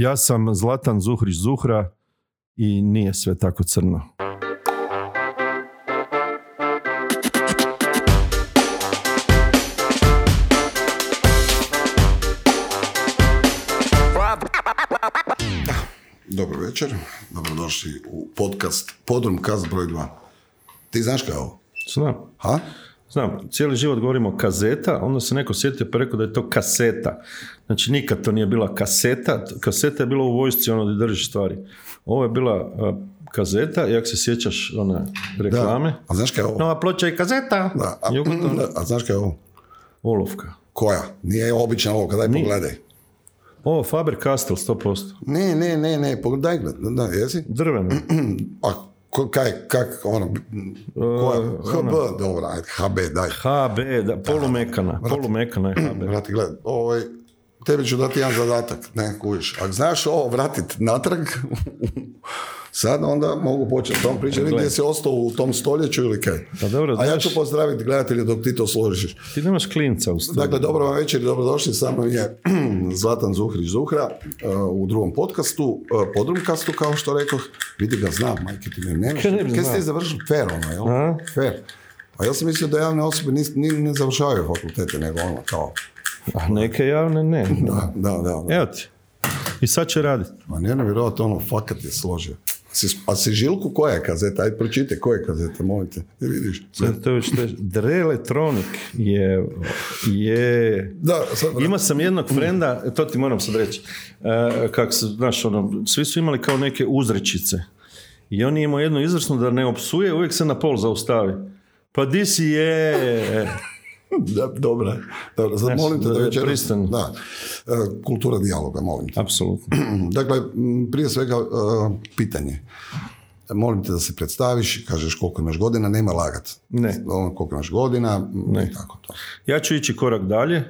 Ja sam Zlatan Zuhrić Zuhra i nije sve tako crno. Dobro večer, dobrodošli u podcast Podrumkast broj 2. Ti znaš kao ovo? Znam. Ha? Znam, cijeli život govorimo kazeta, onda se neko sjetio pa rekao da je to kaseta. Znači nikad to nije bila kaseta, kaseta je bila u vojsci ono gdje držiš stvari. Ovo je bila a, kazeta, jak se sjećaš one reklame. A znaš kao je ovo? Nova ploča i kazeta. Da, a, da, a znaš kao je ovo? Olovka. Koja? Nije obična olovka, daj pogledaj. Ovo Faber Castell 100%. Ne, ne, ne, ne, pogledaj, da, jesi? Drveno. A ko, kaj, kak, ono, koja? E, HB, dobro, ajde, HB, daj. HB, da, polumekana. Polumekana je HB. Vrati, gledaj, ovaj, tebi ću dati jedan zadatak, ne, kuviš. Ako znaš ovo vratit natrag, sad onda mogu početi tom Gle. gdje si ostao u tom stoljeću ili kaj. Pa dobro, A ja ću pozdraviti gledatelje dok ti to složiš. Ti nemaš klinca u stvari. Dakle, dobro vam večer i dobrodošli, sa mnom je Zlatan Zuhrić Zuhra uh, u drugom podcastu, uh, podrumkastu, kao što rekoh. Vidi ga, znam, majke ti me nemaš. Kaj ne ste završili? Fair, ono, jel? A? Fair. A ja sam mislio da javne osobe ni, ne završavaju fakultete, nego ono, kao, A neke javne ne. da, da, da. da. Evo ti. I sad će raditi. Ma nije nevjerojatno, ono, fakat je složio. Si, a si Žilku koja je kazeta? Ajde, pročitaj koja je kazeta, molim te. Vidiš. Sve. To je već te- Drelektronik je, je... Da, sad, Ima sam jednog frenda, to ti moram sad reći, e, kak se, znaš, ono, svi su imali kao neke uzrečice. I on je imao jednu izvrsnu da ne opsuje, uvijek se na pol zaustavi. Pa di si je? Da, dobra. Dobro, sad Znaš, molim te da da večeras... Da. E, kultura dijaloga, molim te. Apsolutno. Dakle, prije svega e, pitanje. Molim te da se predstaviš, kažeš koliko imaš godina, nema lagat. Ne. Ono, koliko imaš godina, ne. i tako to. Ja ću ići korak dalje,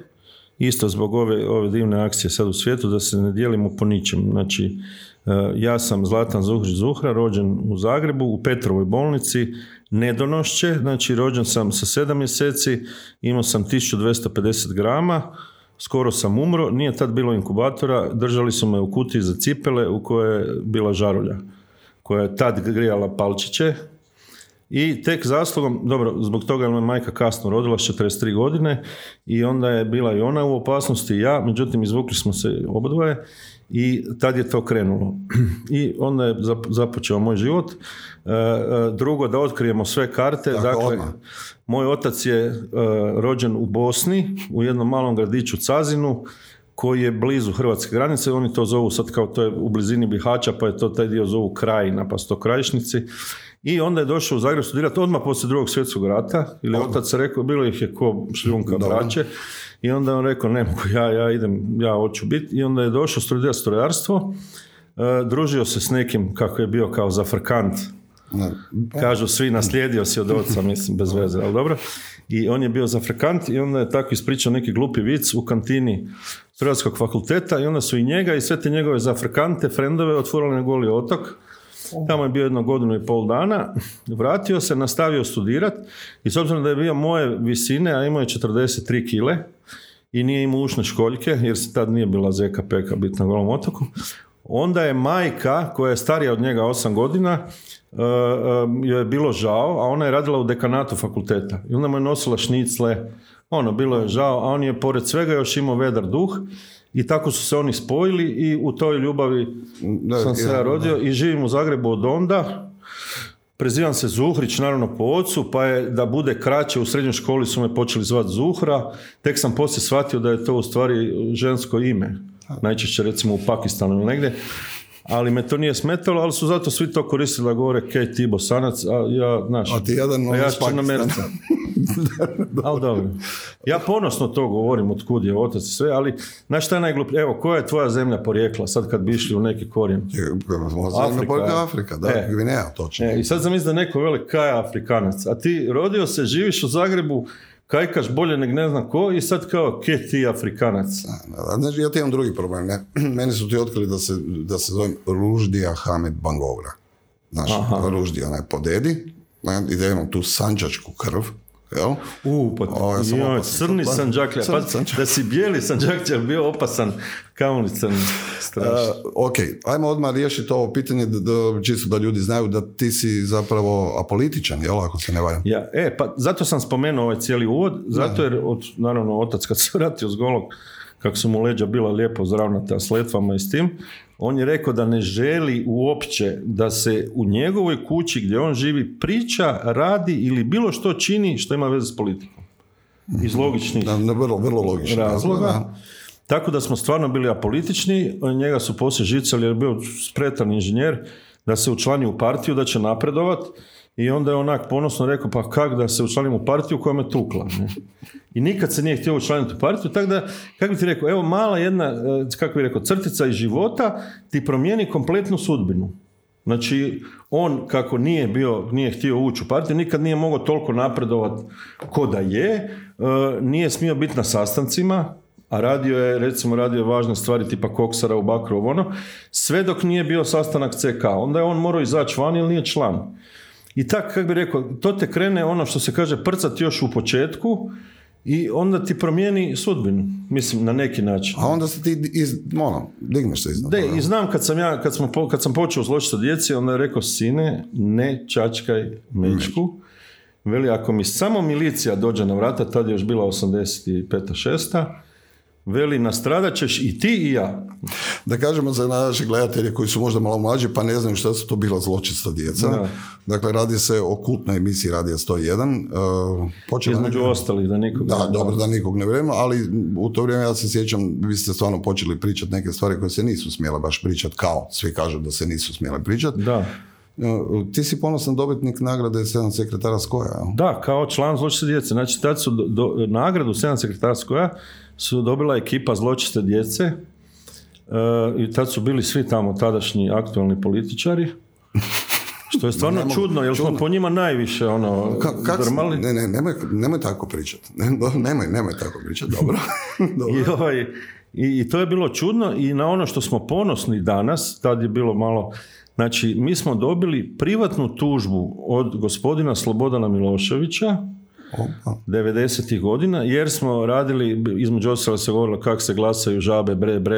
isto zbog ove, ove divne akcije sad u svijetu, da se ne dijelimo po ničem. Znači, e, ja sam Zlatan Zuhrić Zuhra, rođen u Zagrebu, u Petrovoj bolnici, nedonošće, znači rođen sam sa sedam mjeseci, imao sam 1250 grama, skoro sam umro, nije tad bilo inkubatora, držali su me u kutiji za cipele u kojoj je bila žarulja, koja je tad grijala palčiće, i tek zaslugom, dobro, zbog toga je me majka kasno rodila, s 43 godine, i onda je bila i ona u opasnosti i ja, međutim izvukli smo se obodvoje i tad je to krenulo. I onda je zap- započeo moj život. E, e, drugo, da otkrijemo sve karte. Dakle, dakle, odmah. moj otac je e, rođen u Bosni, u jednom malom gradiću Cazinu, koji je blizu hrvatske granice, oni to zovu sad kao to je u blizini Bihaća, pa je to taj dio zovu krajina, pa su to krajišnici. I onda je došao u Zagreb studirati odmah poslije drugog svjetskog rata, ili otac rekao, bilo ih je ko šljunka Dobro. braće, i onda on rekao, ne mogu, ja, ja idem, ja hoću biti, i onda je došao studirati strojarstvo, e, družio se s nekim, kako je bio kao zafrkant. Kažu svi, naslijedio si od oca, mislim, bez veze, ali dobro. I on je bio zafrekant i onda je tako ispričao neki glupi vic u kantini Strojarskog fakulteta i onda su i njega i sve te njegove zafrekante, frendove otvorili na goli otok. Tamo je bio jedno godinu i pol dana, vratio se, nastavio studirat i s obzirom da je bio moje visine, a imao je 43 kile i nije imao ušne školjke, jer se tad nije bila ZKP biti na golom otoku, onda je majka, koja je starija od njega 8 godina, uh, um, joj je bilo žao, a ona je radila u dekanatu fakulteta. I onda mu je nosila šnicle, ono, bilo je žao, a on je pored svega još imao vedar duh i tako su se oni spojili i u toj ljubavi Da, sam se ja, rodio i živim u Zagrebu od onda. Prezivam se Zuhrić, naravno po ocu, pa je da bude kraće, u srednjoj školi su me počeli zvati Zuhra, tek sam poslije shvatio da je to u stvari žensko ime. Najčešće recimo u Pakistanu ili negdje. Ali me to nije smetalo, ali su zato svi to koristili da govore Kej ti Bosanac, a ja, znaš, A ti jedan a ja. Črnomerca. ali dobro. Ja ponosno to govorim od kud je otac i sve, ali znaš šta je najgluplje? Evo, koja je tvoja zemlja porijekla sad kad bi išli u neki korijen? Afrika, Afrika. Afrika, da, E. Gvineja, točno. E, I sad zamisli da neko veli kaj je Afrikanac, a ti rodio se, živiš u Zagrebu, kajkaš bolje nek ne znam ko i sad kao, ke ti Afrikanac? Znači, ja ti imam drugi problem. Ne? Meni su ti otkrili da se, da se zovem Ruždija Hamed Bangovra. Znaš, Aha. Ruždija onaj po dedi, ne? i da imam tu sanđačku krv, Jel? U, pa O, ja sam joj, opasan. crni sanđaklja. Crni Pa, sanđaklja. da si bijeli sanđaklja bio opasan, kamoli crni. Strašno. Uh, ok, ajmo odmah riješiti ovo pitanje, da, da, čisto da ljudi znaju da ti si zapravo apolitičan, jel, ako se ne varam? Ja, e, pa zato sam spomenuo ovaj cijeli uvod, zato jer, od, naravno, otac kad se vratio s golog, kako su mu leđa bila lijepo zravnata s letvama i s tim, on je rekao da ne želi uopće da se u njegovoj kući gdje on živi priča, radi ili bilo što čini što ima veze s politikom. Iz logičnih Da, ne, vrlo, vrlo logično. razloga. Da. Tako da smo stvarno bili apolitični, njega su poslije žicali jer je bio spretan inženjer da se učlani u partiju, da će napredovat i onda je onak ponosno rekao pa kak da se učlanim u partiju koja me tukla. Ne? I nikad se nije htio učlaniti u partiju, tako da, kako bi ti rekao, evo mala jedna, eh, kako bi rekao, crtica iz života ti promijeni kompletnu sudbinu. Znači, on kako nije bio, nije htio ući u partiju, nikad nije mogao toliko napredovat ko da je, e, nije smio biti na sastancima, a radio je, recimo, radio je važne stvari tipa koksara u Bakru, ovo ono, sve dok nije bio sastanak CK. Onda je on morao izaći van ili nije član. I tak, kako bi rekao, to te krene ono što se kaže prcat još u početku i onda ti promijeni sudbinu, mislim, na neki način. A onda se ti iz, ono, digneš se iznad. Toga. i znam kad sam ja, kad, smo, kad sam počeo zločiti sa djeci, onda je rekao, sine, ne čačkaj mečku. Veli, ako mi samo milicija dođe na vrata, tad je još bila 85. 6. Veli, nastradat ćeš i ti i ja. Da kažemo za naše gledatelje koji su možda malo mlađi pa ne znaju šta su to bila zločista djeca. Da. Dakle, radi se o kultnoj emisiji Radija 101. Uh, počela Između neka- ostalih, da nikog... Da, dobro, da nikog ne vrijeme, ali u to vrijeme ja se sjećam, vi ste stvarno počeli pričati neke stvari koje se nisu smjele baš pričati, kao svi kažu da se nisu smjele pričati. Da. Uh, Ti si ponosan dobitnik nagrade sedam sekretara Skoja? Da, kao član zločiste djece. Znači, tad su do, do- nagradu 7 sekretarskoja su dobila ekipa zločiste djece e, i tad su bili svi tamo tadašnji aktualni političari. Što je stvarno Ne mogu- čudno, jer smo po njima najviše ono, Ka- kak si- drmali. ne, ne, nemoj, nemoj tako pričati. Ne, nemoj, nemoj tako pričati, dobro. dobro. I, ovaj, i, I to je bilo čudno i na ono što smo ponosni danas, tad je bilo malo, znači mi smo dobili privatnu tužbu od gospodina Slobodana Miloševića, Opa. 90. godina, jer smo radili, između ostalo se govorilo kako se glasaju žabe, bre, bre,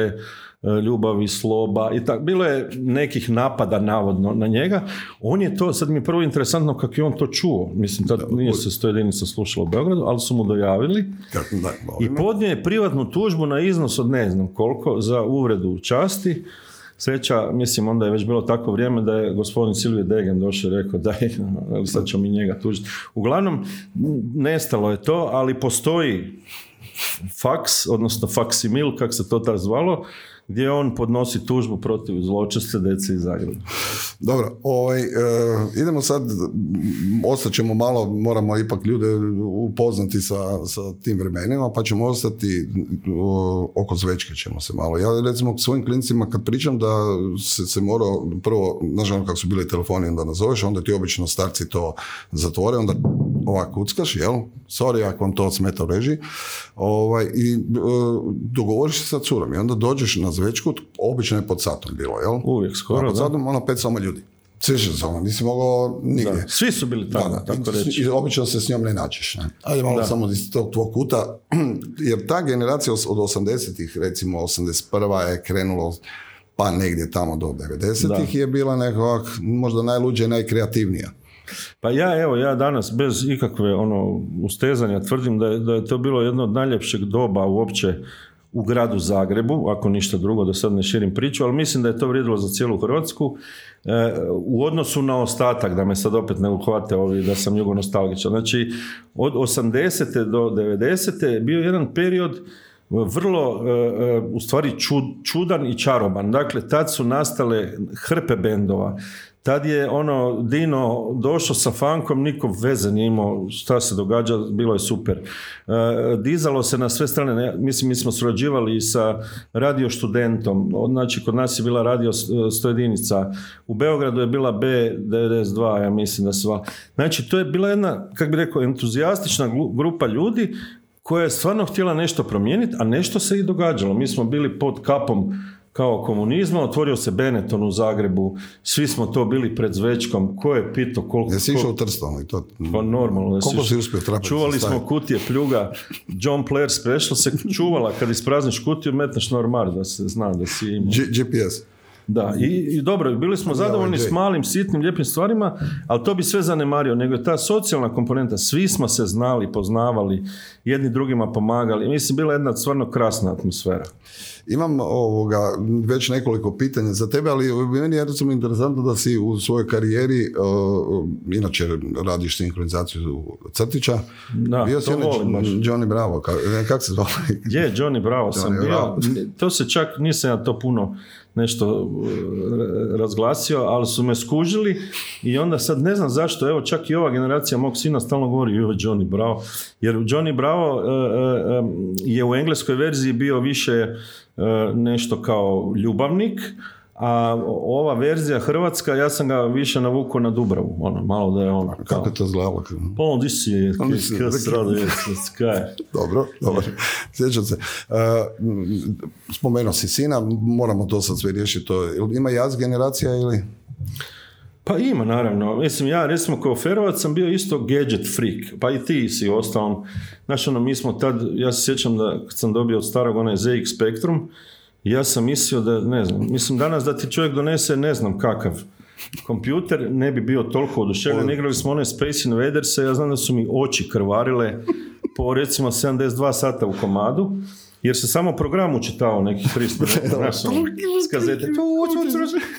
e, ljubav i sloba i tako. Bilo je nekih napada navodno na njega. On je to, sad mi je prvo interesantno kako je on to čuo. Mislim, tad nije se sto jedinica slušalo u Beogradu, ali su mu dojavili. Kako, da, I podnio je privatnu tužbu na iznos od ne znam koliko za uvredu časti. Sreća, mislim, onda je već bilo tako vrijeme da je gospodin Silvije Degen došao i rekao da je, sad ćemo mi njega tužiti. Uglavnom, nestalo je to, ali postoji faks, odnosno faksimil, kako se to tad zvalo, gdje on podnosi tužbu protiv zločeste dece iz Zagreba. Dobro, ovaj, e, idemo sad, m, ostat ćemo malo, moramo ipak ljude upoznati sa, sa tim vremenima, pa ćemo ostati oko zvečke ćemo se malo. Ja recimo svojim klincima kad pričam da se, se morao prvo, znaš ono kako su bili telefoni, onda nazoveš, onda ti obično starci to zatvore, onda ovako kuckaš, jel? Sorry ako vam to smeta u režiji. Ovaj, I e, dogovoriš se sa curom i onda dođeš na zvečku, obično je pod satom bilo, jel? Uvijek skoro, pod da. satom ono pet samo ljudi. Sjećaš se ono, nisi mogao nigdje. Da, Svi su bili Da, tamo, da, tako i- reći. I obično se s njom ne nađeš. Ne? Ajde malo samo iz tog tvog kuta, jer ta generacija od 80-ih, recimo 81. je krenulo pa negdje tamo do 90-ih je bila nekak možda najluđa i najkreativnija. Pa ja, evo, ja danas bez ikakve ono ustezanja tvrdim da je, da je to bilo jedno od najljepšeg doba uopće u gradu Zagrebu, ako ništa drugo, da sad ne širim priču, ali mislim da je to vrijedilo za cijelu Hrvatsku. E, u odnosu na ostatak, da me sad opet ne uhvate ovi, da sam jugonostalgičan. Znači, od 80. do 90. je bio jedan period vrlo, e, e, u stvari, čud- čudan i čaroban. Dakle, tad su nastale hrpe bendova. Tad je ono Dino došao sa fankom, niko veze nije imao šta se događa, bilo je super. E, dizalo se na sve strane, ne, mislim mi smo surađivali sa radio študentom, znači kod nas je bila radio s- stojedinica, u Beogradu je bila B92, ja mislim da sva. Znači to je bila jedna, kako bi rekao, entuzijastična grupa ljudi koja je stvarno htjela nešto promijeniti, a nešto se i događalo. Mi smo bili pod kapom kao komunizma, otvorio se Benetton u Zagrebu, svi smo to bili pred Zvečkom, ko je pito koliko... Jesi išao u Trstonu i to? Pa normalno. Koliko si- uspio trapati Čuvali smo kutije pljuga, John Player Special se čuvala kad isprazniš kutiju, metneš na ormar da se zna da si imao. G- GPS. Da, i, i dobro, bili smo zadovoljni s malim, sitnim, lijepim stvarima, ali to bi sve zanemario, nego je ta socijalna komponenta, svi smo se znali, poznavali, jedni drugima pomagali, mislim, bila je jedna stvarno krasna atmosfera. Imam ovoga, već nekoliko pitanja za tebe, ali meni je recimo interesantno da si u svojoj karijeri, uh, inače radiš sinkronizaciju crtića, Da, bio si. Johnny Bravo, ka, ne, kak se zvao? Je, Johnny Bravo sam Johnny bio, Bravo. to se čak, nisam ja to puno nešto uh, razglasio, ali su me skužili i onda sad ne znam zašto, evo čak i ova generacija mog sina stalno govori joj Johnny Bravo, jer Johnny Bravo uh, um, je u engleskoj verziji bio više nešto kao ljubavnik, a ova verzija hrvatska, ja sam ga više navukao na Dubravu, ono, malo da je ono, kao, Kako je to zglavalo? pa on di si je. Dobro, dobro. Sjećam se. Uh, spomenuo si sina, moramo to sad sve riješiti. To, ima jaz generacija ili? Pa ima, naravno. Mislim, ja recimo kao Ferovac sam bio isto gadget freak, pa i ti si ostalom. Znaš, ono, mi smo tad, ja se sjećam da kad sam dobio od starog onaj ZX Spectrum, ja sam mislio da, ne znam, mislim danas da ti čovjek donese ne znam kakav kompjuter, ne bi bio toliko oduševljen. Igrali smo one Space Invaders, ja znam da su mi oči krvarile po recimo 72 sata u komadu, jer se samo program učitao nekih 300 znaš, ono, s kazete.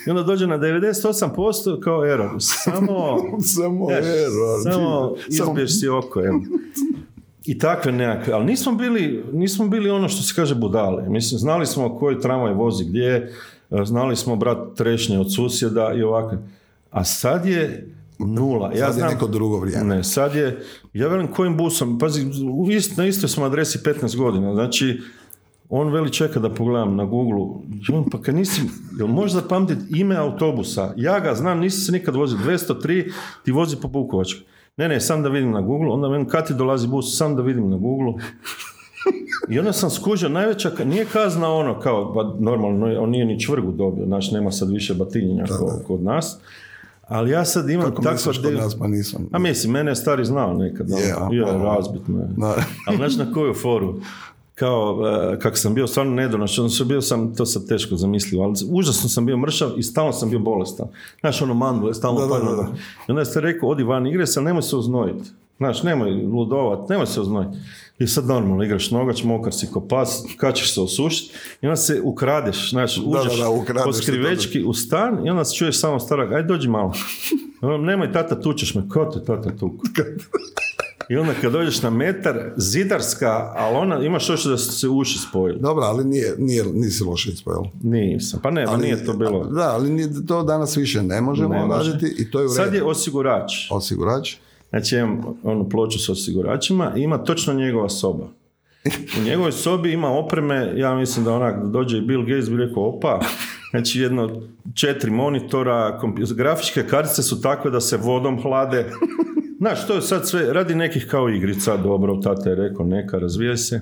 I onda dođe na 98% kao error. Samo, Samo error. samo izbješ si oko. evo. I takve nekakve, ali nismo bili, nismo bili ono što se kaže budale. Mislim, znali smo koji tramvaj vozi gdje, e, znali smo brat trešnje od susjeda i ovakve. A sad je nula. Ja Sad je znam, neko drugo vrijeme. Ne, sad je, ja velim kojim busom, pazi, ist, na istoj smo adresi 15 godina, znači, on veli čeka da pogledam na Google, ja, pa kad nisi, jel možeš zapamtiti ime autobusa? Ja ga znam, nisam se nikad vozio, 203, ti vozi po Bukovačkoj. Ne, ne, sam da vidim na Google, onda velim kad ti dolazi bus, sam da vidim na Google. I onda sam skužio, najveća, nije kazna ono kao, ba, normalno, on nije ni čvrgu dobio, znači nema sad više batinjenja kao kod nas, ali ja sad imam Kako misliš kod nas, pa nisam. a mislim, mene je stari znao nekad, ono, Je, razbit me. Da. Ali znaš na koju foru? Kao, e, kako sam bio stvarno nedonošan, što bio sam, to sad teško zamislio, ali užasno sam bio mršav i stalno sam bio bolestan. Znaš, ono mandule, stalno Da, da, da, da. I onda ste rekao, odi van igre se, ali nemoj se uznojiti. Znaš, nemoj ludovat, nemoj se uznojiti. I sad normalno igraš nogač, mokar si ko pas, kad ćeš se osušiti i onda se ukradeš, znaš, uđeš da, ukradeš po se, skrivečki u stan i onda se čuješ samo starog, aj dođi malo. Ono, Nemoj tata, tučeš me, ko te tata tuku? I onda kad dođeš na metar, zidarska, ali ona, imaš još da su se uši spojili. Dobro, ali nije, nije, nisi loše ispojao. Nisam, pa ne, pa nije to bilo. Da, ali nije, to danas više ne možemo Ne može. raditi i to je u Sad je osigurač. Osigurač. Znači imam onu ploču s osiguračima i ima točno njegova soba. U njegovoj sobi ima opreme, ja mislim da onak dođe i Bill Gates bi rekao opa, znači jedno četiri monitora, grafičke kartice su takve da se vodom hlade. Znaš, to je sad sve, radi nekih kao igrica, dobro, tata je rekao, neka, razvijaj se.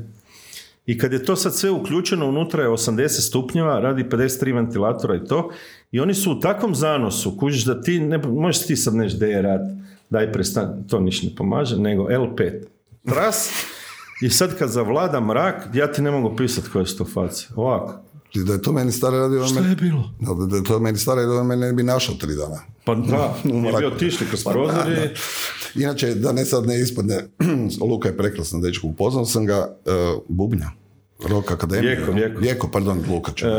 I kad je to sad sve uključeno, unutra je 80 stupnjeva, radi 53 ventilatora i to, i oni su u takvom zanosu, kužiš da ti, ne, možeš ti sad neš je rad, daj prestan, to ništa ne pomaže, nego L5. Tras, i sad kad zavlada mrak, ja ti ne mogu pisati koje su to face. Ovako. Da je to meni stare radio, Šta je bilo? da, da je to meni stare radio, mene ne bi našao tri dana. Pa da, je bio tišli kroz prozor i... Inače, da ne sad ne ispadne, Luka je prekrasan dečko, upoznao sam ga, uh, Bubnja, Rock Akademija. Vjeko, Vjeko. Vjeko, pardon, Luka će. E,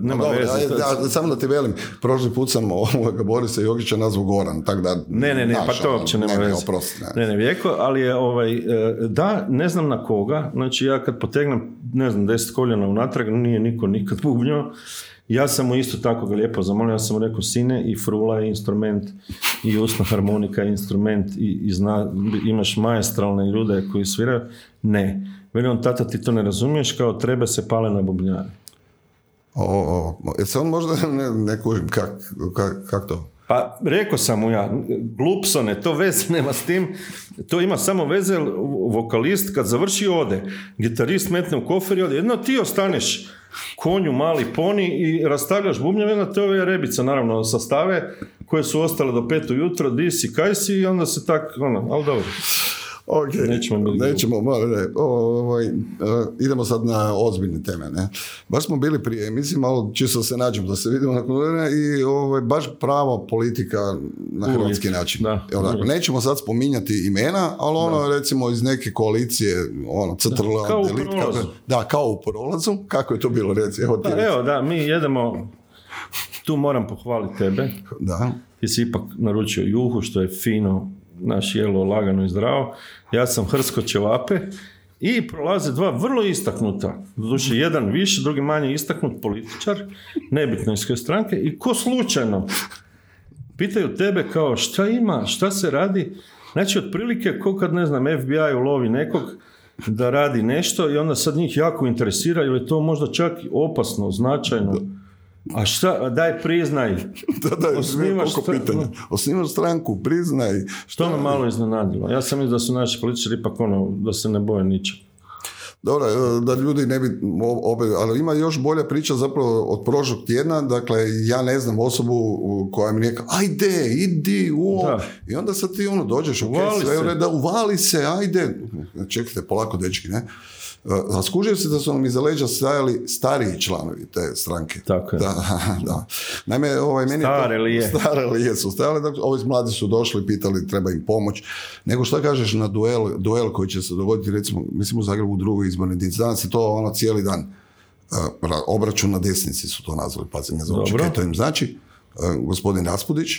nema dobro, veze. ajde, ja, samo da ti velim, prošli put sam ovoga Borisa Jogića nazvao Goran, tako da... Ne, ne, ne, pa znaš, to ono, uopće nema ne, veze. ne. Ne, ne, vijeko, ali je ovaj, e, da, ne znam na koga, znači ja kad potegnem, ne znam, deset koljena unatrag, nije niko nikad bubnjao, ja sam mu isto tako ga lijepo zamolio, ja sam mu rekao, sine, i frula je instrument, i usna harmonika je instrument, i, i zna, imaš maestralne ljude koji sviraju, ne. Veli on, tata, ti to ne razumiješ, kao treba se pale na bubnjare. O, o, se on možda ne, ne kužim kak, kak, kak to? Pa rekao sam mu ja, glupsone, to veze nema s tim, to ima samo veze, vokalist kad završi ode, gitarist metne u kofer i ode, jedno ti ostaneš konju mali poni i rastavljaš bubnjeve, onda te ove rebice naravno sastave koje su ostale do pet ujutro, di si, kaj si i onda se tak, ono, ali dobro. Ok, Nećemo mi- nećemo, ne, ovaj, e, idemo sad na ozbiljne teme, ne. Baš smo bili prije, mislim malo čisto se nađemo da se vidimo nakon i ovaj, baš prava politika na Uvijek, hrvatski način. da, Evo, tako, nećemo sad spominjati imena, ali ono recimo iz neke koalicije, ono, CTRL, kao u kako- da, kao u prolazu, kako je to bilo, reci, evo ti Pa evo, da, mi jedemo, tu moram pohvaliti tebe, Da, ti si ipak naručio juhu, što je fino, naš jelo lagano i zdravo. Ja sam hrsko ćevape i prolaze dva vrlo istaknuta, doduše jedan više, drugi manje istaknut političar, nebitno iz koje stranke, i ko slučajno pitaju tebe kao šta ima, šta se radi, znači otprilike ko kad ne znam FBI ulovi nekog da radi nešto i onda sad njih jako interesira ili to možda čak i opasno, značajno. A šta, daj priznaj, da, da, Osnivaš koliko stra- pitanja. Osnivaš stranku, priznaj. To me malo iznenadilo. Ja sam mislio da su naši političari ipak ono, da se ne boje ničeg. Dobro, e, da ljudi ne bi, obe, ali ima još bolja priča zapravo od prošlog tjedna, dakle ja ne znam osobu koja mi rekla, ajde, idi, u i onda sad ti ono dođeš, Uvali u se. uvali se, ajde, čekajte, polako dečki, ne? E, A skužio se da su nam iza leđa stajali stariji članovi te stranke. Tako je. Da, da. Naime, ovaj, meni je Stare to, lije. Stare lije su stajale, dakle, ovi mladi su došli, pitali, treba im pomoć. Nego šta kažeš na duel, duel koji će se dogoditi, recimo, mislim u Zagrebu u drugoj izbornoj jedinici. Danas je to ono cijeli dan. Ra- obračun na desnici su to nazvali, pazi, ne znam to im znači. Uh, gospodin Raspudić,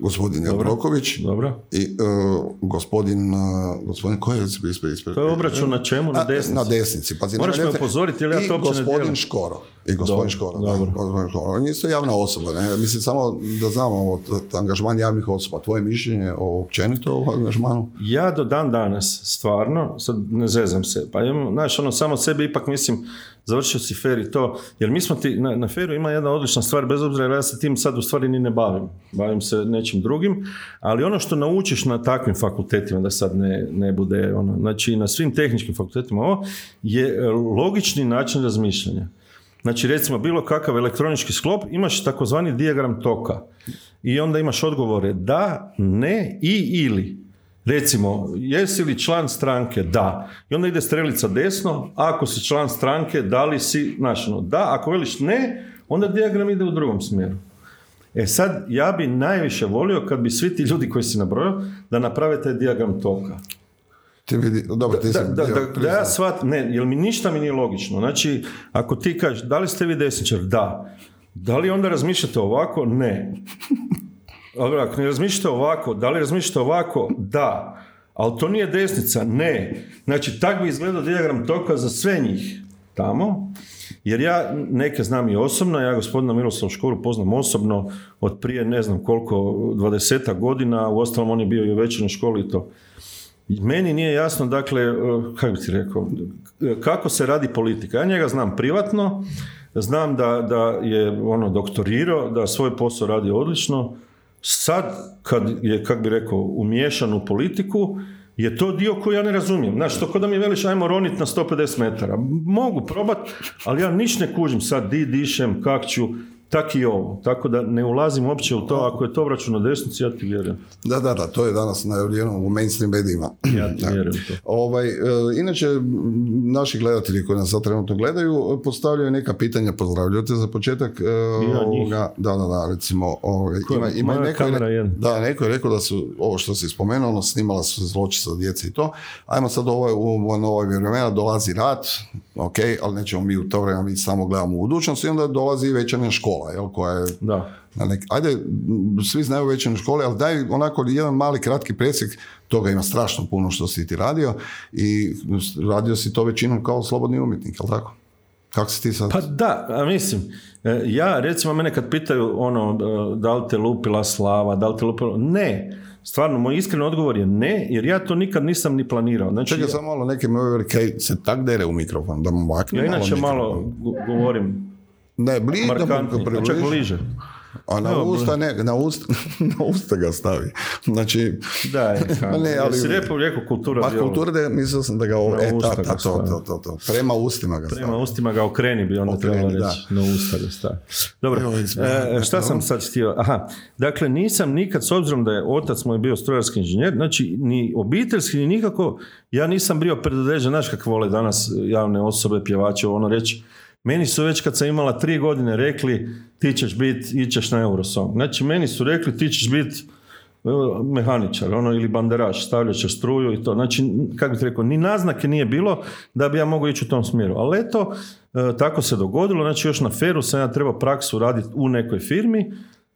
gospodin Jandroković Dobro. i uh, gospodin, uh, gospodin, ko je ispred, ispred, ispred? To je obračun na čemu? Na desnici? Na desnici. Pazi, Moraš me veze. upozoriti, jer ja to uopće ne gospodin dijelim. Škoro. I gospodin Dobro, Škoro. Da, dobro. gospodin Škoro. On je isto javna osoba. Ne? Mislim, samo da znamo o t- angažman javnih osoba. Tvoje mišljenje o općenito o angažmanu? Ja do dan danas, stvarno, sad ne zezam se, pa imam, znaš, ono, samo sebi ipak mislim, završio si fer i to, jer mi smo ti, na, na feru ima jedna odlična stvar, bez obzira jer ja se tim sad u stvari ni ne bavim, bavim se nečim drugim, ali ono što naučiš na takvim fakultetima, da sad ne, ne bude, ono, znači na svim tehničkim fakultetima ovo, je e, logični način razmišljanja. Znači recimo bilo kakav elektronički sklop imaš takozvani dijagram toka i onda imaš odgovore da, ne i ili. Recimo, jesi li član stranke? Da. I onda ide strelica desno, ako si član stranke, da li si, znači, da, ako veliš ne, onda dijagram ide u drugom smjeru. E sad, ja bi najviše volio kad bi svi ti ljudi koji si nabrojao, da naprave taj dijagram toka. Ti vidi, dobro, ti Da, da, da, da ja shvatim, ne, jer mi ništa mi nije logično. Znači, ako ti kažeš, da li ste vi desničar? Da. Da li onda razmišljate ovako? Ne. Dobro, ako ne razmišljate ovako, da li razmišljate ovako? Da. Ali to nije desnica? Ne. Znači, tak bi izgledao dijagram toka za sve njih tamo. Jer ja neke znam i osobno, ja gospodina Miroslava Škoru poznam osobno od prije ne znam koliko, 20 godina, u ostalom on je bio i u večernjoj školi i to. Meni nije jasno, dakle, eh, kako bi ti rekao, kako se radi politika. Ja njega znam privatno, znam da, da je ono doktorirao, da svoj posao radi odlično. Sad, kad je, kako bi rekao, umiješan u politiku, je to dio koji ja ne razumijem. Znaš, to kod da mi veliš, ajmo ronit na 150 metara. Mogu probat, ali ja niš ne kužim sad di dišem, kak ću, tak i ovo. Tako da ne ulazim uopće u to, ako je to obračun na desnici, ja ti vjerujem. Da, da, da, to je danas najavljeno u mainstream medijima. Ja ti vjerujem u to. Ovaj, e, inače, naši gledatelji koji nas sad trenutno gledaju, postavljaju neka pitanja, pozdravljaju te za početak. e, njih. ovoga, da, da, da, recimo, ovaj, ima, ima neko, je, da, neko je rekao da su, ovo što si spomenuo, ono, snimala su se zločista djece i to. Ajmo sad ovo, u novoj vremena dolazi rat, ok, ali nećemo mi u to vrijeme, mi samo gledamo u budućnost i onda dolazi večernja škola, jel, koja je Da. na nek, ajde, svi znaju večernje škole, ali daj onako jedan mali kratki presjek, toga ima strašno puno što si ti radio i radio si to većinom kao slobodni umjetnik, jel tako? Kako si ti sad? Pa da, a mislim, e, ja recimo mene kad pitaju ono, da li te lupila slava, da li te lupila, ne. Stvarno, moj iskren odgovor je ne, jer ja to nikad nisam ni planirao. Znači, Čekaj ja, samo malo, neke me kaj se tak dere u mikrofon, da mu makne ja inače malo go- govorim Ne, bliže, da mu markantnije, a čak bliže. A na usta ne, na usta, na usta ga stavi. Znači, Da, je, ne, ali- Jesi rekao, rekao kultura djelovanja. kultura da mislio sam da ga, ovo- Na e, ta, ga ta, to, to, to, to, prema ustima ga stavi. Prema ustima ga okreni bi onda Okreni, trebalo da. reći. Na usta ga stavi. Dobro, Evo, e, šta sam sad htio? Aha, dakle nisam nikad, s obzirom da je otac moj bio strojarski inženjer, znači ni obiteljski, ni nikako, ja nisam bio predodređen, znaš kako vole danas javne osobe, pjevače, ono reći, meni su već kad sam imala tri godine rekli ti ćeš biti, ićeš na Eurosong. Znači meni su rekli ti ćeš biti e, mehaničar, ono, ili banderaš, stavljat struju i to. Znači, kako bih rekao, ni naznake nije bilo da bi ja mogao ići u tom smjeru. Ali eto, e, tako se dogodilo, znači još na feru sam ja trebao praksu raditi u nekoj firmi.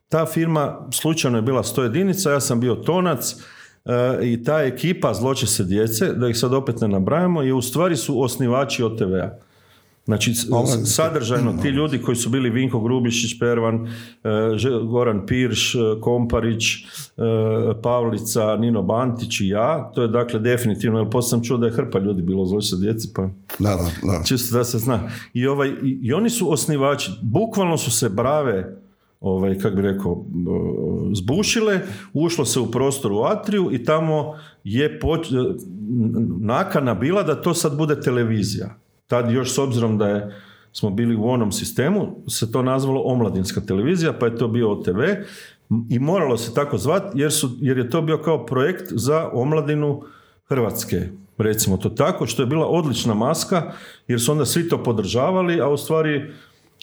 Ta firma slučajno je bila 100 jedinica, ja sam bio tonac e, i ta ekipa zločeste djece, da ih sad opet ne nabrajamo, je u stvari su osnivači OTV-a. Znači, sadržajno ti ljudi koji su bili Vinko Grubišić, Pervan, e, Goran Pirš, e, Komparić, e, Pavlica, Nino Bantić i ja, to je dakle definitivno, jer poslije sam čuo da je hrpa ljudi bilo zločite djeci, pa Da, da, da. čisto da se zna. I, ovaj, i, i oni su osnivači, bukvalno su se brave ovaj, kako bi rekao, zbušile, ušlo se u prostor u Atriju i tamo je poč- nakana bila da to sad bude televizija. Tad još s obzirom da je smo bili u onom sistemu, se to nazvalo omladinska televizija, pa je to bio OTV i moralo se tako zvati jer, su, jer je to bio kao projekt za omladinu Hrvatske, recimo to tako, što je bila odlična maska, jer su onda svi to podržavali, a u stvari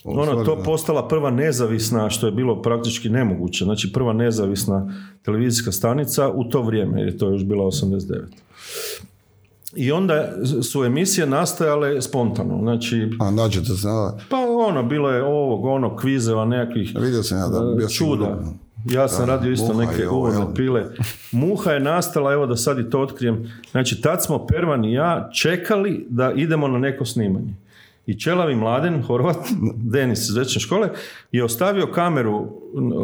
ono, to da. postala prva nezavisna, što je bilo praktički nemoguće, znači prva nezavisna televizijska stanica u to vrijeme, jer to je još bila 89. I onda su emisije nastajale spontano, znači, A nađete se, da. pa ono, bilo je ovog, ono, kvizeva, nekakvih Vidio sam ja da bio si čuda. Ja sam Da, radio isto neke uvodne pile. Muha je nastala, evo da sad i to otkrijem. Znači, tad smo Pervan i ja čekali da idemo na neko snimanje. I Čelavi Mladen, Horvat, Denis iz veće škole, je ostavio kameru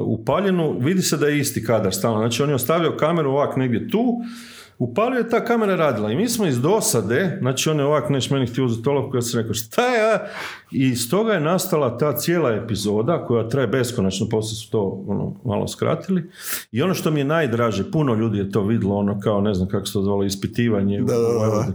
upaljenu, vidi se da je isti kadar stalno. Znači, on je ostavio kameru ovak negdje tu, upalio je ta kamera radila i mi smo iz dosade, znači on je ovak neš meni htio uzeti olovku, ja sam rekao šta je, i stoga je nastala ta cijela epizoda koja traje beskonačno, poslije su to ono, malo skratili. I ono što mi je najdraže, puno ljudi je to vidjelo, ono kao ne znam kako se to zvalo, ispitivanje Da, da, da.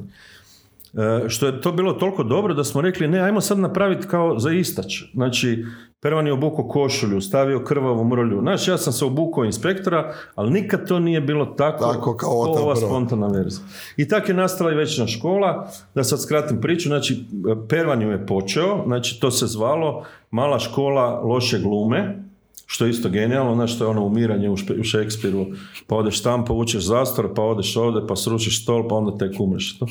E, što je to bilo toliko dobro da smo rekli ne, ajmo sad napraviti kao za istać. Znači, Pervan je obukao košulju, stavio krvavu mrlju. Znači, ja sam se obukao inspektora, ali nikad to nije bilo tako, Tako kao ova spontana verzija. I tako je nastala i večna škola. Da sad skratim priču, znači, Pervan je počeo, znači, to se zvalo Mala škola loše glume, što je isto genijalno, znaš, to je ono umiranje u, špe, u Šekspiru, pa odeš tam, pa učeš zastor, pa odeš ovdje, pa srušiš stol, pa onda tek umreš. To.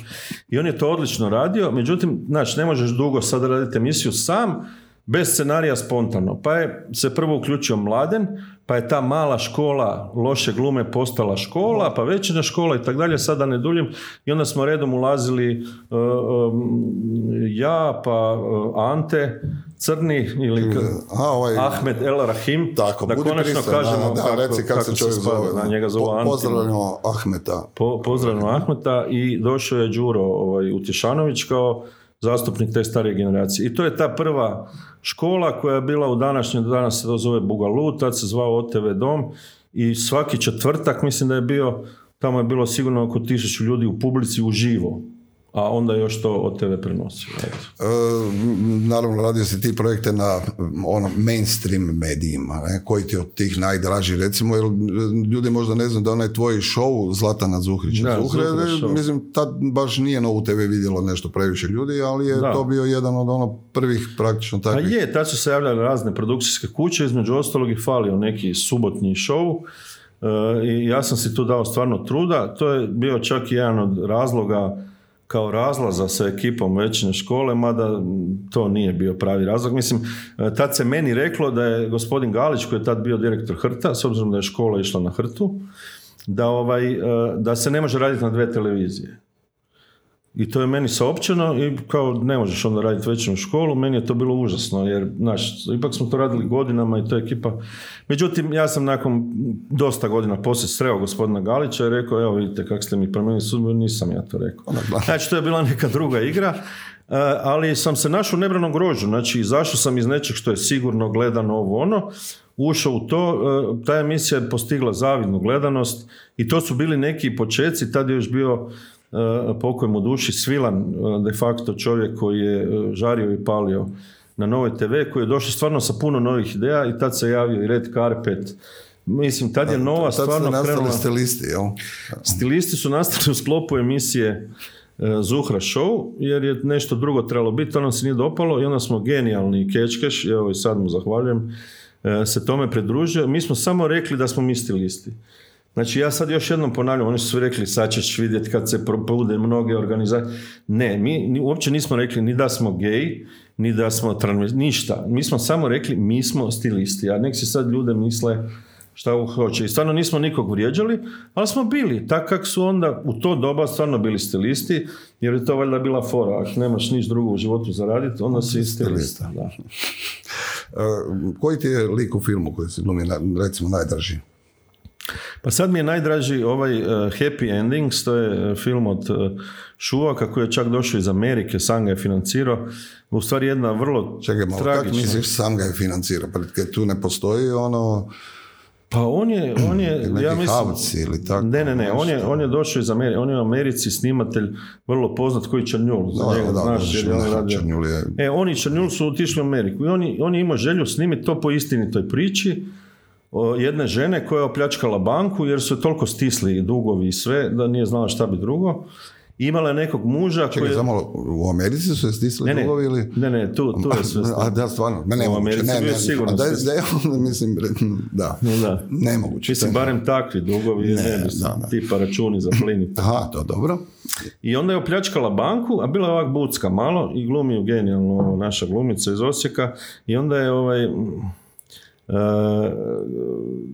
I on je to odlično radio, međutim, znači, ne možeš dugo sad raditi emisiju sam, bez scenarija spontano. Pa je se prvo uključio Mladen, pa je ta mala škola loše glume postala škola, pa večernja škola i tako dalje, sada ne duljim. I onda smo redom ulazili uh, um, ja, pa uh, Ante, Crni ili A, ovaj, Ahmed El Rahim, tako, da budi konačno kažemo da, da, reci kako, se čovjek spada, zove. da, njega zovu Po-. Pozdravljamo Ahmeta. Po, pozdravljamo Ahmeta i došao je Đuro ovaj, Utješanović kao zastupnik te starije generacije. I to je ta prva škola koja je bila u današnjem, danas se to zove se zvao OTV Dom i svaki četvrtak mislim da je bio, tamo je bilo sigurno oko tisuću ljudi u publici uživo, a onda još to OTV prenosio. eto. E, naravno radio si ti projekte na ono mainstream medijima, ne? koji ti od tih najdraži recimo, jer m, ljudi možda ne znaju da onaj tvoj show Zlatana Zuhrića Da, Zuhre, Zuhre mislim, tad baš nije na UTV vidjelo nešto previše ljudi, ali je Da. to bio jedan od ono prvih praktično A takvih. je, tad su se javljale razne produkcijske kuće, između ostalog i falio neki subotnji show e, i ja sam si tu dao stvarno truda. To je bio čak i jedan od razloga kao razlaza sa ekipom većine škole, mada to nije bio pravi razlog. Mislim, e, tad se meni reklo da je gospodin Galić, koji je tad bio direktor Hrta, s obzirom da je škola išla na Hrtu, da, ovaj, e, da se ne može raditi na dve televizije. I to je meni saopćeno i kao ne možeš onda raditi večernju školu, meni je to bilo užasno jer, znaš, ipak smo to radili godinama i to je ekipa. Međutim, ja sam nakon dosta godina poslije sreo gospodina Galića i rekao, evo vidite kako ste mi promijenili sudbinu, nisam ja to rekao. Znači, to je bila neka druga igra, e, ali sam se našao u nebranom grožu, znači izašao sam iz nečeg što je sigurno gledano ovo ono, ušao u to, e, ta emisija je postigla zavidnu gledanost i to su bili neki počeci, tad je još bio e, pokoj mu duši Svilan, e, de facto čovjek koji je žario i palio na Novoj TV, koji je došao stvarno sa puno novih ideja i tad se javio i Red Carpet, Mislim, tad je nova tad stvarno krenula... stilisti, jel? Stilisti su nastali u sklopu emisije Zuhra Show, jer je nešto drugo trebalo biti, to nam se nije dopalo i onda smo genijalni kečkeš, evo i sad mu zahvaljujem, se tome pridružio. Mi smo samo rekli da smo mi stilisti. Znači ja sad još jednom ponavljam, oni su rekli sad ćeš vidjeti kad se probude mnoge organizacije. Ne, mi uopće nismo rekli ni da smo gej, ni da smo trans, ništa. Mi smo samo rekli mi smo stilisti, a nek si sad ljude misle šta hoće. I stvarno nismo nikog vrijeđali, ali smo bili. Tak kak su onda u to doba stvarno bili stilisti, jer je to valjda bila fora. Ako nemaš niš drugo u životu zaraditi, onda si stilista. Da. koji ti je lik u filmu koji si glumi, recimo, najdraži? Pa sad mi je najdraži ovaj uh, Happy Endings, to je e, film od uh, Šuvaka koji je čak došao iz Amerike, sam ga je financirao. U stvari jedna vrlo Čekaj malo, kako misliš sam ga je financirao? Pa tu ne postoji ono pa on je, on je ja mislim, ili tako. Ne, ne, ne, on je, on je došao iz Amerike, on je u Americi snimatelj vrlo poznat koji Črnjul, za njega, da, znaš, jer on radio. Je... E, oni Črnjul su otišli u Ameriku i oni, on je imao želju snimiti to po istinitoj priči, jedne žene koja je opljačkala banku jer su je toliko stisli dugovi i sve da nije znala šta bi drugo imala je nekog muža Čekaj, koji... samo u Americi su se stisli ne, dugovi ili... Ne, ne, tu, tu je sve A da, stvarno, ne, ne, u Americi ne, ne, sigurno da, da, mislim, da, da. nemoguće. Mislim, barem takvi dugovi, ne, ne da, da. tipa računi za plin. Aha, to dobro. I onda je opljačkala banku, a bila je ovak bucka malo i glumi ju genijalno naša glumica iz Osijeka i onda je ovaj... Uh,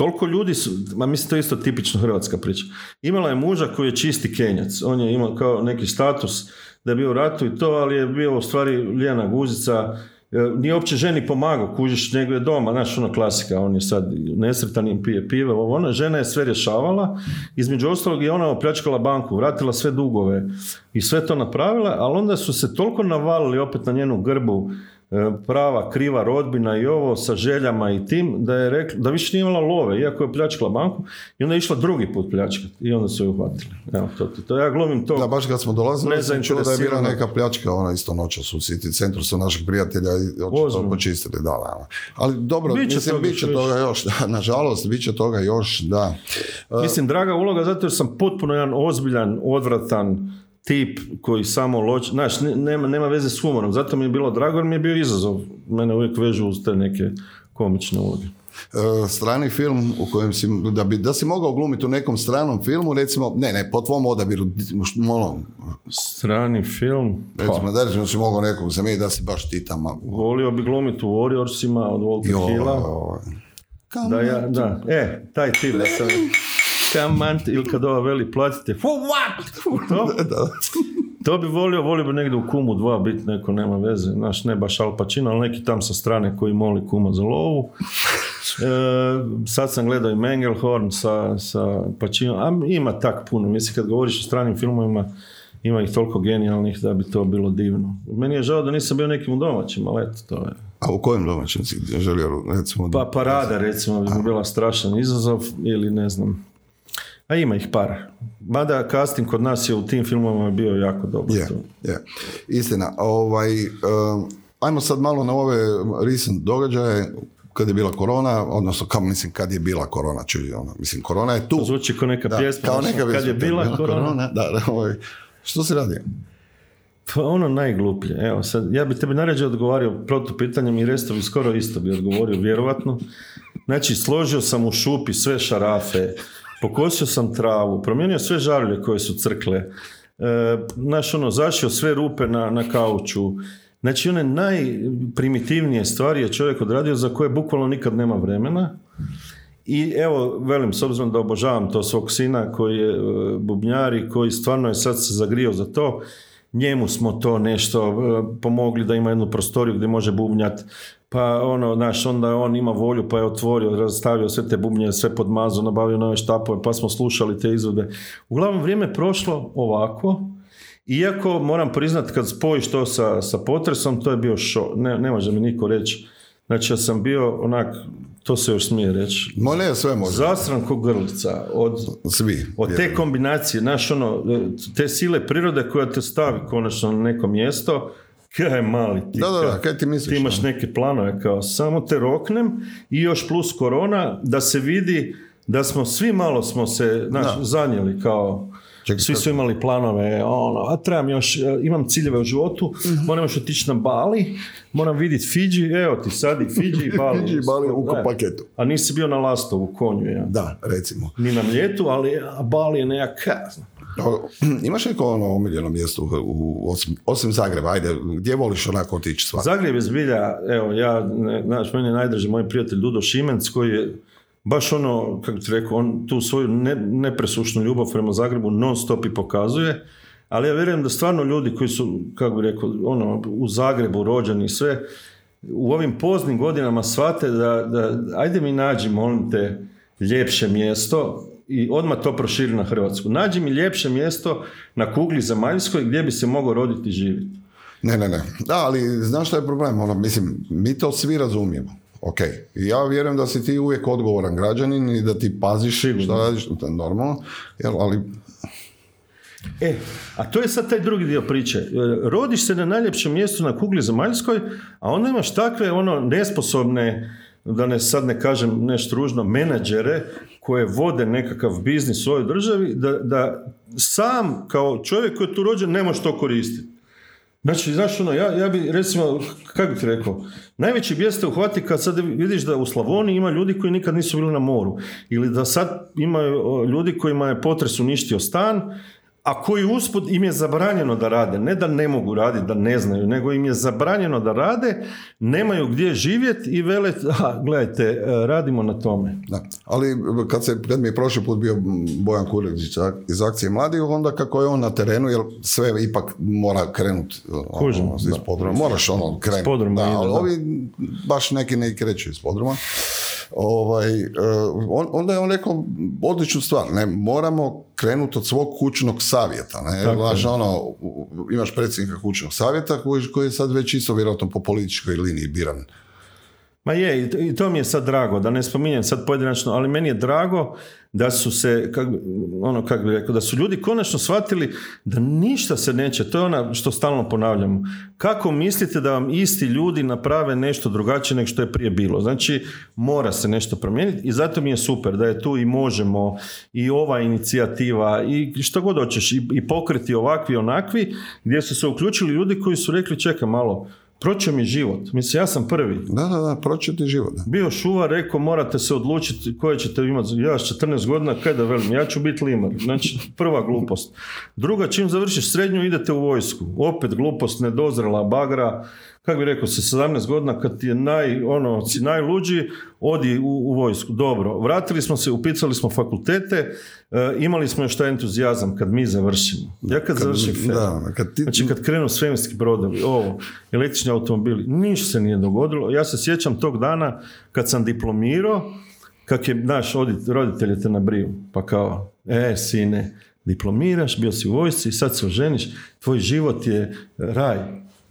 Toliko ljudi su, ma mislim to je isto tipično hrvatska priča. Imala je muža koji je čisti kenjac. On je imao kao neki status da je bio u ratu i to, ali je bio u stvari lijena guzica. E, nije uopće ženi pomagao, kužiš, nego je doma, znaš, ono klasika, on je sad nesretan i pije pive, ovo ona, žena je sve rješavala, između ostalog je ona opljačkala banku, vratila sve dugove i sve to napravila, ali onda su se toliko navalili opet na njenu grbu E, prava kriva rodbina i ovo sa željama i tim da je rekla da više nije imala love iako je pljačkala banku i onda je išla drugi put pljačkati i onda su je uhvatili. Evo to, to, to ja glumim to da baš kad smo dolazili sam čuo da je bila neka pljačka ona isto noćas u City centru su naših prijatelja i očito počistili da, da, ali dobro biće mislim toga, bit će toga još da, nažalost bit će toga još da. Mislim draga uloga zato jer sam potpuno jedan ozbiljan odvratan tip koji samo loč... Znaš, nema, nema veze s humorom. Zato mi je bilo drago jer mi je bio izazov. Mene uvijek vežu uz te neke komične uloge. E, strani film u kojem si, da, bi, da si mogao glumiti u nekom stranom filmu, recimo, ne, ne, po tvom odabiru, ono, Strani film? Recimo, da recimo si mogao nekog zamijeniti da si baš ti tamo. Volio bi glumiti u Warriorsima od Walter Hilla. Da, ja, da, e, taj tip da sam kamant ili kad ova veli platite for what? To, to bi volio, volio bi negdje u kumu dva biti, neko nema veze, znaš, ne baš Al Pacino, ali neki tam sa strane koji moli kuma za lovu. E, sad sam gledao i Mengelhorn sa, sa Pacinom, a ima tak puno, mislim kad govoriš o stranim filmovima, ima ih toliko genijalnih da bi to bilo divno. Meni je žao da nisam bio nekim u domaćim, ali eto, to je. A u kojem domaćim si želio, recimo? Pa parada, recimo, bi bila strašan izazov ili ne znam, a ima ih par. Mada casting kod nas je u tim filmovima bio jako dobro. Je, je. Istina. Ovaj, um, ajmo sad malo na ove recent događaje kad je bila korona, odnosno kao mislim kad je bila korona, čuj, ono, mislim korona je tu. To zvuči kao neka pjesma, kao neka kad je bila, bila korona. korona. Da, da, ovaj, što se radi? Pa ono najgluplje. Evo sad, ja bi tebi naređe odgovorio protu pitanjem i resto bi skoro isto bi odgovorio, vjerovatno. Znači, složio sam u šupi sve šarafe, pokosio sam travu, promijenio sve žarulje koje su crkle, e, znaš ono, zašio sve rupe na, na kauču, znači one najprimitivnije stvari je čovjek odradio za koje bukvalno nikad nema vremena. I evo, velim, s obzirom da obožavam to svog sina koji je e, bubnjar i koji stvarno je sad se zagrio za to, njemu smo to nešto e, pomogli da ima jednu prostoriju gdje može bubnjat pa ono, znaš, onda on ima volju pa je otvorio, razstavio sve te bubnje, sve podmazao, nabavio nove štapove, pa smo slušali te izvode. Uglavnom, vrijeme prošlo ovako, iako moram priznat kad spojiš to sa, sa potresom, to je bio šo, ne, ne može mi niko reći Znači ja sam bio onak, to se još smije reći, No ne, sve može. zastran ko grlica od, Svi. od te kombinacije, znaš ono, te sile prirode koja te stavi konačno na neko mjesto, kaj mali ti. Da, da, da, kaj- ti misliš? ti imaš neke planove kao samo te roknem i još plus korona da se vidi da smo svi malo smo se znaš, zanijeli kao Čekaj, svi su imali planove, ono, a trebam još, e, imam ciljeve u životu, Mhm. moram još otići na Bali, moram vidjeti Fiji, evo ti sad i Fiji i Bali. Fiji i Bali u paketu. A nisi bio na Lastovu konju, ja. Da, recimo. Ni na mljetu, ali a Bali je. O, Imaš neko ono omiljeno mjesto u, u- osim, osim Zagreba, ajde, gdje voliš onako otići svak? Zagreb je zbilja, evo, ja, znaš, meni je najdraži moj prijatelj Dudo Šimenc, koji je baš ono, kako ti rekao, on tu svoju ne, nepresušnu ljubav prema Zagrebu non stop i pokazuje, ali ja vjerujem da stvarno ljudi koji su, kako bi rekao, ono, u Zagrebu rođeni i sve, u ovim poznim godinama shvate da, da ajde mi nađi, molim te, ljepše mjesto i odmah to proširi na Hrvatsku. Nađi mi ljepše mjesto na kugli zemaljskoj gdje bi se mogao roditi i živjeti. Ne, ne, ne. Da, ali znaš što je problem? Ono, mislim, mi to svi razumijemo. Ok, ja vjerujem da si ti uvijek odgovoran građanin i da ti paziš šta radiš, to je normalno, jel, ali E, a to je sad taj drugi dio priče. E, Rodiš se na najljepšem mjestu na kugli zemaljskoj, a onda imaš takve ono nesposobne, da ne sad ne kažem nešto ružno, menadžere koje vode nekakav biznis u ovoj državi, da, da sam kao čovjek koji je tu rođen ne može to koristiti. Znači, znaš ono, ja, ja bi recimo, kako bi ti rekao, najveći bijes te uhvati kad sad vidiš da u Slavoniji ima ljudi koji nikad nisu bili na moru. Ili da sad imaju ljudi kojima je potres uništio stan, a koji usput im je zabranjeno da rade. Ne da ne mogu raditi, da ne znaju, nego im je zabranjeno da rade, nemaju gdje živjeti i vele, a, gledajte, e, radimo na tome. Da. Ali kad, se, kad mi je prošli put bio Bojan Kulić iz akcije mladih, onda kako je on na terenu, jer sve ipak mora krenuti Kužim, ono, iz podruma. Moraš ono krenuti. da, ali ovi baš neki ne kreću iz podruma. Ovaj, eh, on, onda je on rekao odličnu stvar, ne, moramo krenuti od svog kućnog savjeta. Ne? Tako Znaš, ono, imaš predsjednika kućnog savjeta koji, koji je sad već isto vjerojatno po političkoj liniji biran. Ma je, i to, mi je sad drago, da ne spominjem sad pojedinačno, ali meni je drago da su se, kak, ono, kako bi rekao, da su ljudi konačno shvatili da ništa se neće, to je ona što stalno ponavljamo. Kako mislite da vam isti ljudi naprave nešto drugačije nego što je prije bilo? Znači, mora se nešto promijeniti i zato mi je super da je tu i možemo i ova inicijativa i što god hoćeš i, i pokreti ovakvi onakvi gdje su se uključili ljudi koji su rekli čekaj malo, proće mi život. Mislim, ja sam prvi. Da, da, da, proći ti život. da. Bio šuvar, rekao morate se odlučiti koje ćete imati. Ja s 14 godina, kaj da velim, ja ću biti limar. Znači, prva glupost. Druga, čim završiš srednju, idete u vojsku. Opet glupost, nedozrela, bagra. Kako bi rekao, sa 17 godina, kad ti je naj, ono, si najluđi, odi u, u vojsku. Dobro, vratili smo se, upicali smo fakultete, e, imali smo još taj entuzijazam kad mi završimo. Ja kad, završim FER, Da, kad ti, Znači kad krenu svemirski brodovi, ovo, električni automobili, ništa se nije dogodilo. Ja se sjećam tog dana kad sam diplomirao, kak je naš odit- roditelj te nabriju, pa kao, e, sine, diplomiraš, bio si u vojsci i sad se oženiš, tvoj život je raj.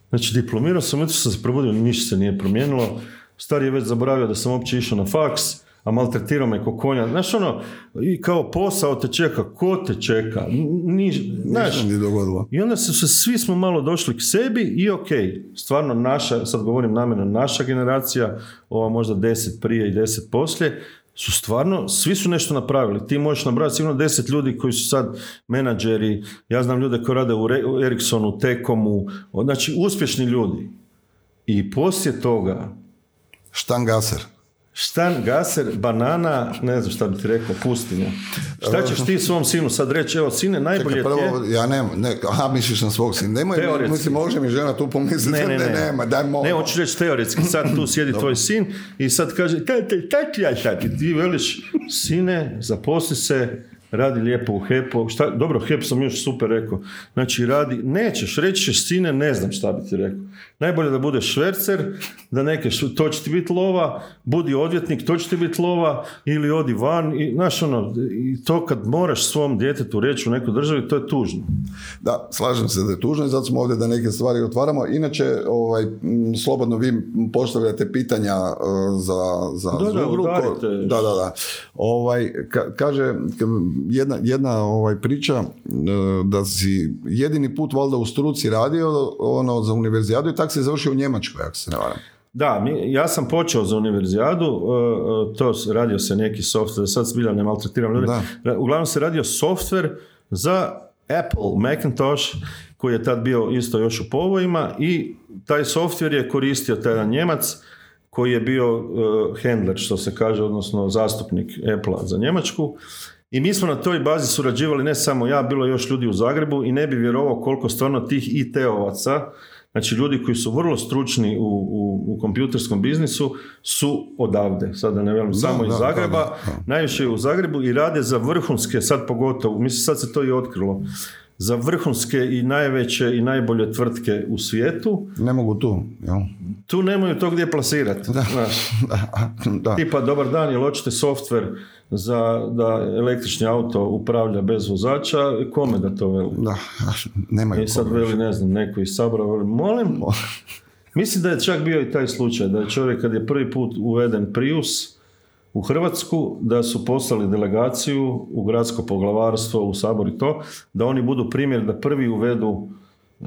Znači diplomirao sam, jutro sam se probudio, ništa se nije promijenilo, stari je već zaboravio da sam uopće išao na faks, a maltretirao me ko konja. Znaš ono, i kao posao te čeka, ko te čeka? Ni, znaš, nije dogodilo. i onda su se, svi smo malo došli k sebi i ok, stvarno naša, sad govorim namjerno, naša generacija, ova možda deset prije i deset poslije, su stvarno, svi su nešto napravili. Ti možeš nabrati sigurno deset ljudi koji su sad menadžeri, ja znam ljude koji rade u, Ericssonu, Tekomu, znači uspješni ljudi. I poslije toga, Štangaser. Štan, gaser, banana, ne znam šta bi ti rekao, pustinja. Šta ćeš ti svom sinu sad reći, evo sine, najbolje Čekaj, ti je... prvo, ja nemam, ne, aha, misliš na svog sina. Nemoj, Teoretski. mislim, može mi žena tu pomisliti Ne, ne, ne. nema, daj molim. Ne, hoću reći teoretski, sad tu sjedi tvoj sin i sad kaže, tate, tate, ja sad, i ti veliš, sine, zaposli se, radi lijepo u HEP-u. Šta, dobro, HEP sam još super rekao. Znači, radi, nećeš, reći ćeš sine, ne znam šta bi ti rekao. Najbolje da budeš švercer, da neke, to će ti biti lova, budi odvjetnik, to će ti biti lova, ili odi van. I, znaš, ono, i to kad moraš svom djetetu reći u nekoj državi, to je tužno. Da, slažem se da je tužno i zato smo ovdje da neke stvari otvaramo. Inače, ovaj, slobodno vi postavljate pitanja uh, za, za da, Da, da, da, da. Ovaj, kaže, jedna, jedna ovaj priča e, da si jedini put valjda u struci radio ono za univerzijadu i tak se završio u Njemačkoj, ako se ne varam. Da, mi, ja sam počeo za univerzijadu, e, e, to radio se neki software, sad zbilja ne maltretiram ljudi. Uglavnom se radio software za Apple, Macintosh, koji je tad bio isto još u povojima i taj software je koristio taj Njemac koji je bio uh, handler, što se kaže, odnosno zastupnik Apple za Njemačku. I mi smo na toj bazi surađivali ne samo ja, bilo je još ljudi u Zagrebu i ne bi vjerovao koliko stvarno tih IT-ovaca, znači ljudi koji su vrlo stručni u, u, u kompjuterskom biznisu su odavde, sad da ne velim samo iz Zagreba, najviše u Zagrebu i rade za vrhunske, sad pogotovo, mislim sad se to i otkrilo, za vrhunske i najveće i najbolje tvrtke u svijetu. Ne mogu tu, jel? Tu nemaju to gdje plasirati. Da. da. da. Tipa, dobar dan, jel hoćete software za da električni auto upravlja bez vozača, kome da to veli? Da, nemaju I sad veli, ne znam, neko iz Sabora veli, molim, mislim da je čak bio i taj slučaj, da je čovjek kad je prvi put uveden Prius u Hrvatsku, da su poslali delegaciju u gradsko poglavarstvo, u Sabor i to, da oni budu primjer da prvi uvedu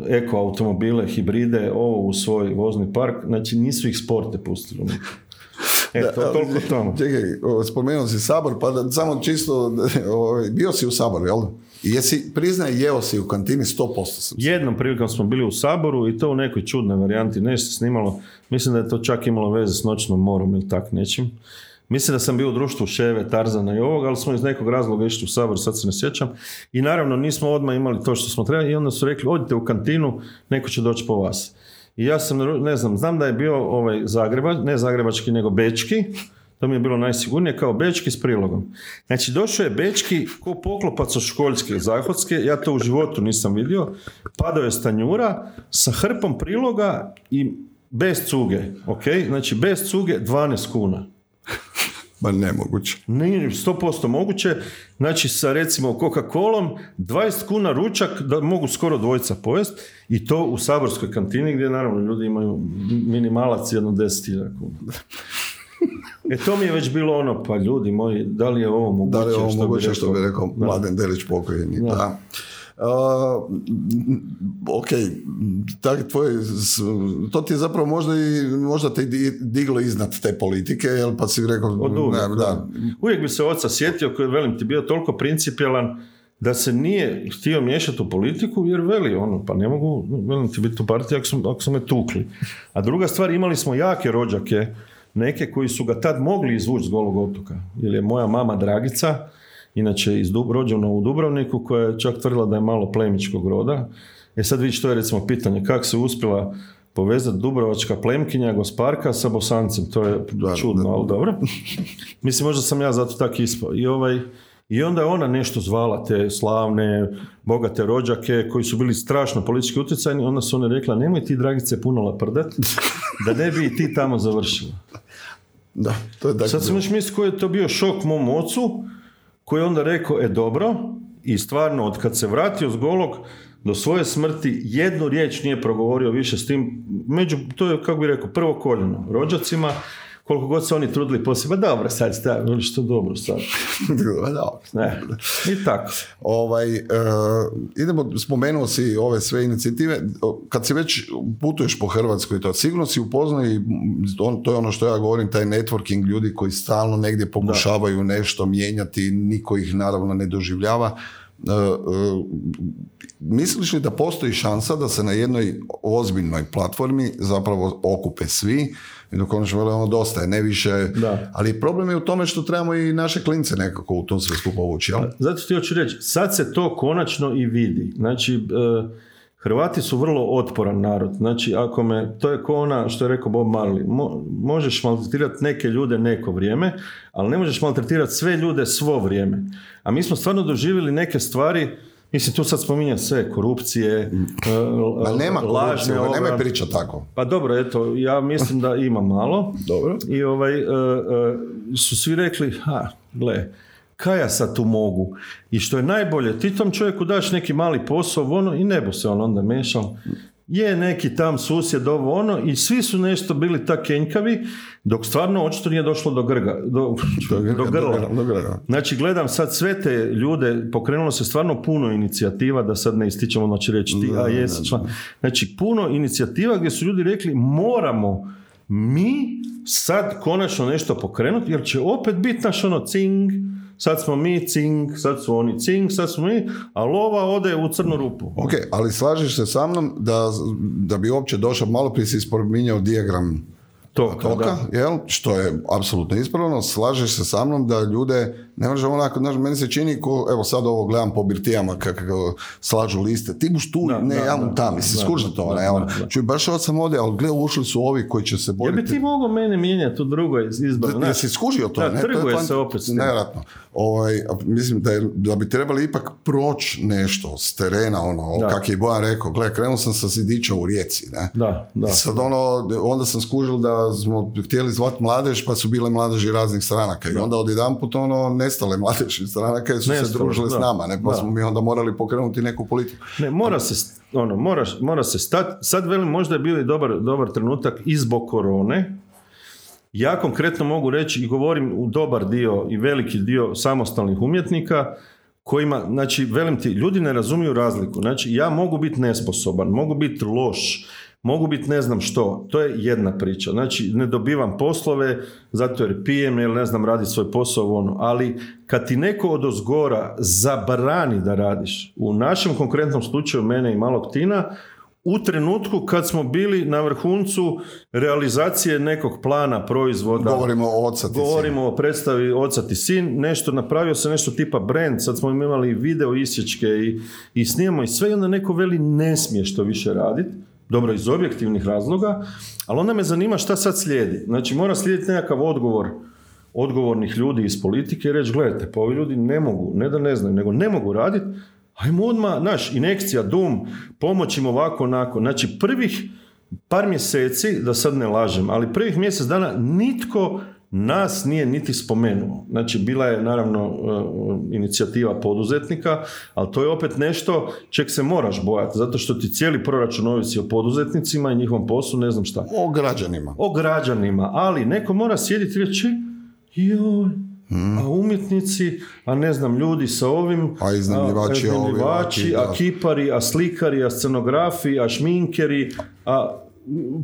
eko automobile, hibride, ovo u svoj vozni park, znači nisu ih sporte pustili. Eto, da, toliko tamo. Čekaj, spomenuo si Sabor, pa da, samo čisto, ovaj, bio si u Saboru, jel? Jesi, priznaj, jeo si u kantini 100% sam. Jednom prilikom smo bili u Saboru i to u nekoj čudnoj varijanti, nešto snimalo, mislim da je to čak imalo veze s noćnom morom ili tak nečim. Mislim da sam bio u društvu Ševe, Tarzana i ovog, ali smo iz nekog razloga išli u Sabor, sad se ne sjećam. I naravno nismo odmah imali to što smo trebali i onda su rekli, odite u kantinu, neko će doći po vas. I ja sam, ne znam, znam da je bio ovaj Zagreba, ne zagrebački, nego bečki, to mi je bilo najsigurnije, kao bečki s prilogom. Znači, došao je bečki ko poklopac od školjske zahodske, ja to u životu nisam vidio, padao je stanjura sa hrpom priloga i bez cuge, ok? Znači, bez cuge 12 kuna. Ma nemoguće. Nije 100% moguće. Znači sa recimo Coca-Colom 20 kuna ručak da mogu skoro dvojica pojest i to u saborskoj kantini gdje naravno ljudi imaju minimalac jedno 10.000 kuna. E to mi je već bilo ono, pa ljudi moji, da li je ovo moguće? Da li je ovo moguće, što bi rekao, Mladen Delić pokojeni. Da. Uh, ok, tak, tvoj, to ti je zapravo možda i možda te diglo iznad te politike, jel pa si rekao... Od uvijek, da, da. uvijek bi se oca sjetio koji, velim, ti bio toliko principijelan da se nije htio miješati u politiku jer veli ono, pa ne mogu, velim ti biti u partiji ako su, ako su me tukli. A druga stvar, imali smo jake rođake, neke koji su ga tad mogli izvući s golog otoka. Jer je moja mama Dragica, inače iz Dub, rođena u Dubrovniku, koja je čak tvrdila da je malo plemičkog roda. E sad vidiš, to je recimo pitanje, kako se uspjela povezati Dubrovačka plemkinja Gosparka sa Bosancem, to je čudno, ali dobro. Mislim, možda sam ja zato tak ispao. I, ovaj, I onda je ona nešto zvala te slavne, bogate rođake koji su bili strašno politički utjecajni, onda su one rekla, nemoj ti Dragice puno laprdat, da ne bi ti tamo završila. Da, to je Sad sam još misliti koji je to bio šok mom ocu, koji je onda rekao, e dobro, i stvarno od kad se vratio s golog do svoje smrti jednu riječ nije progovorio više s tim, među, to je kako bi rekao, prvo koljeno rođacima, koliko god se oni trudili ba dobro, sad ste, što dobro sad. Ne, i tako. Ovaj, uh, idemo, spomenuo si ove sve inicijative, kad si već putuješ po Hrvatskoj, to sigurno si upoznao i on, to je ono što ja govorim, taj networking ljudi koji stalno negdje pokušavaju nešto mijenjati, niko ih naravno ne doživljava. Uh, uh, misliš li da postoji šansa da se na jednoj ozbiljnoj platformi zapravo okupe svi i dok konačno ono dosta je, ne više, da. ali problem je u tome što trebamo i naše klince nekako u tom sve skupo ući, jel? Zato ti hoću reći, sad se to konačno i vidi. Znači, e, Hrvati su vrlo otporan narod. Znači, ako me, to je ko ona što je rekao Bob Marley, mo, možeš maltretirati neke ljude neko vrijeme, ali ne možeš maltretirati sve ljude svo vrijeme. A mi smo stvarno doživjeli neke stvari, mislim tu sad spominja sve, korupcije, Ma nema korupcije, lažne, nemoj ova- pričat tako. pa dobro, eto, ja mislim da ima malo. Dobro. I ovaj, e, e, su svi rekli, ha, gle, kaj ja sad tu mogu? I što je najbolje, ti tom čovjeku daš neki mali posao, ono, i ne bu se on onda mešao. Je neki tam susjed, ovo ono, i svi su nešto bili tak kenjkavi, dok stvarno očito nije došlo do grga, do, do grla. Do grla. Znači, gledam sad sve te ljude, pokrenulo se stvarno puno inicijativa, da sad ne ističemo, znači reći ti, a jesi član. Znači, puno inicijativa gdje su ljudi rekli, moramo mi sad konačno nešto pokrenuti, jer će opet biti naš ono cing, sad smo mi cing, sad su oni cing, sad smo mi, a lova ode u crnu rupu. Ok, ali slažeš se sa mnom da, da bi uopće došao, malo prije si spominjao dijagram Toka, toka, jel? što je apsolutno ispravno, slažeš se sa mnom da ljude, ne može onako, znaš, meni se čini ko, evo sad ovo gledam po birtijama kako slažu liste, ti buš tu, Da, ne, da, ja mu tam, mislim, da, to, ne, on, čuj, baš od sam ovdje, ali gle, ušli su ovi koji će se boriti. bi ti mogao mene mijenjati u drugoj izboru? Da, jesi skužio to? Da, ne? To je se opet. Nevjerojatno. Ovaj, mislim da, je, da bi trebali ipak proći nešto s terena, ono, Da. kak je Bojan rekao, gle, krenuo sam sa Sidića u Rijeci, ne? Da, da. I sad ono, onda sam skužil da smo htjeli zvati mladež, pa su bile mladeži raznih stranaka. I onda odjedanput ono, nestale mladeži stranaka jer su se Nestale, družile s da. nama, ne? Pa Da. smo mi onda morali pokrenuti neku politiku. Ne, mora se, ono, mora, mora se stati. Sad velim, možda je bio i dobar, dobar trenutak i zbog korone. Ja konkretno mogu reći i govorim u dobar dio i veliki dio samostalnih umjetnika kojima, znači, velim ti, ljudi ne razumiju razliku. Znači, ja mogu biti nesposoban, mogu biti loš, mogu biti ne znam što. To je jedna priča. Znači, ne dobivam poslove zato jer pijem ili ne znam radi svoj posao ono. Ali kad ti neko od ozgora zabrani da radiš, u našem konkretnom slučaju mene i malog Tina, u trenutku kad smo bili na vrhuncu realizacije nekog plana proizvoda, Govorimo o oca ti Govorimo o predstavi Oca ti sin, nešto, napravio se nešto tipa brand, sad smo imali video isječke i, i snimamo i sve i onda neko veli ne smiješ to više raditi, dobro iz objektivnih razloga, ali onda me zanima šta sad slijedi. Znači mora slijediti nekakav odgovor odgovornih ljudi iz politike i reći, gledajte, pa ovi ljudi ne mogu, ne da ne znaju, nego ne mogu raditi, ajmo odmah, naš, inekcija, dum, pomoć im ovako, onako. Znači prvih par mjeseci, da sad ne lažem, ali prvih mjesec dana nitko nas nije niti spomenuo. Znači, bila je naravno uh, inicijativa poduzetnika, ali to je opet nešto čeg se moraš bojati, zato što ti cijeli proračun ovisi o poduzetnicima i njihovom poslu, ne znam šta. O građanima. O građanima, ali neko mora sjediti i reći, joj, a umjetnici, a ne znam, ljudi sa ovim, A iznajmljivači, a, ovi, a kipari, a slikari, a scenografi, a šminkeri, a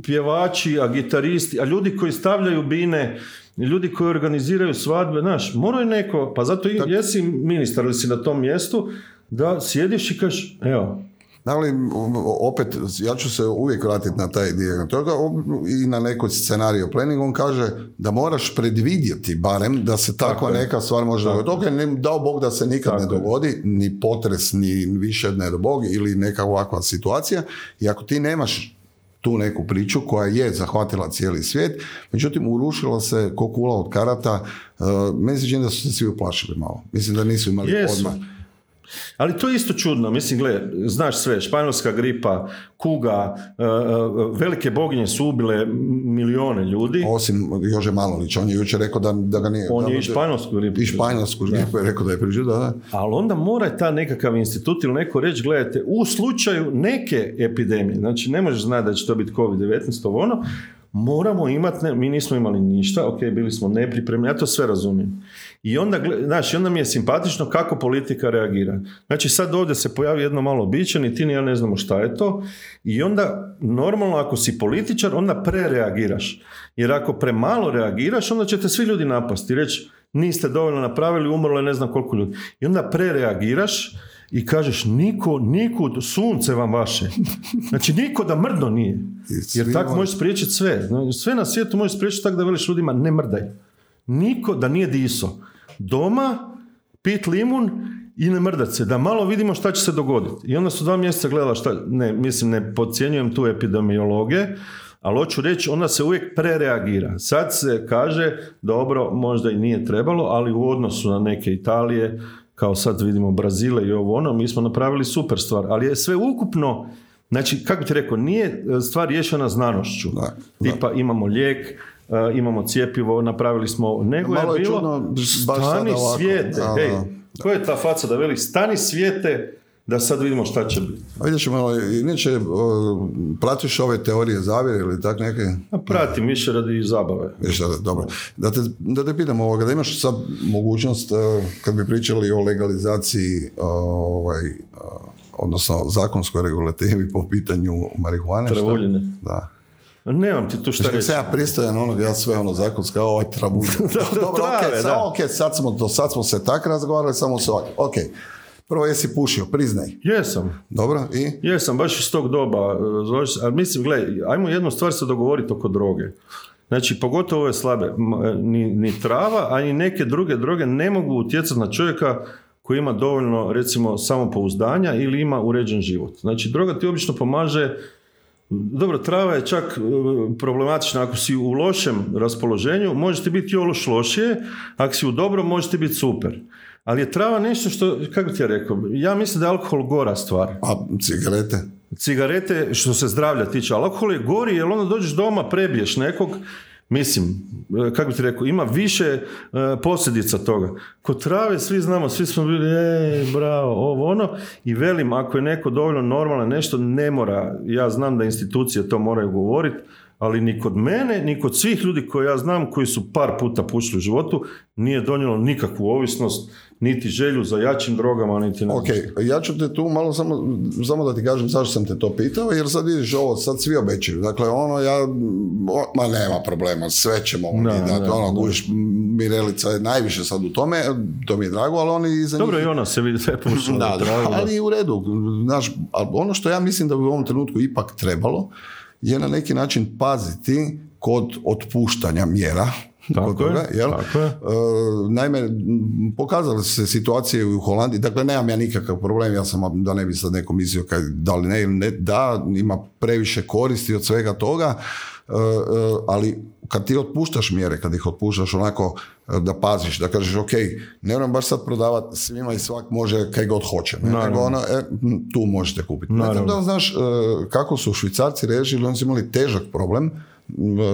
pjevači, a gitaristi, a ljudi koji stavljaju bine, ljudi koji organiziraju svadbe, znaš, mora je neko, pa zato i jesi ministar ili si na tom mjestu, da sjediš i kažeš, evo, Ali opet, ja ću se uvijek vratiti na taj dijagram toga i na neko scenario planning, on kaže da moraš predvidjeti barem da se takva je. neka stvar može dogoditi. Ok, ne, dao Bog da se nikad Tako ne je. dogodi, ni potres, ni više ne do Bog ili neka ovakva situacija i ako ti nemaš tu neku priču koja je zahvatila cijeli svijet, međutim urušila se ko kula od karata, uh, meni se čini da su se svi uplašili malo. Mislim da nisu imali Jesu. odmah. Ali to je isto čudno, mislim, gle, znaš sve, španjolska gripa, kuga, e, e, velike boginje su ubile milione ljudi. Osim Jože Malolić, on je jučer rekao da, da ga nije... On da- je i španjolsku gripu. I španjolsku gripu je rekao da je preživio, da, da. Ali onda mora ta nekakav institut ili neko reći, gledajte, u slučaju neke epidemije, znači ne možeš znati da će to biti COVID-19, ovo ono, moramo imati, ne, mi nismo imali ništa, ok, bili smo nepripremni, ja to sve razumijem. I onda, gle- znaš, i onda mi je simpatično kako politika reagira. Znači sad ovdje se pojavi jedno malo biće, ni ti ni ja ne znamo šta je to, i onda normalno ako si političar, onda prereagiraš. Jer ako premalo reagiraš, onda će te svi ljudi napasti reći, niste dovoljno napravili, umrlo je ne znam koliko ljudi. I onda prereagiraš i kažeš, niko, nikud, sunce vam vaše. Znači, niko da mrdno nije. Jer tako možeš spriječiti sve. Znači, Sve na svijetu možeš spriječiti tako da veliš ljudima, ne mrdaj. Niko da nije diso. Doma, pit limun i ne mrdat se, da malo vidimo šta će se dogoditi. I onda su dva mjeseca gledala šta, ne, mislim, ne podcjenjujem tu epidemiologe, ali hoću reći, onda se uvijek prereagira. Sad se kaže, dobro, možda i nije trebalo, ali u odnosu na neke Italije, kao sad vidimo Brazile i ovo ono, mi smo napravili super stvar, ali je sve ukupno, znači, kako ti rekao, nije stvar riješena znanošću. Da, Tipa imamo lijek, imamo cijepivo, napravili smo, nego Malo je bilo čudno, baš stani ovako. svijete, hej, ko je ta faca da veli stani svijete da sad vidimo šta će biti. A vidjet ćemo, inače, o, pratiš ove teorije zavjere ili tak neke? A pratim više radi zabave. Viš, da, dobro. Da te, da te pitam ovoga, da imaš sad mogućnost, eh, kad bi pričali o legalizaciji, ovaj, odnosno zakonskoj regulativi po pitanju marihuane. Travuljine. Da. Nemam ti tu šta reći. ja pristojan onog, ja sve ono zakonsko, ovo je travuljine. Dobro, trave, okej, samo, okej, sad smo, do sad smo se tak razgovarali, samo se ovako. Ok, prvo jesi pušio, priznaj. Jesam. Dobro, i? Jesam, baš iz tog doba. e, zoveš Ali mislim, gledaj, ajmo jednu stvar se dogovoriti oko droge. Znači, pogotovo ove slabe. E, Ni, ni trava, a ni neke druge droge ne mogu utjecati na čovjeka koji ima dovoljno, recimo, samopouzdanja ili ima uređen život. Znači, droga ti obično pomaže dobro, trava je čak e, problematična ako si u lošem raspoloženju, može ti biti još lošije, ako si u dobrom, može ti biti super. Ali je trava nešto što, kako ti ja rekao, ja mislim da je alkohol gora stvar. A cigarete? Cigarete, što se zdravlja tiče, ali alkohol je gori jer onda dođeš doma, prebiješ nekog, mislim, e, kako bi ti rekao, ima više e, posljedica toga. Kod trave svi znamo, svi smo bili, ej, bravo, ovo ono, i velim, ako je neko dovoljno normalan, nešto ne mora, ja znam da institucije to moraju govoriti, ali ni kod mene, ni kod svih ljudi koje ja znam, koji su par puta pušili u životu, nije donijelo nikakvu ovisnost, niti želju za jačim drogama, niti ne. Ok, ja ću te tu malo samo, samo da ti kažem zašto sam te to pitao, jer sad vidiš ovo, sad svi obećaju. Dakle, ono, ja, o, ma nema problema, sve ćemo Da, mi dati, da, ono, gubiš, Mirelica je najviše sad u tome, to mi je drago, ali oni iza Dobro, njih... i ona se vidi da je pušila. Da, da, ali u redu. Znaš, ono što ja mislim da bi u ovom trenutku ipak trebalo, je na neki način paziti kod otpuštanja mjera. Tako kod toga, je, jel? tako je. E, naime, pokazale su se situacije u Holandiji, dakle nemam ja nikakav problem, ja sam da ne bi sad neko mislio kaj, da li ne ili ne, da, ima previše koristi od svega toga, e, e, ali kad ti otpuštaš mjere, kad ih otpuštaš onako e, da paziš, da kažeš ok, ne moram baš sad prodavati svima i svak može kaj god hoće, ne? Nego ono, e, tu možete kupiti. Ne znam da znaš e, kako su švicarci režili, oni su imali težak problem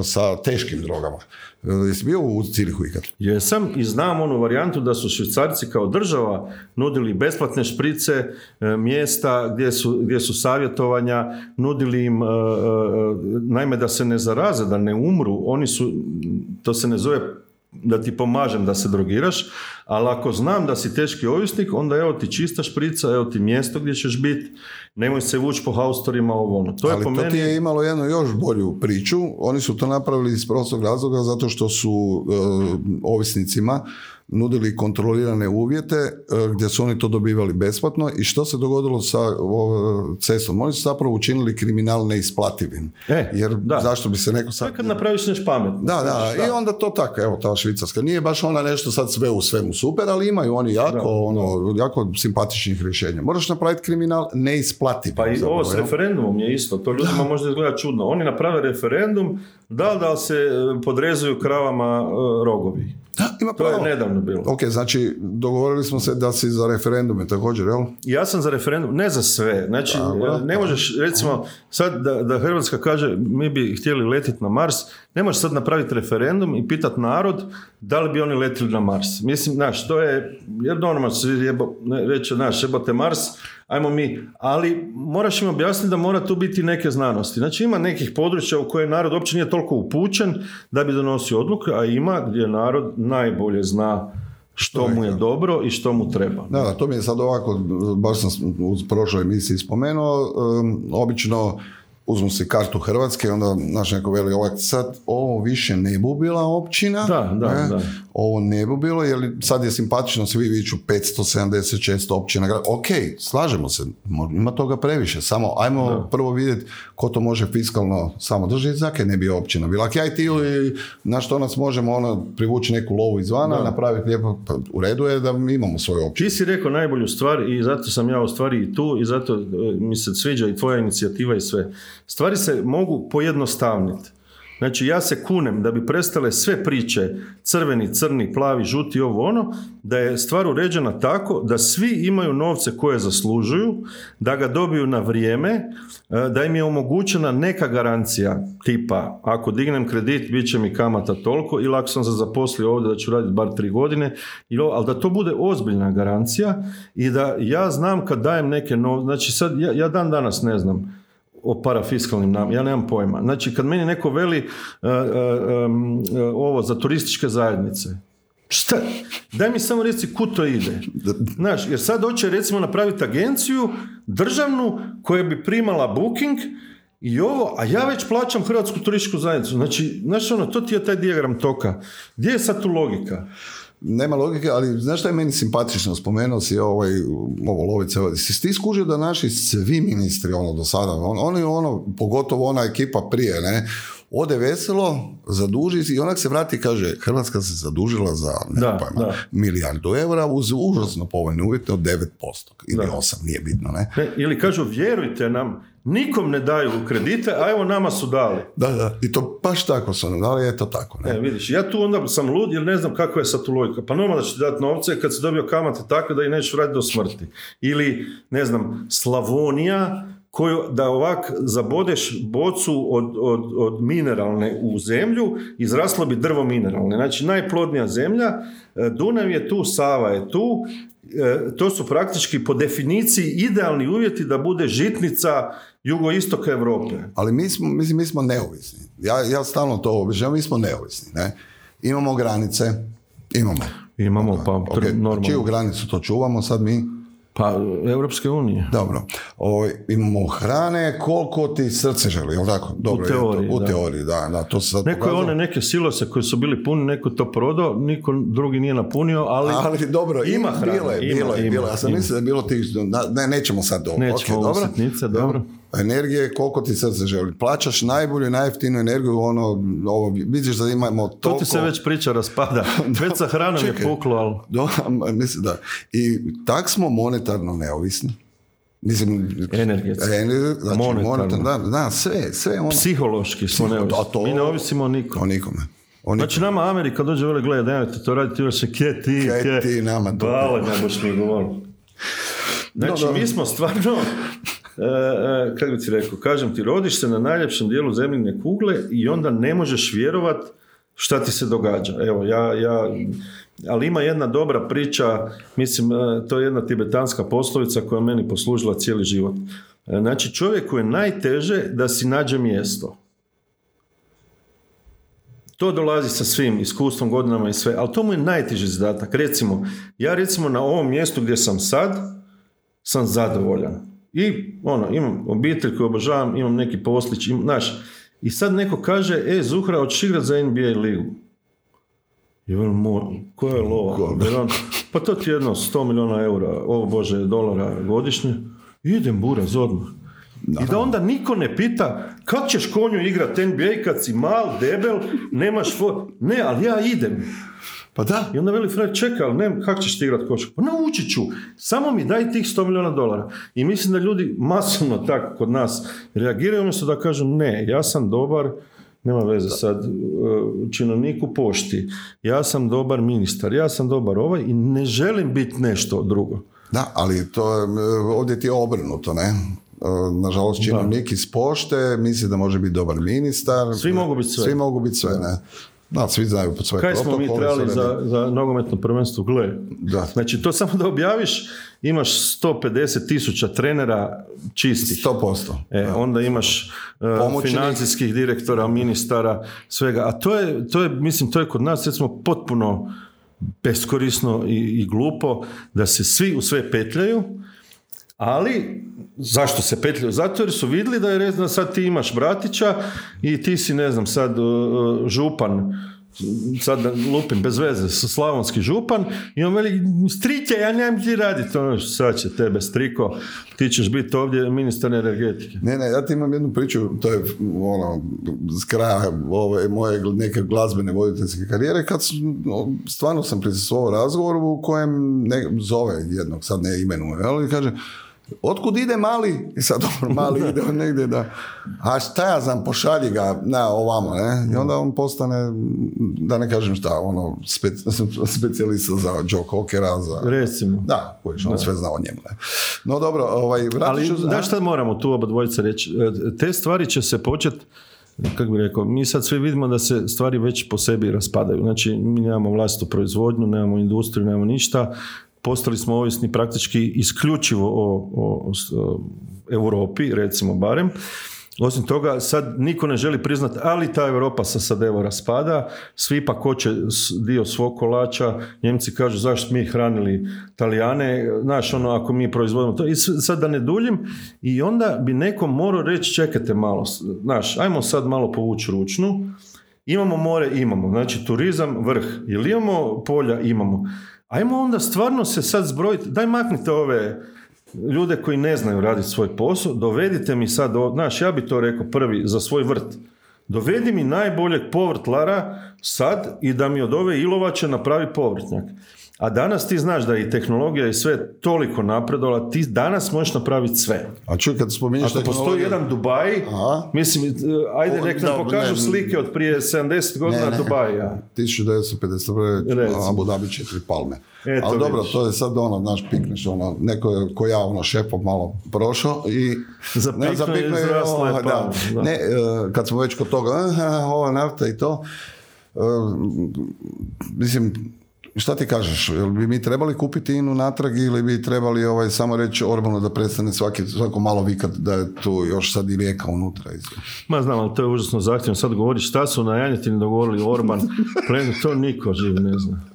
sa teškim drogama. Jesi bio u Cirihu ikad? Jesam i znam onu varijantu da su švicarci kao država nudili besplatne šprice, e, mjesta gdje su, gdje su savjetovanja, nudili im, e, e, naime da se ne zaraze, da ne umru, oni su, to se ne zove da ti pomažem da se drogiraš, ali ako znam da si teški ovisnik, onda evo ti čista šprica, evo ti mjesto gdje ćeš biti, nemoj se vući po haustorima, ovo ono. To je Ali po to meni... ti je imalo jednu još bolju priču. Oni su to napravili iz prostog razloga zato što su e, ovisnicima nudili kontrolirane uvjete e, gdje su oni to dobivali besplatno i što se dogodilo sa cestom? Oni su zapravo učinili kriminal neisplativim. E, Jer da. zašto bi se neko sad... kad napraviš nešto pametno. Da, da, i onda to tako, evo ta švicarska. Nije baš ona nešto sad sve u svemu super, ali imaju oni jako, Da, ono, jako simpatičnih rješenja. Moraš napraviti kriminal neisplativ. Pa i zapravo, ovo s referendumom je isto, to ljudima možda izgleda čudno. Oni naprave referendum, da li da se e, podrezuju kravama e, rogovi. Ima To je pravo. nedavno bilo. Ok, znači dogovorili smo se da si za referendume također, jel? Ja sam za referendum, ne za sve. Znači, ne možeš, recimo, sad da, da Hrvatska kaže mi bi htjeli letiti na Mars, ne možeš sad napraviti referendum i pitati narod da li bi oni letili na Mars. Mislim, znaš, to je, jer normalno se jebo, reći, znaš, jebote Mars, ajmo mi, ali moraš im objasniti da mora tu biti neke znanosti. Znači, ima nekih područja u koje narod uopće nije toliko upućen da bi donosio odluke, a ima gdje narod najbolje zna što mu je dobro i što mu treba. Da, da, to mi je sad ovako, baš sam u prošloj emisiji spomenuo, um, obično uzmu si kartu Hrvatske, onda naš neko veli ovak, sad ovo više ne bu bila općina, Da, da, ne? da. Ovo ne bi bilo, jer sad je simpatično svi viću 576 općina. Ok, slažemo se, ima toga previše, samo ajmo prvo vidjeti ko to može fiskalno samo držati, zakaj ne bi općina bila. Ako ja i ti ili na što nas možemo ono, privući neku lovu izvana, napraviti lijepo, pa u redu je da mi imamo svoju općinu. Ti si rekao najbolju stvar i zato sam ja u stvari i tu i zato e, mi se sviđa i tvoja inicijativa i sve. Stvari se mogu pojednostavniti. Znači ja se kunem da bi prestale sve priče crveni, crni, plavi, žuti, ovo ono, da je stvar uređena tako da svi imaju novce koje zaslužuju, da ga dobiju na vrijeme, e, da im je omogućena neka garancija tipa ako dignem kredit bit će mi kamata toliko ili ako sam se zaposlio ovdje da ću raditi bar tri godine, ali da to bude ozbiljna garancija i da ja znam kad dajem neke novce, znači sad ja, ja dan danas ne znam o parafiskalnim nam, ja nemam pojma. Znači, kad meni neko veli e, em, e, ovo za turističke zajednice, šta? Daj mi samo reci kud to ide. Znaš, jer sad hoće recimo napraviti agenciju državnu koja bi primala booking i ovo, a ja već plaćam Hrvatsku turističku zajednicu. Znači, znaš ono, to ti je taj dijagram toka. Gdje je sad tu logika? Nema logike, ali znaš šta je meni simpatično? Spomenuo si ovaj, ovo lovice. ovo. Si ti skužio da naši svi ministri ono do sada, on, oni ono, pogotovo ona ekipa prije, ne, ode veselo, zaduži se i onak se vrati i kaže Hrvatska se zadužila za ne Da, pojma, da. milijardu eura uz užasno povoljne uvjete od 9% ili Da. 8, nije bitno, ne? Ne, ili kažu, vjerujte nam, nikom ne daju kredite, a evo nama su dali. Da, da, i to baš tako su nam dali, je to tako, ne? E, vidiš, ja tu onda sam lud jer ne znam kakva je sad tu logika. Pa normalno da će ti dati novce kad si dobio kamate takve da ih nećeš vratiti do smrti. Ili, ne znam, Slavonija, koju da ovak zabodeš bocu od, od, od mineralne u zemlju, izraslo bi drvo mineralne. Znači, najplodnija zemlja, e, Dunav je tu, Sava je tu, e, to su praktički po definiciji idealni uvjeti da bude žitnica jugoistoka Europe. Ali mi smo, mislim, mi smo neovisni. Ja, ja stalno to objašnjavam, mi smo neovisni, ne? Imamo granice, imamo. Imamo, pa, Ok, tr- normalno. Čiju granicu to čuvamo sad mi? Pa, Europske unije. Dobro. Ovo, imamo hrane koliko ti srce želi, jel tako? Dobro, je to. teoriji, u da. teoriji, da. da to se sad Neko je one neke silose koji su bili puni, neko to prodao, niko drugi nije napunio, ali, Ali dobro, ima ima, hrane, bilo je, bilo je, bilo je. Ja sam mislio da je bilo tih, ne, nećemo sad ovo. Nećemo Ok, ovo dobro. sitnice, dobro. Energije, koliko ti srce želi. Plaćaš najbolju, najjeftiniju energiju, ono, ovo, vidiš da imamo to toliko... ti se već priča raspada. Već sa hranom je čekaj. puklo, ali... Do, mislim da. I tak smo monetarno neovisni. Mislim, Energetski. ener- znači, Monetarno. monetarno, da, da, sve, sve ono, Psihološki smo neovisni. a to- Mi ne ovisimo nikom. o nikome. O nikome. Znači nama Amerika dođe vele, gledaj, nemojte to raditi, još se kje ti, kje. ti nama to- Bale, ne boš mi govoriti. Znači, No, mi smo stvarno, e, kako bi ti rekao, kažem ti, rodiš se na najljepšem dijelu zemljine kugle i onda ne možeš vjerovat šta ti se događa. Evo, ja, ja, ali ima jedna dobra priča, mislim, e, to je jedna tibetanska poslovica koja je meni poslužila cijeli život. E, Znači, čovjeku je najteže da si nađe mjesto. To dolazi sa svim iskustvom, godinama i sve, ali to mu je najteži zadatak. Recimo, ja recimo na ovom mjestu gdje sam sad, sam zadovoljan. I ono, imam obitelj koju obožavam, imam neki poslić, im, znaš, i sad neko kaže, e, Zuhra, hoćeš igrat za NBA ligu? I on, mo, koja je lova? On, pa to ti je jedno 100 milijuna eura, ovo bože, dolara godišnje. Idem, buraz, odmah. I da onda niko ne pita kako ćeš konju igrat NBA kad si mal, debel, nemaš fo... Ne, ali ja idem. Pa da, I onda veli Fred, čekaj, ali ne, kako ćeš ti igrat košarku? Pa naučit ću, samo mi daj tih 100 milijuna dolara. I mislim da ljudi masovno tako kod nas reagiraju umjesto da kažu ne, ja sam dobar, nema veze sad, uh, činovnik u pošti, ja sam dobar ministar, ja sam dobar ovaj i ne želim biti nešto drugo. da, ali to je, e, ovdje ti je obrnuto, ne? E, Nažalost, činovnik iz pošte misli da može biti dobar ministar. Svi mogu biti sve. Svi mogu biti sve, ne? Da, svi znaju pod svoje Kaj smo mi trebali za, za nogometno prvenstvo? Gle, Da. znači to samo da objaviš, imaš 150 tisuća trenera čistih. 100%. E, onda imaš Pomoćnik. financijskih direktora, ministara, svega. A to je, to je, mislim, to je kod nas recimo potpuno beskorisno i, i glupo da se svi u sve petljaju, ali zašto se petljaju? Zato jer su vidjeli da je ne znam, sad ti imaš bratića i ti si ne znam sad e, župan sad lupim bez veze, slavonski župan i on veli, striće, ja nemam ti raditi, ono, sad će tebe striko, ti ćeš biti ovdje ministar energetike. Ne, ne, ja ti imam jednu priču, to je ono, s kraja ove, moje neke glazbene voditeljske karijere, kad stvarno sam prisustvovao razgovoru u kojem ne, zove jednog, sad ne imenuje, ali kaže, Otkud ide mali? I sad dobro, mali ide on negdje da... A šta ja znam, pošalji ga na ovamo, ne? I onda on postane, da ne kažem šta, ono, specijalista za Joe Cockera, za... Recimo. Da, koji on sve zna o njemu, ne? No dobro, ovaj, Ali, ću... da šta moramo tu oba dvojica reći? E, te stvari će se početi kako bi rekao, mi sad svi vidimo da se stvari već po sebi raspadaju. Znači, mi nemamo vlastitu proizvodnju, nemamo industriju, nemamo ništa postali smo ovisni praktički isključivo o, o, o Europi, recimo barem. Osim toga, sad niko ne želi priznati, ali ta Europa se sad evo raspada, svi pa koče dio svog kolača, Njemci kažu zašto mi hranili Talijane, znaš ono ako mi proizvodimo to, i sad da ne duljim, i onda bi neko morao reći čekajte malo, znaš, ajmo sad malo povući ručnu, imamo more, imamo, znači turizam, vrh, ili imamo polja, imamo, Ajmo onda stvarno se sad zbrojiti, daj maknite ove ljude koji ne znaju raditi svoj posao, dovedite mi sad, znaš, ja bi to rekao prvi za svoj vrt. Dovedi mi najboljeg povrtlara sad i da mi od ove ilovače napravi povrtnjak. A danas ti znaš da je i tehnologija i sve toliko napredovala, ti danas možeš napraviti sve. A čuj, kad spominješ Ako postoji jedan Dubaj, mislim, e, ajde nek nam pokažu slike od prije 70 godina ne, Dubaja. 1951. Abu Dhabi četiri palme. Eto, Ali dobro, to je sad ono, znaš, pikneš, ono, neko je ko ja, ono, šepom malo prošao i... Zapikno ne, je ovo, da. Ne, e, kad smo već kod toga, ova nafta i to, uh, mislim, Šta ti kažeš? Jel bi mi trebali kupiti INU natrag ili bi trebali ovaj, samo reći Orbanu da prestane svaki, svako malo vikat da je tu još sad i rijeka unutra? Ma znam, ali to je užasno zahtjevno. Sad govori šta su na Janjetini dogovorili Orban, plen, to niko živ ne zna.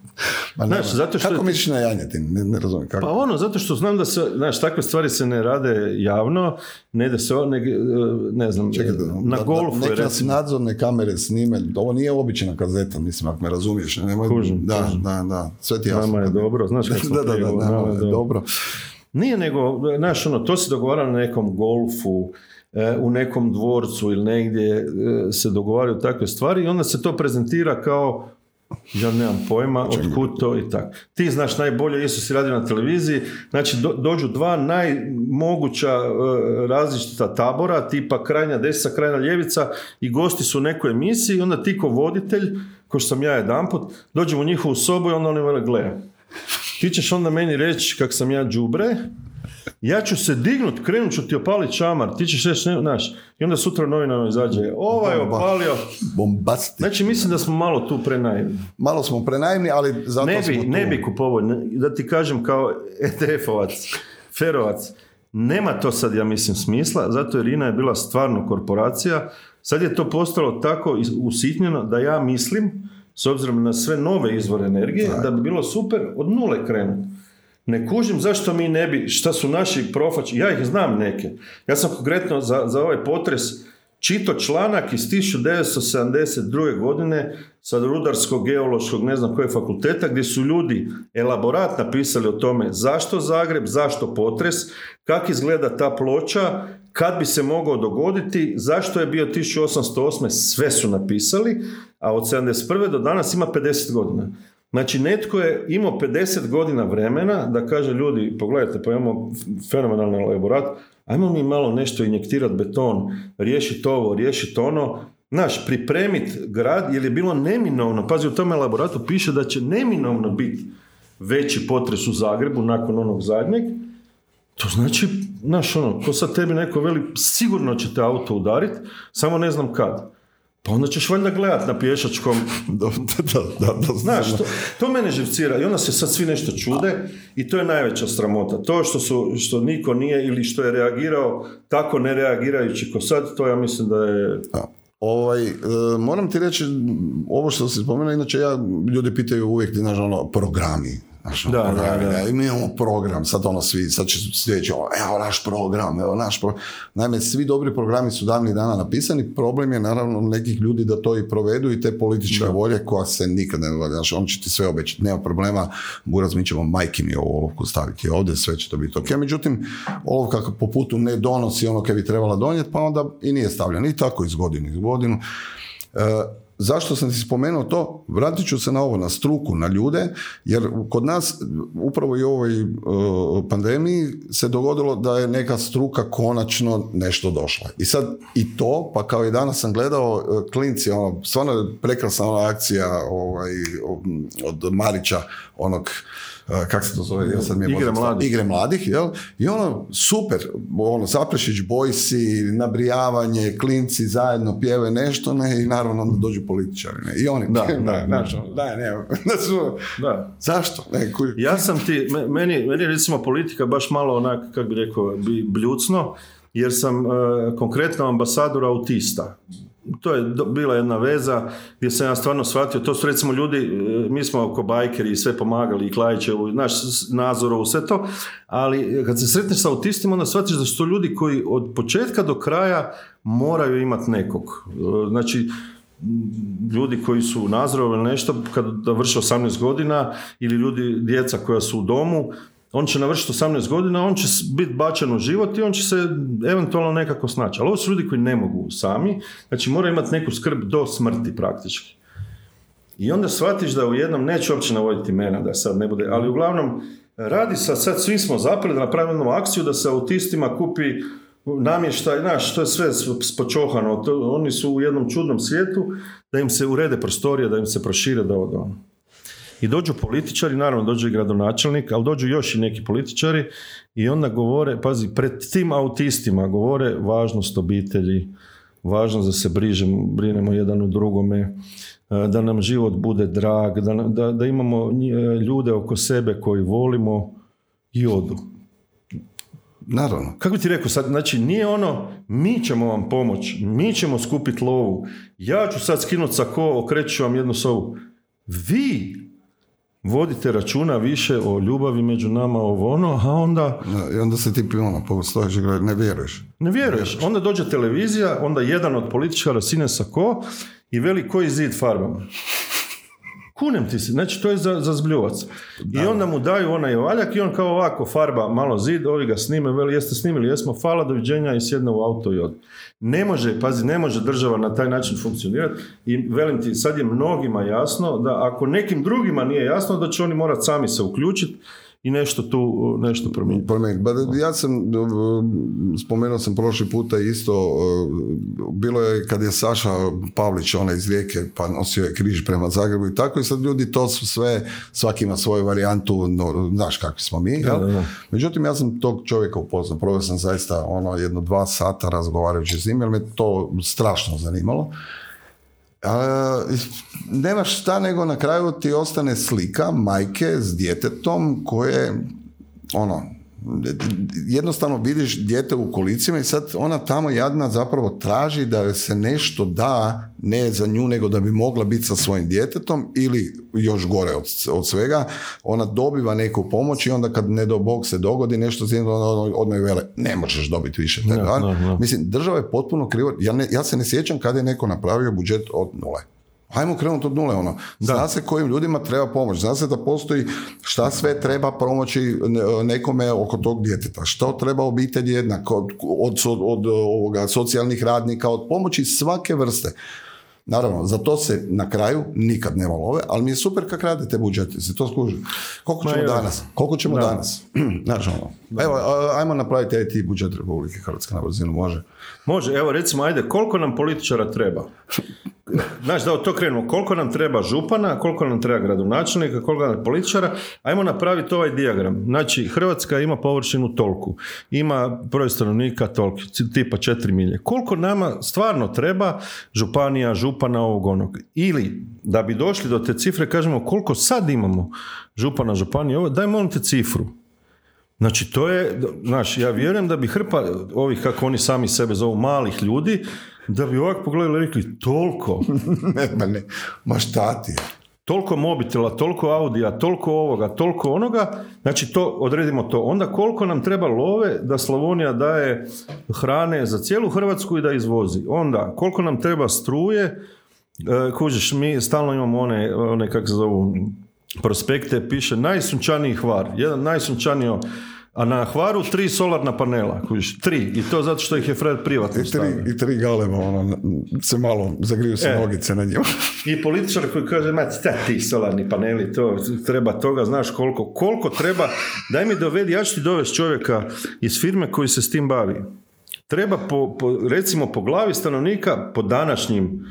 Ma znaš, zato što... Kako misliš na janjetin? Ne, ne razumijem kako. Pa ono, zato što znam da se, znaš, takve stvari se ne rade javno, ne da se, ne, ne znam, Čekaj, na da, golfu da, neke nadzorne kamere snime, ovo nije obična kazeta, mislim, ako me razumiješ. Nemoj, kužim, da, kužim. da, da, sve ti jasno. Nama je dobro, znaš kako da, da, da, nama je dobro. Nije nego, znaš, ono, to se dogovara na nekom golfu, e, u nekom dvorcu ili negdje e, se dogovaraju takve stvari i onda se to prezentira kao ja nemam pojma, od to i tako. Ti znaš najbolje, jesu si radio na televiziji, znači dođu dva najmoguća uh, različita tabora, tipa krajnja desna, krajnja ljevica i gosti su u nekoj emisiji i onda ti ko voditelj, ko što sam ja jedan put, dođem u njihovu sobu i onda oni vele gle. Ti ćeš onda meni reći kak sam ja džubre, ja ću se dignut, krenut ću ti opaliti čamar, ti ćeš reći, ne, znaš, i onda sutra novinama izađe, ovaj je opalio. Bombasti. Znači, mislim da smo malo tu prenaivni. Malo smo prenaivni, ali zato ne bi, smo tu. Ne bi kupovao, da ti kažem kao ETF-ovac, ferovac, nema to sad, ja mislim, smisla, zato jer INA je bila stvarno korporacija, sad je to postalo tako usitnjeno da ja mislim, s obzirom na sve nove izvore energije, da bi bilo super od nule krenuti. Ne kužim zašto mi ne bi, šta su naši profači, ja ih znam neke. Ja sam konkretno za, za ovaj potres čito članak iz 1972. godine sa rudarskog, geološkog, ne znam koje fakulteta, gdje su ljudi elaborat napisali o tome zašto Zagreb, zašto potres, kak izgleda ta ploča, kad bi se mogao dogoditi, zašto je bio 1808. sve su napisali, a od 71. do danas ima 50 godina. Znači, netko je imao 50 godina vremena da kaže ljudi, pogledajte, pa imamo fenomenalni laborat, ajmo mi malo nešto injektirati beton, riješiti ovo, riješiti ono, Znaš, pripremiti grad, jer je bilo neminovno, pazi u tome laboratu piše da će neminovno biti veći potres u Zagrebu nakon onog zadnjeg, to znači, znaš ono, ko sad tebi neko veli, sigurno će te auto udariti, samo ne znam kad. Pa onda ćeš valjda gledat na pješačkom. da, da, da, Znaš, to, to mene živcira i onda se sad svi nešto čude i to je najveća sramota. To što, su, što niko nije ili što je reagirao tako ne reagirajući ko sad, to ja mislim da je... Ovaj, e, moram ti reći, ovo što se spomenuo, inače ja, ljudi pitaju uvijek, znaš, ono, programi Znaš, Da, ono, da, da. I mi imamo program, sad ono svi, sad će sljedeći, ono, evo naš program, evo naš program. Naime, svi dobri programi su davnih dana napisani, problem je naravno nekih ljudi da to i provedu i te političke volje koja se nikad ne događa. Znači, on će ti sve obećati, nema problema, Buraz, mi ćemo majke mi ovu olovku staviti ovdje, sve će to biti ok. Međutim, olovka po putu ne donosi ono kaj bi trebala donijeti, pa onda i nije stavljena. I tako iz godine iz godinu. E, zašto sam ti spomenuo to? Vratit ću se na ovo, na struku, na ljude, jer kod nas upravo i u ovoj e, pandemiji se dogodilo da je neka struka konačno nešto došla. I sad i to, pa kao i danas sam gledao e, klinci, ono, stvarno je prekrasna ona akcija ovaj, od Marića, onog uh, kak se to zove, ja sad mi je Igre mladih. Igre mladih, jel? I ono, super, ono, Zaprešić, Bojsi, nabrijavanje, klinci zajedno pjeve nešto, ne, i naravno onda dođu političari, ne, i oni, Da, da, da, znaš, ono, daj, ne, da su, Da. zašto? Ne, kuj, Ja sam ti, me- meni, meni recimo politika baš malo onak, kako bi rekao, bi bljucno, jer sam e, konkretno ambasador autista. To je bila jedna veza gdje sam ja stvarno shvatio, to su recimo ljudi, e, mi smo oko bajkeri i sve pomagali, i Klajićevu, naš Nazorovu, sve to, ali kad se sretneš sa autistima, onda shvatiš da su to ljudi koji od početka do kraja moraju imati nekog. E, Znači, ljudi koji su u Nazorovu ili nešto, kad navrše 18 godina, ili ljudi, djeca koja su u domu, on će navršiti 18 godina, on će biti bačen u život i on će se eventualno nekako snaći. Ali ovo su ljudi koji ne mogu sami, znači moraju imati neku skrb do smrti praktički. I onda shvatiš da u jednom, neću uopće navoditi imena da sad ne bude, ali uglavnom radi se, sad svi smo zapeli da napravimo jednu akciju da se autistima kupi namještaj, znaš, to je sve spočohano, to, oni su u jednom čudnom svijetu, da im se urede prostorije, da im se prošire, da ono. I dođu političari, naravno dođe i gradonačelnik, ali dođu još i neki političari i onda govore, pazi, pred tim autistima govore važnost obitelji, važnost da se brižemo, brinemo jedan u drugome, e, da nam život bude drag, da, da, da imamo e, ljude oko sebe koji volimo i odu. naravno. Kako bi ti rekao sad, znači nije ono mi ćemo vam pomoć, mi ćemo skupiti lovu, ja ću sad skinuti sako, okreću ću vam jednu sovu. Vi vodite računa više o ljubavi među nama, ovo ono, a onda Da, I onda se ti ono, postojiš i gledaš, ne vjeruješ. ne vjeruješ. Onda dođe televizija, onda jedan od političara sine sako i veli koji zid farbama. Kunem ti se, znači to je za, za zbljuvac. I onda mu daju onaj valjak i on kao ovako farba malo zid, ovi ga snime, veli jeste snimili, jesmo, hvala, doviđenja i sjedne u auto i ode. Ne može, pazi, ne može država na taj način funkcionirati i velim ti, sad je mnogima jasno da ako nekim drugima nije jasno da će oni morati sami se uključiti i nešto tu, nešto promijeniti. Promijeniti. Ba, ja sam, uh, spomenuo sam prošli puta isto, uh, bilo je kad je Saša Pavlić, onaj iz Rijeke, pa nosio je križ prema Zagrebu i tako i sad ljudi to su sve, svaki ima svoju varijantu, no, znaš kakvi smo mi, jel? Da, da, da. Međutim, ja sam tog čovjeka upoznao, proveo sam zaista ono jedno dva sata razgovarajući s njim, jer me to strašno zanimalo. A, nemaš šta nego na kraju ti ostane slika majke s djetetom koje ono jednostavno vidiš dijete u kolicima i sad ona tamo jadna zapravo traži da se nešto da ne za nju nego da bi mogla biti sa svojim djetetom ili još gore od, od svega ona dobiva neku pomoć i onda kad ne do Bog se dogodi nešto s njim, onda odmah joj vele ne možeš dobiti više toga. da, da. Mislim, država je potpuno krivo. Ja, ne, ja se ne sjećam kada je neko napravio budžet od nule. Ajmo krenuti od nule, ono. Zna se kojim ljudima treba pomoć. Zna se da postoji šta sve treba pomoći ne- nekome oko tog djeteta. Što treba obitelji jednako, od, od, od ovoga, socijalnih radnika, od pomoći svake vrste. Naravno, za to se na kraju nikad nema love, ali mi je super kak radite budžete, se to skuži. Koliko ćemo danas? Koliko ćemo Da. danas? Znaš, ono. Evo, ajmo napraviti IT budžet Republike Hrvatske na brzinu, može. Može, evo recimo, ajde, koliko nam političara treba? Znaš, da od to krenemo, koliko nam treba župana, koliko nam treba gradonačelnika, koliko nam političara, ajmo napraviti ovaj dijagram. Znači, Hrvatska ima površinu tolku, ima broj stanovnika tolki, tipa 4 milje. Koliko nama stvarno treba županija, župana, ovog onog? Ili, da bi došli do te cifre, kažemo koliko sad imamo župana, županije, ovo, daj molim te cifru. Znači, to je, znaš, ja vjerujem da bi hrpa ovih, kako oni sami sebe zovu, malih ljudi, da bi ovako pogledali i rekli, toliko, ne, ma ne, ma šta ti toliko mobitela, toliko audija, toliko ovoga, toliko onoga, znači to, odredimo to. Onda koliko nam treba love da Slavonija daje hrane za cijelu Hrvatsku i da izvozi. Onda koliko nam treba struje, e, kužiš, mi stalno imamo one, one kako se zovu, prospekte, piše najsunčaniji hvar, jedan najsunčaniji a na Hvaru tri solarna panela, kužiš, tri. I to zato što ih je Fred privatno I tri, i tri galeba, ono, se malo zagriju se E. nogice na njima. I političar koji kaže, ma šta ti solarni paneli, to treba toga, znaš koliko, koliko treba, daj mi dovedi, ja ću ti dovesti čovjeka iz firme koji se s tim bavi. Treba po, po- recimo po glavi stanovnika, po današnjim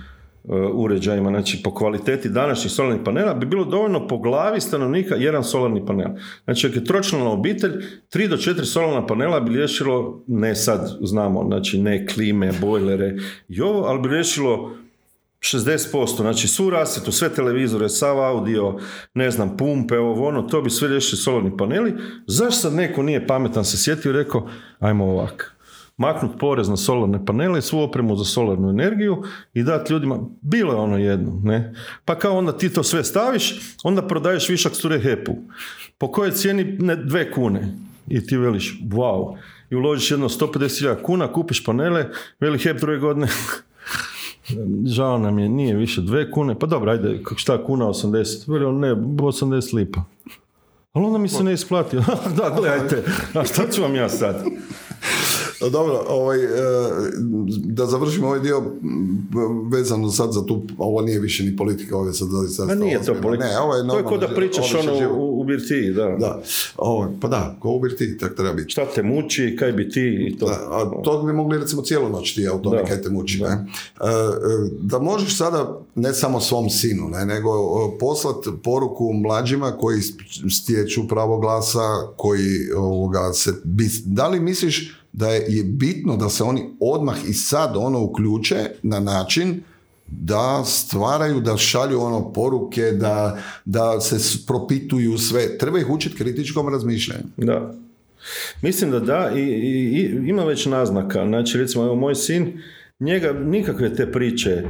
uređajima, znači po kvaliteti današnjih solarnih panela, bi bilo dovoljno po glavi stanovnika jedan solarni panel. Znači, ako je tročlana obitelj, tri do četiri solarna panela bi riješilo, ne sad znamo, znači ne klime, bojlere i ovo, ali bi riješilo 60%, znači svu rasvjetu, sve televizore, sav audio, ne znam, pumpe, ovo ono, to bi sve riješili solarni paneli. Zašto sad neko nije pametan se sjetio i rekao, ajmo ovak, maknut porez na solarne panele, svu opremu za solarnu energiju i dati ljudima, bilo je ono jedno, ne? Pa kao onda ti to sve staviš, onda prodaješ višak struje HEP-u. Po kojoj cijeni? Ne, dve kune. I ti veliš, wow. I uložiš jedno 150.000 kuna, kupiš panele, veli HEP druge godine, žao nam je, nije više dve kune, pa dobro, ajde, šta, kuna 80, veli on, ne, 80 lipa. Ali onda mi se ne isplati. da, gledajte, a šta ću vam ja sad? Dobro, ovaj, e, da završimo ovaj dio vezano sad za tu, ovo nije više ni politika, ovo je sad zaista Ma nije to politika. Ne, ovo je, to je ko normalno da pričaš ono u, u birtiji, da. Da, ovo, pa da, ko u birtiji, tak treba biti. Šta te muči, kaj bi ti i to. Da, a to bi mogli recimo cijelu noć ti o tome Da. kaj te muči. Ne? E, e, Da možeš sada ne samo svom sinu, ne, nego poslat poruku mlađima koji stječu pravo glasa, koji ovoga, se... Da li misliš da je, bitno da se oni odmah i sad ono uključe na način da stvaraju, da šalju ono poruke, da, da se propituju sve. Treba ih učiti kritičkom razmišljanju. Da. Mislim da da i, i- i ima već naznaka. Znači, recimo, evo moj sin, njega nikakve te priče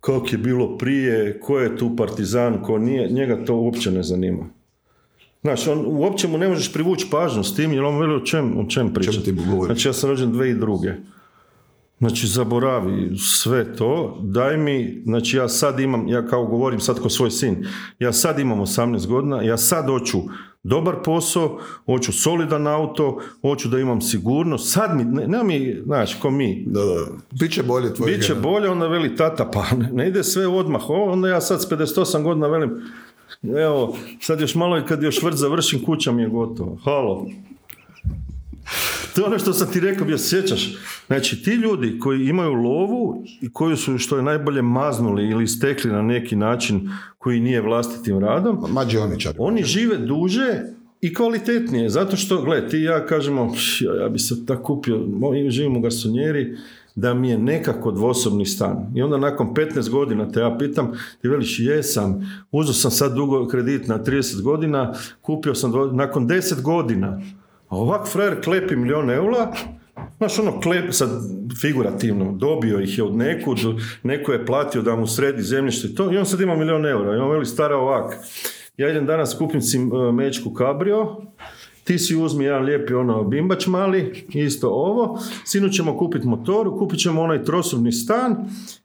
kako je bilo prije, ko je tu partizan, ko nije, njega to uopće ne zanima. Znaš, on, uopće mu ne možeš privući pažnju s tim, jer on veli o čem, o čem priča. govoriš? Znači, ja sam rođen dve i druge. Znači, zaboravi sve to, daj mi, znači ja sad imam, ja kao govorim sad ko svoj sin, ja sad imam 18 godina, ja sad hoću dobar posao, hoću solidan auto, hoću da imam sigurnost, sad mi, ne, nema mi, znači, ko mi, Da, da. Biće bolje tvoje Biće bolje, onda veli tata, pa ne, ne ide sve odmah, o, onda ja sad s 58 godina velim, evo, sad još malo i kad još vrt završim, kuća mi je gotova. Halo. To je ono što sam ti rekao, bio sjećaš. Znači, ti ljudi koji imaju lovu i koji su, što je najbolje, maznuli ili stekli na neki način koji nije vlastitim radom, Mađioničar. oni žive duže i kvalitetnije, zato što, gle, ti i ja kažemo, "Š, ja, ja bi se tako kupio, mo- živim u garsonjeri, da mi je nekako dvosobni stan. I onda nakon 15 godina te ja pitam, ti veliš jesam, uzeo sam sad dugo kredit na 30 godina, kupio sam dvo- nakon 10 godina, a ovak frajer klepi milion eura, Znaš, ono, klep, sad figurativno, dobio ih je od nekud, neko je platio da mu sredi zemljište i to, i on sad ima milion eura. I on veli stara ovak, ja idem danas kupim si e, mečku kabrio, ti si uzmi jedan lijepi ono bimbač mali, isto ovo, sinu ćemo kupiti motor, kupit ćemo onaj trosobni stan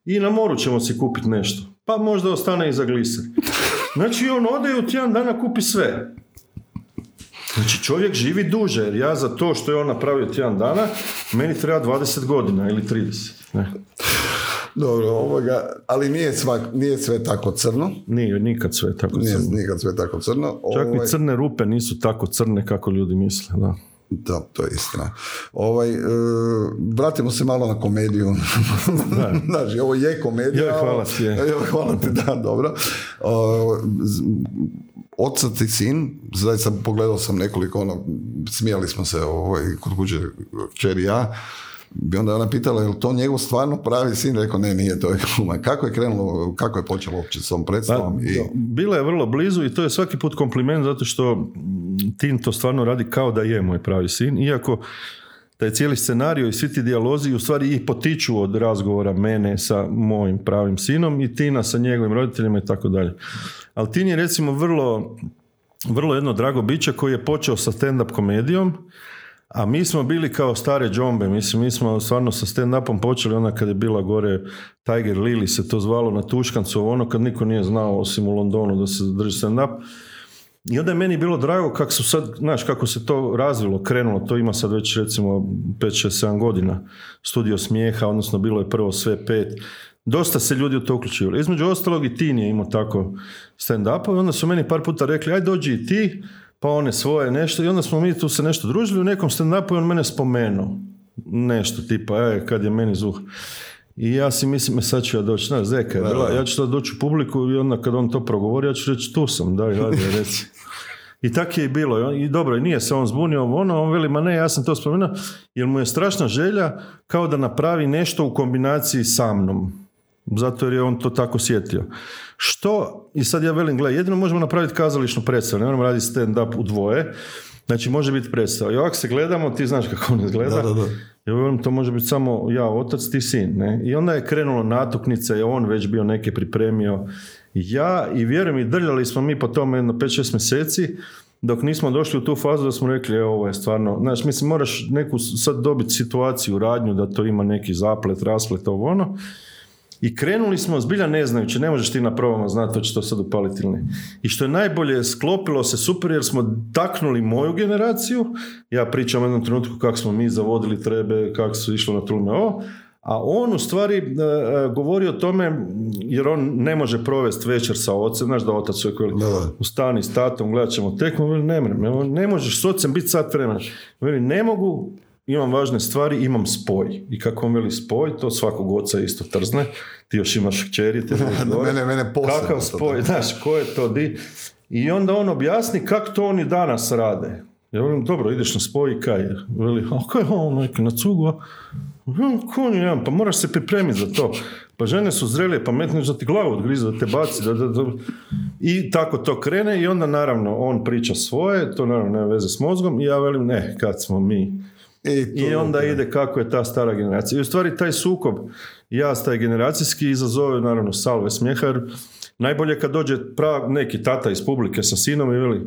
i na moru ćemo si kupiti nešto. Pa možda ostane i za gliser. Znači on ode i u tjedan dana kupi sve. Znači čovjek živi duže, jer ja za to što je on napravio tjedan dana, meni treba 20 godina ili 30. Ne, Dobro, ovoga, ali nije, svak, nije sve tako crno. nije nikad sve tako Nije crno. nikad sve tako crno. Čak Ovaj, ni crne rupe nisu tako crne kako ljudi misle. Da. Da, to je istina. Ovaj, e, vratimo se malo na komediju. Znači, ovo je komedija. Joj, hvala ti, je. Joj, hvala ti, da, dobro. O, z- ti sin, zaista pogledao sam nekoliko, ono, smijali smo se ovaj, kod kuće i ja, i onda ona pitala, je li to njegov stvarno pravi sin? Rekao, ne, nije, to je. Kako je krenulo, kako je počelo uopće s tom Pa, predstavom? I, Bila je vrlo blizu i to je svaki put kompliment zato što Tin to stvarno radi kao da je moj pravi sin, iako taj cijeli scenario i svi ti dijalozi u stvari i potiču od razgovora mene sa mojim pravim sinom i Tina sa njegovim roditeljima i tako dalje. Ali Tin je recimo vrlo, vrlo jedno drago biće koji je počeo sa stand-up komedijom, a mi smo bili kao stare džombe, mislim, mi smo stvarno sa stand-upom počeli onda kad je bila gore Tiger Lily se to zvalo na Tuškancu, ono kad niko nije znao osim u Londonu da se drži stand-up. I onda je meni bilo drago kako su sad, znaš, kako se to razvilo, krenulo, to ima sad već recimo 5, 6, 7 godina studio smijeha, odnosno bilo je prvo sve pet, dosta se ljudi u to uključivali. Između ostalog i Tin je imao tako stand-up onda su meni par puta rekli, aj dođi i ti, pa one svoje nešto i onda smo mi tu se nešto družili u nekom stand-upu i on mene spomenuo. Nešto tipa, e, kad je meni zuh. I ja si mislim, e, sad ću ja doći, znaš, zeka je bila, ja ću sad doći u publiku i onda kad on to progovori, ja ću reći, tu sam, daj, ajde, reci. I tak je i bilo. I dobro, nije se on zbunio, ono, on veli, ma ne, ja sam to spomenuo, jer mu je strašna želja kao da napravi nešto u kombinaciji sa mnom. Zato jer je on to tako sjetio. Što, i sad ja velim, gledaj, jedino možemo napraviti kazališnu predstavu, ne moramo raditi stand-up u dvoje, znači može biti predstava. I ovako se gledamo, ti znaš kako on izgleda. Da, da, da. Ja velim, to može biti samo ja, otac, ti sin. Ne? I onda je krenulo natuknica, je on već bio neke pripremio. Ja i vjerujem i drljali smo mi po tome jedno 5-6 mjeseci, dok nismo došli u tu fazu da smo rekli, evo, ovo je stvarno, znaš, mislim, moraš neku sad dobiti situaciju, radnju, da to ima neki zaplet, rasplet, ovo ono. I krenuli smo zbilja ne znajući, ne možeš ti na probama znati to će to sad upaliti ili ne. I što je najbolje, sklopilo se super jer smo taknuli moju generaciju, ja pričam u jednom trenutku kako smo mi zavodili trebe, kako su išlo na trume o, a on u stvari e, e, govori o tome, jer on ne može provesti večer sa ocem, znaš da otac uvijek veli, u stani s tatom, gledat ćemo tekmu, veli, ne, ne, ne možeš s ocem biti sat vremena. Veli, ne mogu, imam važne stvari, imam spoj. I kako on veli spoj, to svakog oca isto trzne. Ti još imaš kćeri. Te mene, mene Kakav spoj, znaš, ko je to di? I onda on objasni kako to oni danas rade. Ja velim, dobro, ideš na spoj i kaj je? Veli, a kaj je on neki na cugu? Konju jedan, pa moraš se pripremiti za to. Pa žene su zrelije, pametne, da ti glavu odgrize, da te baci. Da, da, da. I tako to krene i onda naravno on priča svoje, to naravno nema veze s mozgom i ja velim ne, kad smo mi. I, to- I onda ide kako je ta stara generacija. I u stvari taj sukob, ja taj generacijski izazove naravno salve smijeha, jer najbolje kad dođe prav, neki tata iz publike sa sinom i veli,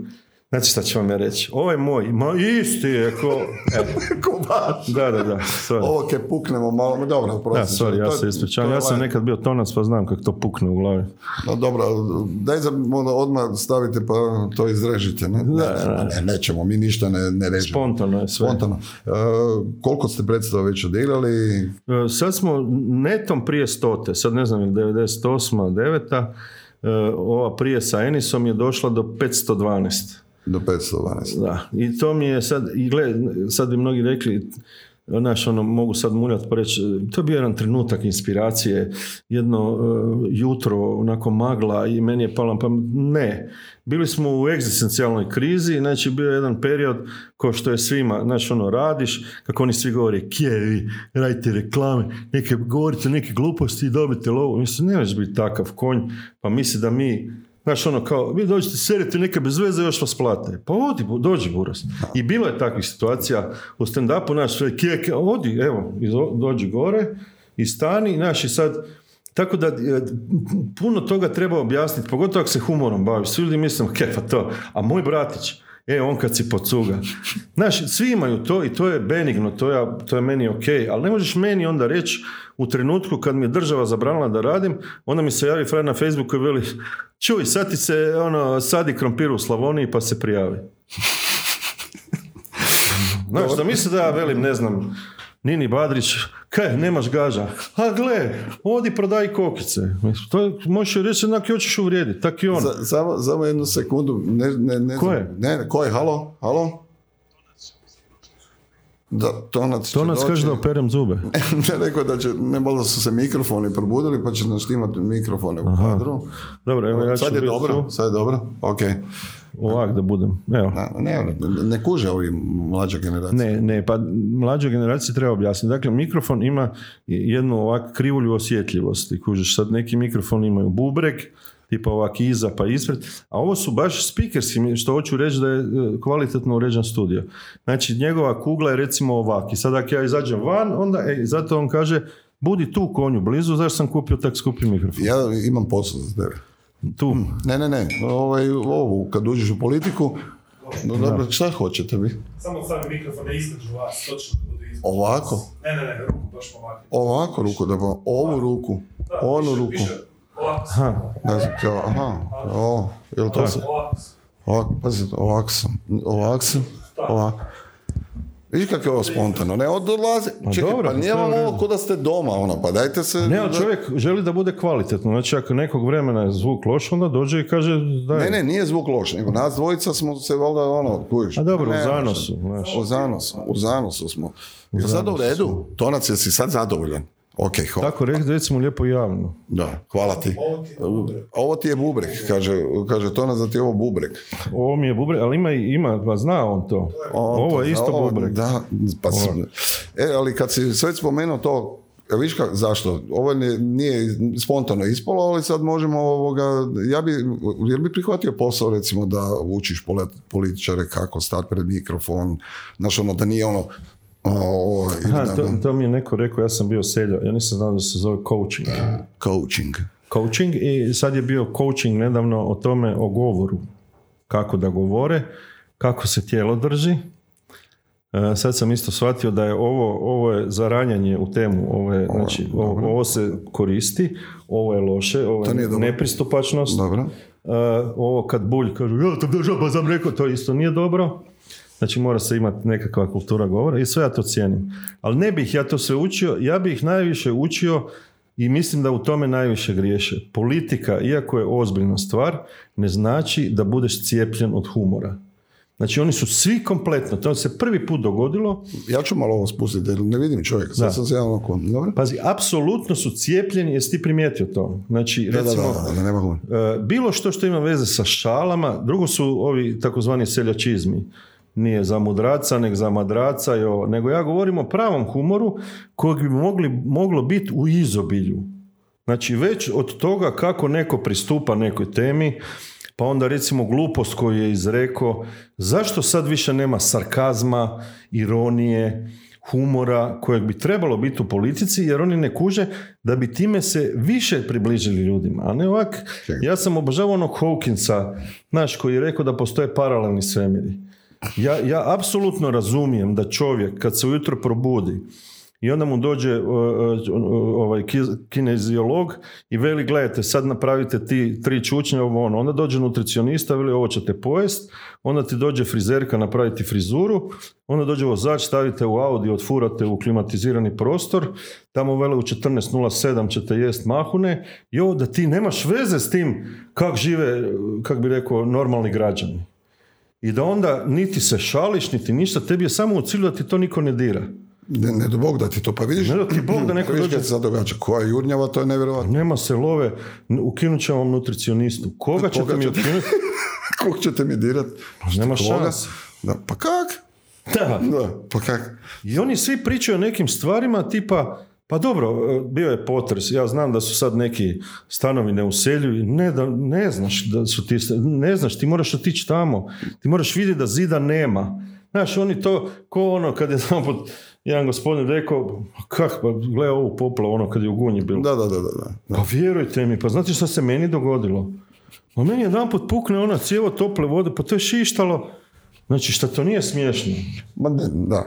znači šta ću vam ja reći, ovo je moj, ma isti je ko, Ko baš. da, da, da, sorry. Ovo ke puknemo malo, ma dobro, Da, prosti. sorry, ja se ispričavam. Ja sam nekad bio tonac pa znam kako to pukne u glavi. No dobro, daj za onda odmah stavite pa to izrežite. Ne, ne, Da, ne, ne, nećemo, mi ništa ne, ne režemo. Spontano je sve. Spontano. E, koliko ste predstava već odigrali? E, Sad smo netom prije stote, sad ne znam, je li 98. 9. Ova prije sa Enisom je došla do 512. Do 512. Da, i to mi je sad, i gle, sad bi mnogi rekli, znaš, ono, mogu sad muljati pa reći, to je bio jedan trenutak inspiracije, jedno e, jutro, onako magla i meni je palo, pamet. ne, bili smo u egzistencijalnoj krizi, znači bio je jedan period ko što je svima, znaš, ono, radiš, kako oni svi govore, kjevi, radite reklame, neke, govorite neke gluposti i dobite lovu, mislim, ne biti takav konj, pa misli da mi Znaš, ono kao, vi dođete, serite neke bez veze, još vas plate. Pa odi, dođi buras. I bilo je takvih situacija u stand-upu, naš sve, kje, odi, evo, dođi gore i stani, znaš, i sad, tako da e, puno toga treba objasniti, pogotovo ako se humorom baviš. Svi ljudi misle, ke pa to, a moj bratić, e, on kad si pocuga. Znaš, svi imaju to i to je benigno, to je, to je meni ok, ali ne možeš meni onda reći u trenutku kad mi je država zabranila da radim, onda mi se javi frajer na Facebooku i veli, čuj, sad ti se ono, sadi krompir u Slavoniji pa se prijavi. Znaš, da misli da ja velim, ne znam, Nini Badrić, kaj, nemaš gaža? A gle, odi prodaj kokice. To možeš joj reći jednak hoćeš uvrijediti, tak i on. Samo, samo jednu sekundu. Ne, ne, ne Ko je? Ne, ne, ko je? Halo? Halo? Da, tonac će Tonac kaže da operem zube. ne rekao da će, ne malo su se mikrofoni probudili pa će naštimati mikrofone u kadru. Dobro, evo ja ću sad je dobro, sad je dobro, ok. Ovak da budem. Evo. Ne, ne, kuže ovi mlađa generacija. Ne, ne, pa mlađoj generaciji treba objasniti. Dakle, mikrofon ima jednu ovak krivulju osjetljivosti. Kužiš, sad neki mikrofon imaju bubreg, tipa ovak iza pa ispred, a ovo su baš speakerski, što hoću reći da je e, kvalitetno uređen studio. Znači njegova kugla je recimo ovak i sad ako ja izađem van, onda e, zato on kaže budi tu konju blizu, zašto sam kupio tak skupi mikrofon. Ja imam posao za tebe. Tu. Ne, ne, ne, ovaj, ovu, kad uđeš u politiku, no, dobro, šta hoćete vi? Samo stavi mikrofon da iskađu vas, točno da bude. Ovako? Ne, ne, ne, ruku baš pomaki. Ovako ruku, da ovu ruku, Da, onu piše- ruku. piše Ovako, Aha, Ne znam, kao, aha, o, jel to se, ovako. ovako, pazite, ovako sam, ovako sam, ovako. Vidiš kako je ovo spontano, ne odlazi, čekaj, dobro, pa pa nije u vam ovo ko da ste doma, ono, pa dajte se... Ne, ali čovjek želi da bude kvalitetno. Znači, ako nekog vremena je zvuk loš, onda dođe i kaže daj. Ne, ne, nije zvuk loš, nego nas dvojica smo se valjda ono, kujiš. A dobro, u Ne, zanosu, znaš. U zanosu, u zanosu smo. Je sad u redu? Tonac, jesi sad zadovoljan? Ok, hvala. Tako re- recimo lijepo javno. Da, hvala ti. Ovo ti je bubreg. Ovo ti je bubrek, kaže, kaže Tonac da ti je ovo bubrek. Ovo mi je bubreg, ali ima, i- ima, pa zna on to. Ovo je isto Ovo, bubreg. Da, pa s- e, ali kad si sve spomenuo to, e, viš ka, zašto? Ovo ne- nije spontano ispalo, ali sad možemo ovoga, ja bi, jer bi prihvatio posao recimo da učiš polet- političare kako stati pred mikrofon, znaš ono da nije ono, o, o, ili Aha, da- to, to mi je neko rekao, ja sam bio selja, ja nisam znao da se zove coaching. coaching. Coaching i sad je bio coaching nedavno o tome, o govoru. Kako da govore, kako se tijelo drži. E, sad sam isto shvatio da je ovo, ovo je zaranjanje u temu, ovo, je, znači, ovo, ovo se koristi, ovo je loše, ovo To je dobro. nepristupačnost. Dobro. Uh, ovo kad bulj kaže, ja sam držao pa sam rekao, to isto nije dobro. Znači mora se imati nekakva kultura govora i sve ja to cijenim. Ali ne bih ja to sve učio, ja bih najviše učio i mislim da u tome najviše griješe. Politika, iako je ozbiljna stvar, ne znači da budeš cijepljen od humora. Znači oni su svi kompletno, to se prvi put dogodilo, Ja ću malo ovo spustiti, jer ne vidim čovjeka, sad Da. sam se ja dobro? pazi, apsolutno su cijepljeni, jesi ti primijetio to? Znači, Da, recimo, da, da, nema govora. E, bilo što što ima veze sa šalama, drugo su ovi takozvani seljačizmi. Nije za mudraca, nego za madraca, ovo. nego ja govorim o pravom humoru kojeg bi mogli, moglo biti u izobilju. Znači već od toga kako neko pristupa nekoj temi, pa onda recimo glupost koju je izrekao, zašto sad više nema sarkazma, ironije, humora kojeg bi trebalo biti u politici jer oni ne kuže da bi time se više približili ljudima, a ne ovak, ja sam obožavao onog Hawkinsa, znaš, koji je rekao da postoje paralelni svemiri. Ja, ja apsolutno razumijem da čovjek kad se ujutro probudi i onda mu dođe ovaj ki- kineziolog i veli gledajte sad napravite ti tri čučnje ovo ono onda dođe nutricionista veli ovo ćete pojest onda ti dođe frizerka napraviti frizuru onda dođe vozač stavite u Audi odfurate u klimatizirani prostor tamo vele u 14.07 ćete jest mahune i ovo da ti nemaš veze s tim kak žive kak bi rekao normalni građani i da onda niti se šališ niti ništa tebi je samo u cilju da ti to niko ne dira Ne, ne do Bog da ti to, pa vidiš, Ne da ti Bog da neko vidiš dođe- kad se sad događa, koja jurnjava, to je nevjerojatno. Nema se love, ukinut ćemo vam nutricionistu. Koga ćete Koga mi ukinuti? Kog ćete mi dirat? nema Koga? šanse. Da, pa kak? Da. Da, pa kak? I oni svi pričaju o nekim stvarima tipa, pa dobro, e, bio je potres, ja znam da su sad neki stanovi neuseljivi, ne, da, ne znaš da su ti, ne znaš, ti moraš otići tamo, ti moraš vidjeti da zida nema. Znaš, oni to, ko ono, kad je tamo pod, jedan gospodin rekao, kak, pa gle ovu poplavu, ono kad je u Gunji bilo. Da, da, da, da. da. Pa vjerujte mi, pa znate što se meni dogodilo? Ma meni jedan put pukne ona cijevo tople vode, pa to je šištalo. Znači, šta to nije smiješno? Ma ne, da.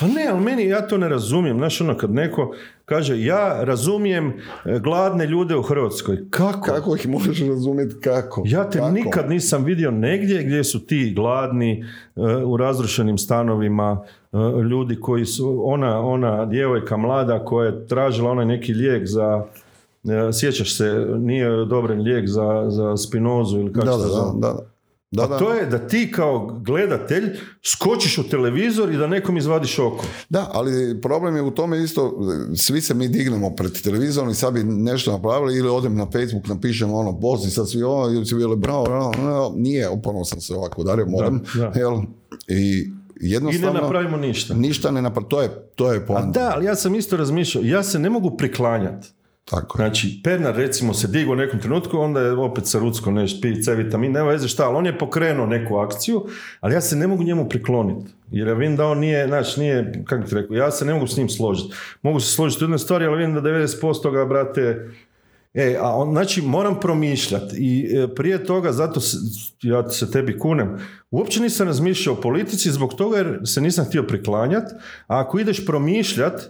Pa ne, ali meni, ja to ne razumijem. Znaš, ono, kad neko kaže, ja razumijem e, gladne ljude u Hrvatskoj. Kako? Kako ih možeš razumjeti kako? Ja te Kako? nikad nisam vidio negdje gdje su ti gladni, e, u razrušenim stanovima, e, ljudi koji su, ona, ona djevojka mlada koja je tražila onaj neki lijek za, sjećaš se, nije odobren lijek za, za spinozu ili kako Da, se da, da, zove. Da. Da, da. To je da ti kao gledatelj skočiš u televizor i da nekom izvadiš oko. Da, ali problem je u tome isto, svi se mi dignemo pred televizorom i sad bi nešto napravili ili odem na Facebook, napišem ono, pozdrav sad svi ovo, ili bili bravo, bravo, bravo, nije, uporno sam se ovako udario, moram, da. jel, i I ne jednostavno, napravimo ništa. ništa ne napravimo, to je, to je A da, ali ja sam isto razmišljao, ja se ne mogu priklanjati. Tako. Znači, Pernar recimo se digo u nekom trenutku, onda je opet sa Rucko neš pi C vitamin, nema veze šta, ali on je pokrenuo neku akciju, ali ja se ne mogu njemu prikloniti. Jer ja vidim da on nije, znači nije, kako ti rekao, ja se ne mogu s njim složiti. Mogu se složiti u jednoj stvari, ali vidim da 90% ga, brate, E, a on, znači moram promišljati i e, prije toga, zato se, ja se tebi kunem, uopće nisam razmišljao o politici zbog toga jer se nisam htio priklanjati, a ako ideš promišljati,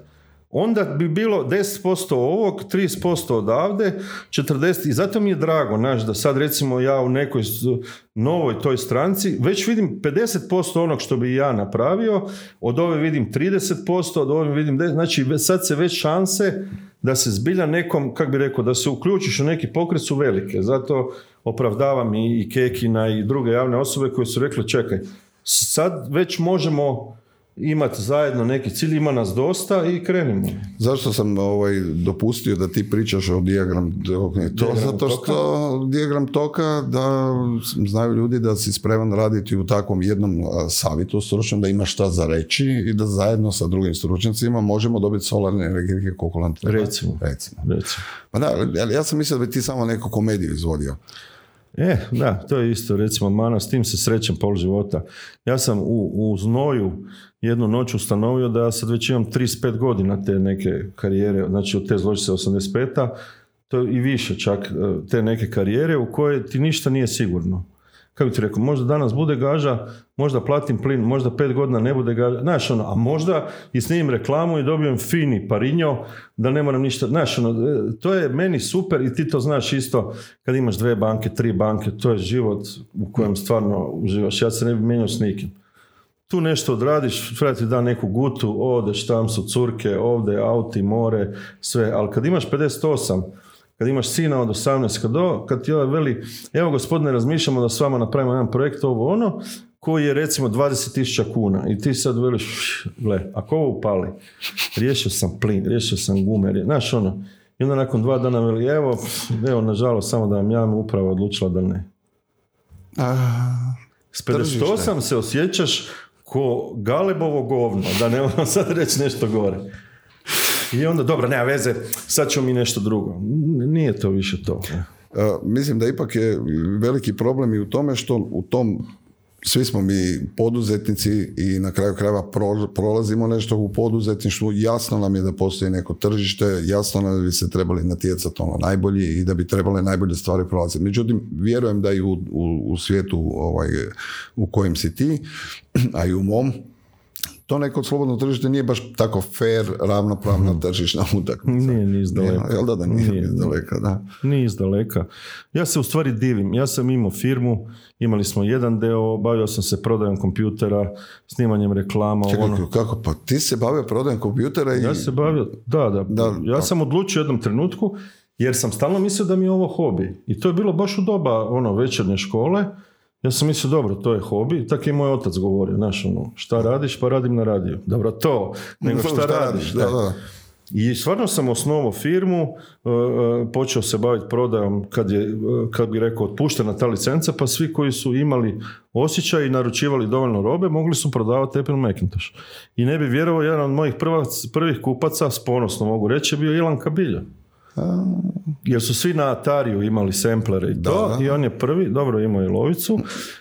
onda bi bilo 10% ovog, 30% odavde, 40% i zato mi je drago, znaš, da sad recimo ja u nekoj novoj toj stranci, već vidim 50% onog što bi ja napravio, od ove vidim 30%, od ove vidim 10%, znači sad se već šanse da se zbilja nekom, kak bi rekao, da se uključiš u neki pokret su velike, zato opravdavam i Kekina i druge javne osobe koje su rekli čekaj, sad već možemo imati zajedno neki cilj, ima nas dosta i krenimo. Zašto sam ovaj, dopustio da ti pričaš o dijagram toka? To zato što dijagram toka da znaju ljudi da si spreman raditi u takvom jednom a, savjetu stručnom, da imaš šta za reći i da zajedno sa drugim stručnjacima možemo dobiti solarne energije koliko nam treba. Recimo. Recimo. Recimo. Pa da, ali ja sam mislio da bi ti samo neku komediju izvodio. E, da, to je isto, recimo, mana, s tim se srećem pol života. Ja sam u, u znoju jednu noć ustanovio da ja sad već imam 35 godina te neke karijere, znači od te zločice 85 to je i više čak e, te neke karijere u koje ti ništa nije sigurno. Kako ti rekao, možda danas bude gaža, možda platim plin, možda pet godina ne bude gaža, znaš ono, a možda i snimim reklamu i dobijem fini parinjo, da ne moram ništa, znaš ono, e, to je meni super i ti to znaš isto kad imaš dve banke, tri banke, to je život u kojem stvarno uživaš, ja se ne bi mijenjao s nikim. Tu nešto odradiš, treba ti da neku gutu, odeš, tam su curke, ovdje auti, more, sve, ali kad imaš 58, kad imaš sina od 18, kad, do, kad ti ovaj veli, evo gospodine, razmišljamo da s vama napravimo jedan projekt, ovo ono, koji je recimo 20.000 kuna i ti sad veliš, "Pš, gle, ako ovo upali, riješio sam plin, riješio sam gume, rije- znaš ono, i onda nakon dva dana veli, evo, evo, nažalost, samo da vam javna uprava odlučila da ne. S 58 se osjećaš ko galebovo govno, da ne moram sad reći nešto gore. I onda, dobro, nema veze, sad ćemo mi nešto drugo. Nije to više to. Uh, mislim da ipak je veliki problem i u tome što u tom svi smo mi poduzetnici i na kraju krajeva pro- prolazimo nešto u poduzetništvu. Jasno nam je da postoji neko tržište, jasno nam je da bi se trebali natjecati ono najbolji i da bi trebale najbolje stvari prolaziti. Međutim, vjerujem da i u, u, u svijetu ovaj, u kojem si ti, a i u mom, to neko slobodno tržište nije baš tako fair, ravnopravna tržišna utakmica. Nije ni izdaleka. Jel da, da nije, Nije, ni izdaleka, da. Nije iz daleka. Ja se u stvari divim. Ja sam imao firmu, imali smo jedan deo, bavio sam se prodajom kompjutera, snimanjem reklama. Čekaj, ono. kako? Pa ti se bavio prodajom kompjutera i... Ja se bavio, da, da. Da, ja sam odlučio u jednom trenutku, jer sam stalno mislio da mi je ovo hobi. I to je bilo baš u doba ono, večernje škole. Ja sam mislio, dobro, to je hobi. Tako je moj otac govorio, znaš, ono, šta radiš, pa radim na radiju. Dobro, to, nego šta, Šta radiš. Da, da. I stvarno sam osnovao firmu, e, e, počeo se baviti prodajom kad je, e, kad bi rekao, otpuštena ta licenca, pa svi koji su imali osjećaj i naručivali dovoljno robe, mogli su prodavati Apple Macintosh. I ne bi vjerovao, jedan od mojih prvac, prvih kupaca, s ponosno mogu reći, je bio Ilan Kabilja. Jer su svi na Atariju imali semplere i to, da. i on je prvi, dobro imao je lovicu,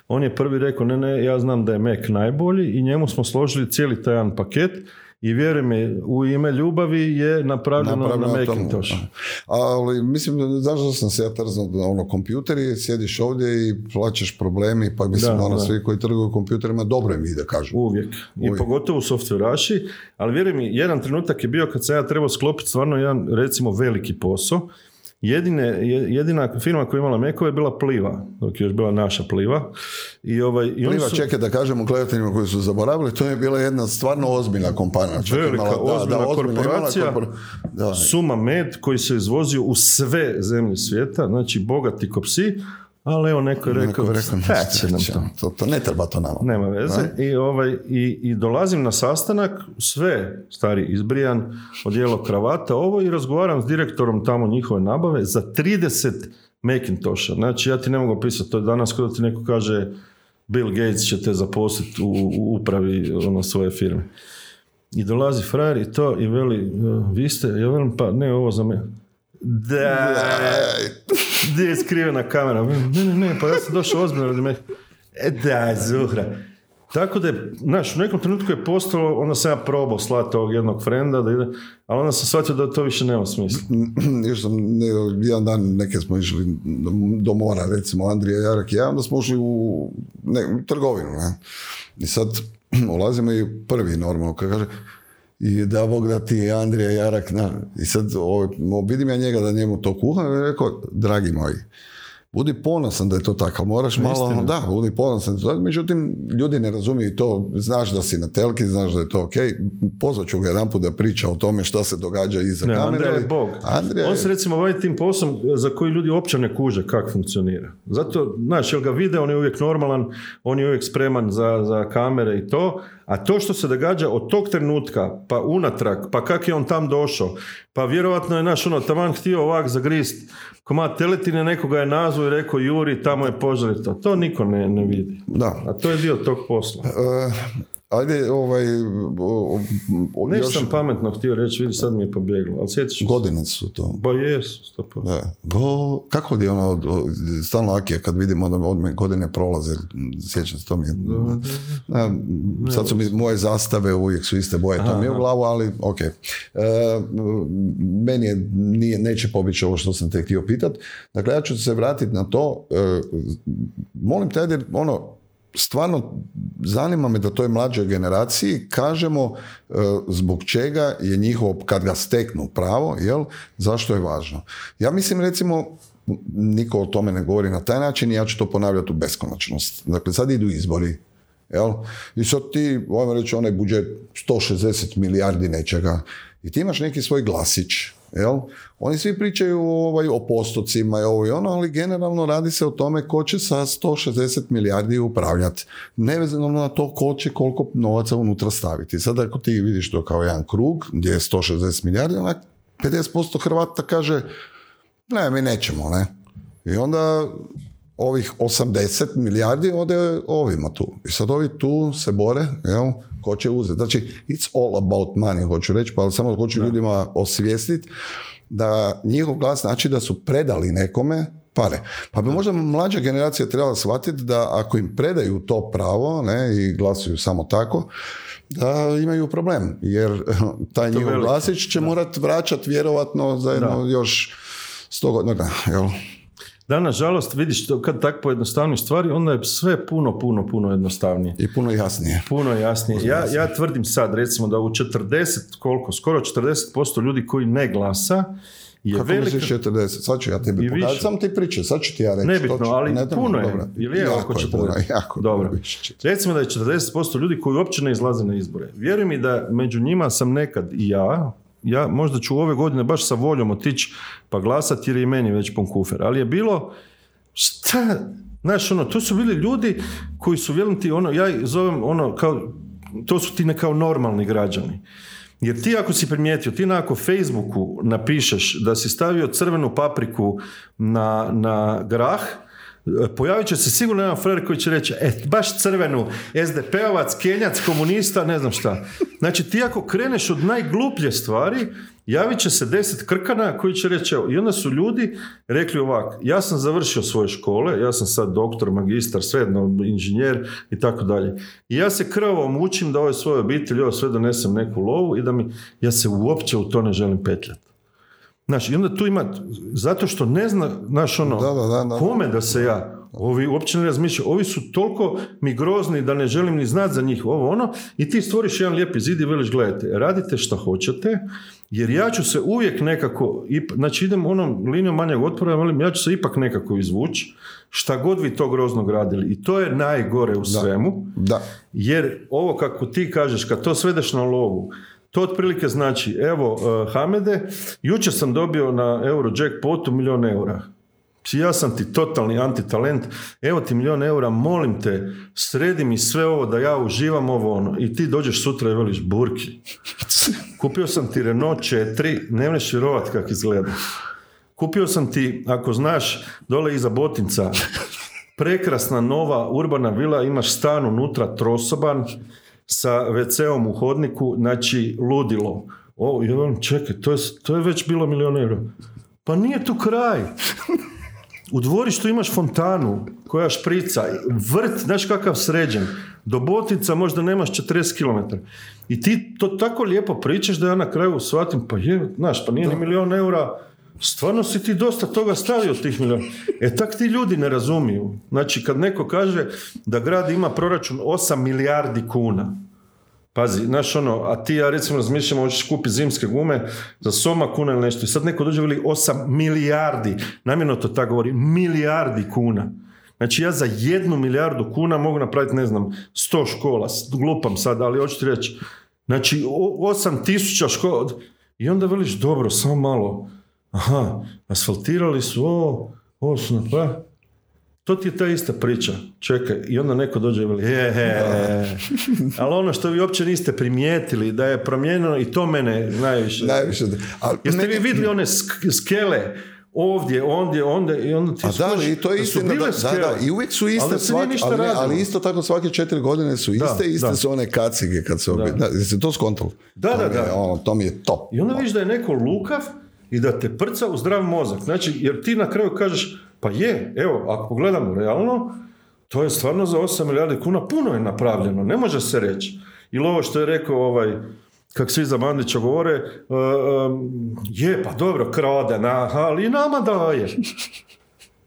on je prvi rekao, ne, ne, ja znam da je Mac najbolji i njemu smo složili cijeli taj jedan paket i vjeruj mi, u ime ljubavi je napravljeno Napravljeno na to, Macintosh. da. Ali mislim, znaš da sam se ja trznuo na ono kompjuteri, sjediš ovdje i plaćaš problemi, pa mislim Da, ono da. svi koji trguju kompjuterima dobro im ide, kažu. Uvijek. I Uvijek. pogotovo softveraši, ali vjeruj mi, jedan trenutak je bio kad sam ja trebao sklopiti stvarno jedan, recimo, veliki posao. Jedine, je- jedina firma koja je imala mekove je bila Pliva, dok je još bila naša Pliva. I, ovaj, i Pliva, su- čekaj da kažemo gledateljima koji su zaboravili, to je bila jedna stvarno ozbiljna kompanija. Velika, imala- ozbiljna imala korporacija. korpor- Da, Suma med koji se izvozio u sve zemlje svijeta, znači bogati ko psi, ali evo neko je rekao, neko je rekao, "Šta će nam "Šta to? to, to ne treba to nama. Nema veze. I, ovaj, i, I dolazim na sastanak, sve stari izbrijan, odijelo kravata, ovo i razgovaram s direktorom tamo njihove nabave za 30 Macintosha. Znači ja ti ne mogu pisati, to je danas kada ti neko kaže Bill Gates će te zaposliti u, u upravi ono, svoje firme. I dolazi frajer i to i veli, "E, vi ste, ja velim, pa ne, ovo za me. Da, gdje je skrivena kamera? Ne, ne, ne, pa ja sam došao ozbiljno radi me. E, da, Zuhra. Tako da je, znaš, u nekom trenutku je postalo, onda sam ja probao slati ovog jednog frenda da ide, ali onda sam shvatio da to više nema smisla. Još sam, ne, jedan dan neke smo išli do mora, recimo Andrija Jarak i ja, onda smo ušli u ne, trgovinu, ne. I sad ulazimo i prvi normalno, kaže, i da Bog da ti Andrija Jarak, na, i sad ovaj, vidim ja njega da njemu to kuha, i rekao, dragi moji, Budi ponosan da je to tako, moraš malo, Istina. da, budi ponosan. Međutim, ljudi ne razumiju to, znaš da si na telki, znaš da je to ok, pozvat ću ga jedan da priča o tome šta se događa iza Ne, kamere. Andrija je bog. Andrija on je- se recimo bavi tim poslom za koji ljudi uopće ne kuže kako funkcionira. Zato, znaš, jel ga vide, on je uvijek normalan, on je uvijek spreman za, za kamere i to, a to što se događa od tog trenutka, pa unatrag, pa kak je on tam došao, pa vjerojatno je naš ono taman htio ovak zagrist komad teletine, nekoga je nazvao i rekao Juri, tamo je požar i to. Niko ne, ne vidi. Da. A to je dio tog posla. E, ajde, ovaj, o, o, Nešto još sam pametno htio reći, vidi sad mi je pobjeglo, ali sjetiš se. godine su to. Ba jesu, sto posto. Da. Go, kako je ono, stalno Akija kad vidimo da od me godine prolaze, sjećam se, to mi je, Da, sad su mi moje zastave, uvijek su iste boje, to mi je u glavu, ali ok. E, meni je, nije, neće pobjeći ovo što sam te htio pitat. Dakle, ja ću se vratiti na to, e, molim te, ajde, ono, stvarno zanima me da toj mlađoj generaciji kažemo e, zbog čega je njihovo, kad ga steknu pravo, jel, zašto je važno. Ja mislim recimo, niko o tome ne govori na taj način i ja ću to ponavljati u beskonačnost. Dakle, sad idu izbori, jel? I sad ti, ajmo reći, onaj budžet 160 milijardi nečega i ti imaš neki svoj glasić, jel? Oni svi pričaju ovaj, o postocima i ovo i ono, ali generalno radi se o tome ko će sa 160 milijardi upravljati. Nevezano na to ko će koliko novaca unutra staviti. Sad ako ti vidiš to kao jedan krug gdje je 160 milijardi, onak 50% Hrvata kaže ne, mi nećemo, ne. I onda ovih 80 milijardi ode ovima tu. I sad ovi tu se bore, jel, ko će uzeti. Znači, it's all about money, hoću reći, pa samo hoću ljudima osvijestiti da njihov glas znači da su predali nekome pare. Pa bi možda mlađa generacija trebala shvatiti da ako im predaju to pravo ne, i glasuju samo tako, da imaju problem. Jer taj njihov veliki. glasić će morat vraćati vjerovatno za jedno još sto godina. Jel? Da, nažalost, vidiš, to kad tako pojednostavniš stvari, onda je sve puno, puno, puno jednostavnije. I puno jasnije. Puno jasnije. Ja, ja tvrdim sad, recimo, da u 40, koliko, skoro 40% ljudi koji ne glasa, je Kako velika... misliš 40? Sad ću ja tebi više. pokazati. Samo ti priče, sad ću ti ja reći. Nebitno, ali Ne puno je. dobro. Ili je jako oko je puno, 40? jako Dobro. Recimo da je 40% ljudi koji uopće ne izlaze na izbore. Vjeruj mi da među njima sam nekad i ja, ja možda ću ove godine baš sa voljom otići pa glasati jer je i meni već pun kufer. Ali je bilo, šta, znaš ono, to su bili ljudi koji su, vjerujem ti, ono, ja zovem ono, kao, to su ti ne kao normalni građani. Jer ti ako si primijetio, ti na ako Facebooku napišeš da si stavio crvenu papriku na, na grah, pojavit će se sigurno jedan frajer koji će reći, e, baš crvenu, SDP-ovac, Kenjac, komunista, ne znam šta. Znači, ti ako kreneš od najgluplje stvari, javit će se deset krkana koji će reći, evo, i onda su ljudi rekli ovak, ja sam završio svoje škole, ja sam sad doktor, magistar, svejedno, inženjer i tako dalje. I ja se krvavo mučim da ovoj svojoj obitelji ovo sve donesem neku lovu i da mi, ja se uopće u to ne želim petljati. Znaš, i onda tu ima, zato što ne zna, znaš ono, Da, da, da, da. kome da se ja, ovi uopće ne razmišljaju, ovi su toliko mi grozni da ne želim ni znati za njih ovo ono i ti stvoriš jedan lijepi zid i veliš gledajte, radite šta hoćete, jer ja ću se uvijek nekako, znači idem onom linijom manjeg otpora, velim, ja ću se ipak nekako izvući, šta god vi to groznog radili i to je najgore u svemu, Da. jer ovo kako ti kažeš, kad to svedeš na lovu, to otprilike znači, evo, uh, Hamede, jučer sam dobio na Eurojackpotu milion eura. Ja sam ti totalni antitalent, evo ti milion eura, molim te, sredi mi sve ovo da ja uživam ovo ono. I ti dođeš sutra i veliš burki. Kupio sam ti Renault 4, ne možeš vjerovat kak izgleda. Kupio sam ti, ako znaš, dole iza Botinca, prekrasna nova urbana vila, imaš stan unutra trosoban sa WC-om u hodniku, znači ludilo. O, ja velim, čekaj, to je, to je već bilo milion eura. Pa nije tu kraj. U dvorištu imaš fontanu koja šprica, vrt, znaš kakav sređen, do Botica možda nemaš 40 km. I ti to tako lijepo pričaš da ja na kraju shvatim, pa je, znaš, pa nije ni milion eura, stvarno si ti dosta toga stavio tih milijuna. E tak ti ljudi ne razumiju. Znači, kad neko kaže da grad ima proračun 8 milijardi kuna, Pazi, znaš ono, a ti ja recimo razmišljamo, hoćeš kupiti zimske gume za soma kuna ili nešto. I sad neko dođe veli 8 milijardi, namjerno to tako govori, milijardi kuna. Znači ja za jednu milijardu kuna mogu napraviti, ne znam, 100 škola, glupam sad, ali hoću ti reći. Znači, o- 8 tisuća škola. I onda veliš, dobro, samo malo. Aha, asfaltirali su ovo, ovo su napravili. To ti je ta ista priča. Čekaj, i onda neko dođe i veli, je, he, ali ono što vi uopće niste primijetili, da je promijenjeno i to mene najviše. Najviše. Ali Jeste vi meni- vidjeli one sk- skele ovdje, ondje, onda i onda ti A da, skužiš i to je da istina, da, da, da, i uvijek su iste, Ali svaki- ništa ali, ne, ali isto tako svake četiri godine su iste, Da, iste da. su one kacige kad se obi... Da. jeste to skontali? Da, da, da. Ono, to mi je top. I onda vidiš da je neko lukav i da te prca u zdrav mozak. Znači, jer ti na kraju kažeš, pa je, evo, ako pogledamo realno, to je stvarno za 8 milijardi kuna puno je napravljeno, ne može se reći. Ili ovo što je rekao ovaj, kak svi za Bandića govore, uh, um, je, pa dobro, krade, na, ali i nama daje.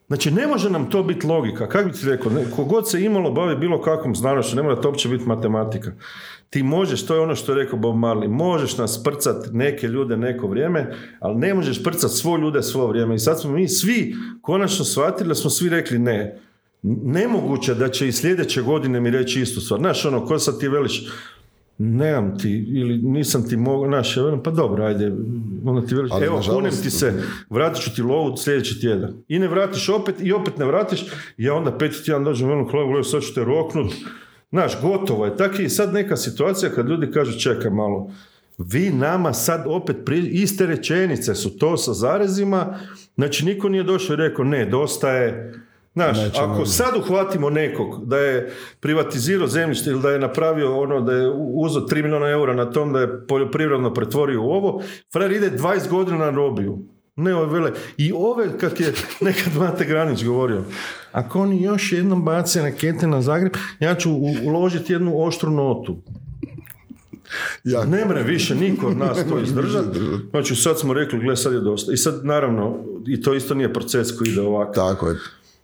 Znači, ne može nam to biti logika. Kako bi ti rekao, kogod se imalo bavi bilo kakvom znanošću, ne mora to uopće biti matematika. Ti možeš, to je ono što je rekao Bob Marley, možeš nas prcat neke ljude neko vrijeme, ali ne možeš prcat svo ljude svo vrijeme. I sad smo mi svi konačno shvatili da smo svi rekli ne. Nemoguće da će i sljedeće godine mi reći istu stvar. Znaš, ono, ko sad ti veliš, nemam ti, ili nisam ti mogao, znaš, ja velim, pa dobro, ajde, onda ti veliš, Ali, evo, kunem ti se, vratit ću ti lovu sljedeći tjedan. I ne vratiš opet, i opet ne vratiš, ja onda peti tjedan dođem, velim, kolega, gledaj, sad ću te roknut, znaš, gotovo je. Tako i sad neka situacija kad ljudi kažu, čekaj malo, vi nama sad opet pri... iste rečenice su to sa zarezima, znači niko nije došao i rekao, ne, dosta je, Znaš, Nećemo- ako sad uhvatimo nekog da je privatizirao zemljište ili da je napravio ono da je uzeo 3 milijuna eura na tom da je poljoprivredno pretvorio u ovo, frajer ide 20 godina na robiju. Ne ove vele. I ove, kak je nekad Mate Granić govorio, ako oni još jednom bace rakete na Zagreb, ja ću uložiti jednu oštru notu. Ja, Ne mre više niko od nas to izdržati. Znači sad smo rekli, gle sad je dosta. I sad naravno, i to isto nije proces koji ide ovako. tako je.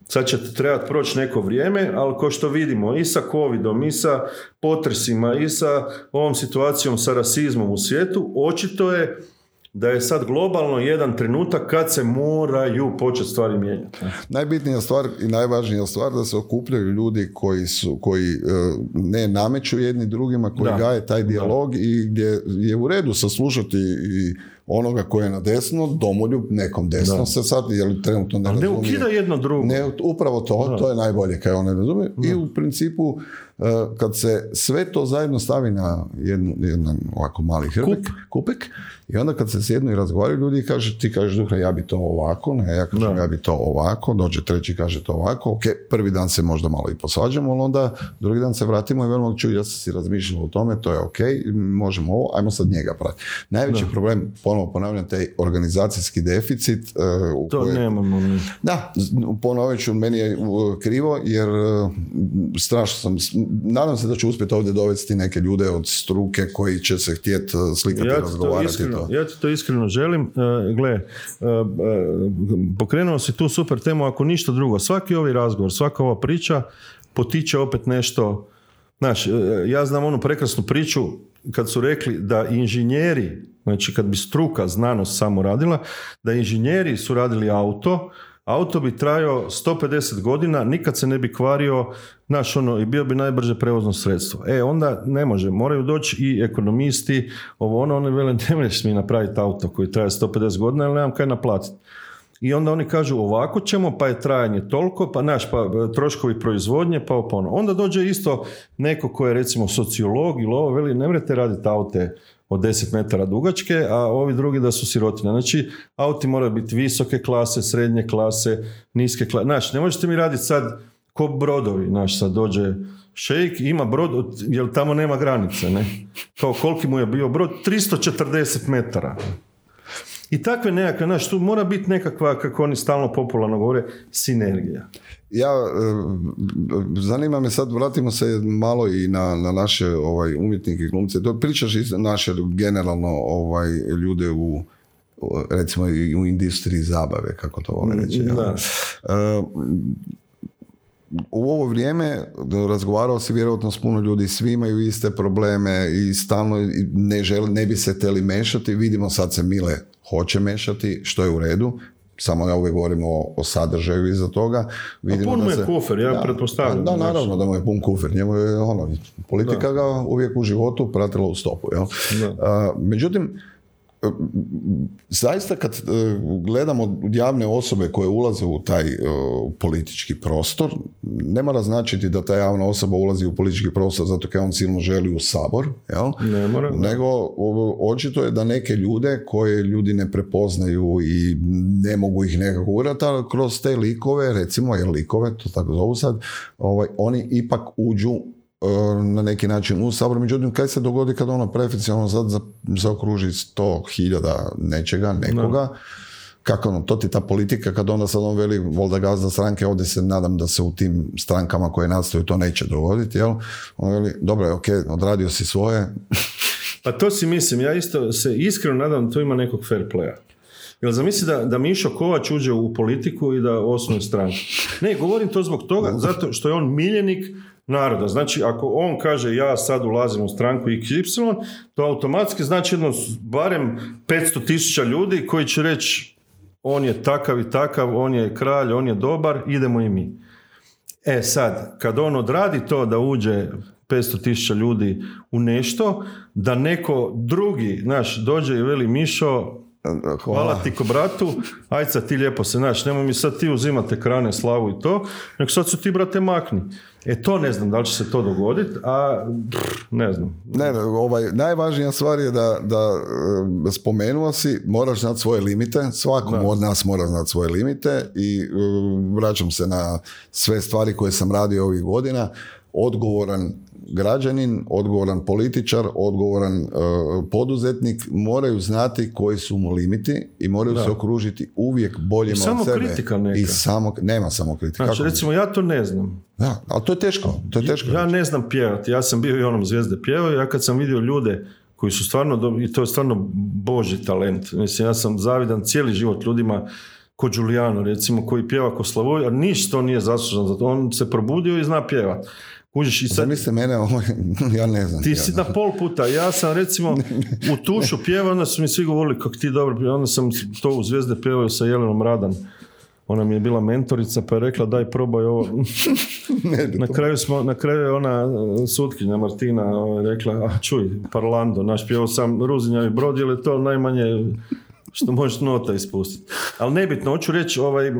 Sad će trebati proći neko vrijeme, ali ko što vidimo i sa covidom, i sa potresima, i sa ovom situacijom sa rasizmom u svijetu, očito je da je sad globalno jedan trenutak kad se moraju početi stvari mijenjati. Najbitnija stvar i najvažnija stvar da se okupljaju ljudi koji su koji e, ne nameću jedni drugima, koji Da. gaje taj dijalog i gdje je u redu saslušati i onoga koji je na desno, domoljub nekom desno Da. se sad, jer trenutno ne Ali ne razumije. ukida jedno drugo. Ne, upravo to, to je najbolje kaj on ne razumije. I u principu, e, kad se sve to zajedno stavi na jednu, jedan ovako mali hrbek, Kup. kupek, i onda kad se sjednu i razgovaraju ljudi kaže, ti kažeš Duhra, ja bi to ovako, ne, ja kažem, Da. ja bi to ovako, dođe treći kaže to ovako, ok, prvi dan se možda malo i posvađamo, ali onda drugi dan se vratimo i velimo, čuj, ja sam si razmišljao o tome, to je ok, možemo ovo, ajmo sad njega pratiti. Najveći problem, ponovo ponavljam, taj organizacijski deficit e, u To kojem- nemamo mi. da, ponovit ću, meni je uh, krivo jer uh, strašno sam, nadam se da ću uspjeti ovdje dovesti neke ljude od struke koji će se htjeti uh, slikati, Ja ti, to razgovarati. iskreno, to. ja ti to iskreno želim. E, gle, e, e, pokrenuo si tu super temu, ako ništa drugo. Svaki ovaj razgovor, svaka ova priča potiče opet nešto. Znaš, e, ja znam onu prekrasnu priču kad su rekli da inženjeri, znači kad bi struka, znanost samo radila, da inženjeri su radili auto, auto bi trajao 150 godina, nikad se ne bi kvario, znaš ono, i bio bi najbrže prevozno sredstvo. E, onda ne može, moraju doći i ekonomisti, ovo ono, oni vele, ne možeš mi napraviti auto koji traje 150 godina, ali nemam kaj naplatiti. I onda oni kažu ovako ćemo, pa je trajanje toliko, pa naš, pa troškovi proizvodnje, pa ovo, pa ono. Onda dođe isto neko ko je recimo sociolog ili ovo, veli, ne mrete raditi aute od 10 metara dugačke, a ovi drugi da su sirotine. Znači, auti moraju biti visoke klase, srednje klase, niske klase. Znaš, ne možete mi raditi sad ko brodovi, znaš, sad dođe šejk, ima brod, jer tamo nema granice, ne? Kao koliki mu je bio brod? 340 metara. I takve nekakve, znaš, tu mora biti nekakva, kako oni stalno popularno govore, sinergija. Ja, e, zanima me sad, vratimo se malo i na, na naše ovaj, umjetnike i glumce. To pričaš iz naše generalno ovaj, ljude u recimo i u industriji zabave, kako to vole reći. jel? Da. E, u ovo vrijeme razgovarao si vjerojatno s puno ljudi, svi imaju iste probleme i stalno ne, žele, ne bi se teli mešati. Vidimo sad se Mile hoće mešati, što je u redu. Samo ja uvijek govorim o, o sadržaju iza toga. Vidimo pun mu da je se- kufer, ja pretpostavljam, Da, znaš. naravno da mu je pun kufer. Njemu je ono, politika ga uvijek u životu pratila u stopu. Jel? Da. A, međutim, zaista kad e, gledamo javne osobe koje ulaze u taj e, politički prostor, ne mora značiti da ta javna osoba ulazi u politički prostor zato kaj on silno želi u sabor, jel? Ne mora, nego očito je da neke ljude koje ljudi ne prepoznaju i ne mogu ih nekako urati, ali kroz te likove, recimo, jer likove, to tako zovu sad, ovaj, oni ipak uđu na neki način u sabor. Međutim, kaj se dogodi kad ono preferencijalno sad za- zaokruži sto hiljada nečega, nekoga, kako ono, to ti ta politika kad onda sad on veli volda gazda stranke, ovdje se nadam da se u tim strankama koje nastaju to neće dogoditi, jel? On veli, dobro je, ok, odradio si svoje, Pa to si mislim, ja isto se iskreno nadam da tu ima nekog fair playa. Jel zamisli da, da Mišo Kovač uđe u politiku i da osnuje stranku? Ne, govorim to zbog toga, zato što je on miljenik naroda. Znači, ako on kaže ja sad ulazim u stranku XY, to automatski znači jedno barem 500 tisuća ljudi koji će reći on je takav i takav, on je kralj, on je dobar, idemo i mi. E sad, kad on odradi to da uđe 500 tisuća ljudi u nešto, da neko drugi, znaš, dođe i veli Mišo, hvala ti ko bratu, aj sad ti lijepo se, znaš, nemoj mi sad ti uzimati ekrane, slavu i to, nego sad su ti, brate, makni. E to ne znam da li će se to dogoditi, a pff, ne znam. Ne, ovaj, najvažnija stvar je da, da e, spomenuo si, moraš znati svoje limite, svako od nas mora znati svoje limite i e, vraćam se na sve stvari koje sam radio ovih godina, odgovoran građanin, odgovoran političar, odgovoran e, poduzetnik moraju znati koji su mu limiti i moraju se okružiti uvijek boljima I samo od sebe. kritika neka. I samo, nema samo kritika. Znači, Kako? recimo, ja to ne znam. Da, ali to je teško, to je teško. Ja ne znam pjevati. Ja sam bio i onom zvijezde pjevao. Ja kad sam vidio ljude koji su stvarno, i to je stvarno boži talent. Mislim, ja sam zavidan cijeli život ljudima ko Giuliano, recimo, koji pjeva ko Slavoj, a ništa on nije zaslužan za to. On se probudio i zna pjevat. Kužiš, i sad Zamislite mene, ovaj, ja ne znam. ti si na pol puta. Ja sam recimo u tušu pjevao, onda su mi svi govorili kako ti dobro pjeva. Onda sam to u zvijezde pjevao sa Jelenom Radan. Ona mi je bila mentorica pa je rekla daj probaj ovo. na, kraju smo, na kraju je ona e, sutkinja Martina ovaj, rekla, a čuj, Parlando, naš pjevao sam Ruzinjavi brod, jer je to najmanje što možeš nota ispustiti. Ali nebitno, hoću reći, ovaj, e,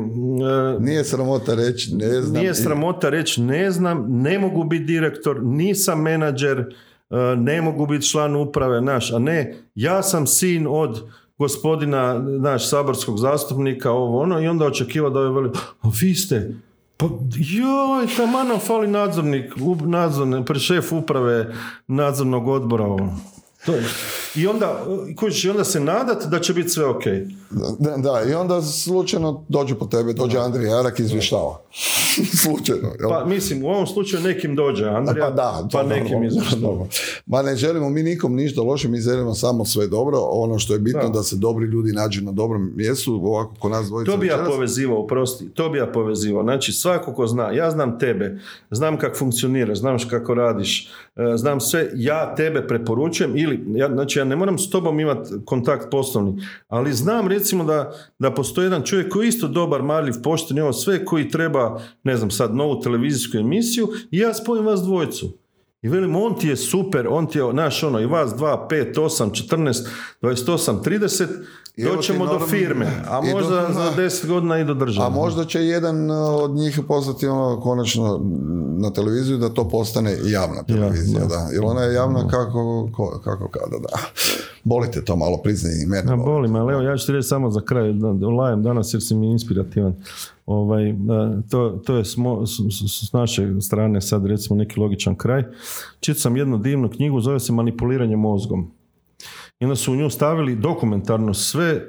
Nije sramota reći, ne znam. nije sramota reći ne znam, ne mogu biti direktor, nisam menadžer, e, ne mogu biti član uprave, naš, a ne, ja sam sin od gospodina, naš, saborskog zastupnika, ovo ono, i onda očekiva da je veli, a vi ste, pa joj, tamo nam fali nadzornik, nadzorni, šef uprave nadzornog odbora, ovo. To je. I onda, e, kužiš, i onda se nadat da će biti sve ok. Da, da, i onda slučajno dođu po tebe, dođe Andrija Jarak i izvještava. slučajno, jel? Pa mislim, u ovom slučaju nekim dođe Andrija, Pa da, pa nekim dobro. Ma ne želimo mi nikom ništa loše, mi želimo samo sve dobro. Ono što je bitno da, Da. se dobri ljudi nađu na dobrom mjestu, ovako ko nas dvojica To bi ja povezivao, oprosti, to bi ja povezivao. Znači, svako ko zna, ja znam tebe, znam kako funkcioniraš, znam kako radiš, e, znam sve, ja tebe preporučujem ili, ja, znači ja ne moram s tobom imati kontakt poslovni, ali znam recimo da, da postoji jedan čovjek koji je isto dobar, marljiv, pošten i ovo sve, koji treba, ne znam sad, novu televizijsku emisiju i ja spojim vas dvojicu. I velim, on ti je super, on ti je, naš ono, i vas 2, 5, 8, 14, 28, 30, I evo ti doćemo do firme, a i do- možda za. 10 godina i do države. A možda će jedan uh, od njih poslati ono konačno na televiziju da to postane javna televizija, da. da. Jer ona je javna kako, ko- kako kada, da. Bolite to malo, priznaj i mene. Ja, boli. boli me, ali evo ja ću ti reći samo za kraj, da, lajem danas jer si mi inspirativan. Ovaj, da, to, to je s, mo- s, s- s naše strane sad recimo neki logičan kraj. Čitao sam jednu divnu knjigu, zove se Manipuliranje mozgom. I onda su u nju stavili dokumentarno sve e,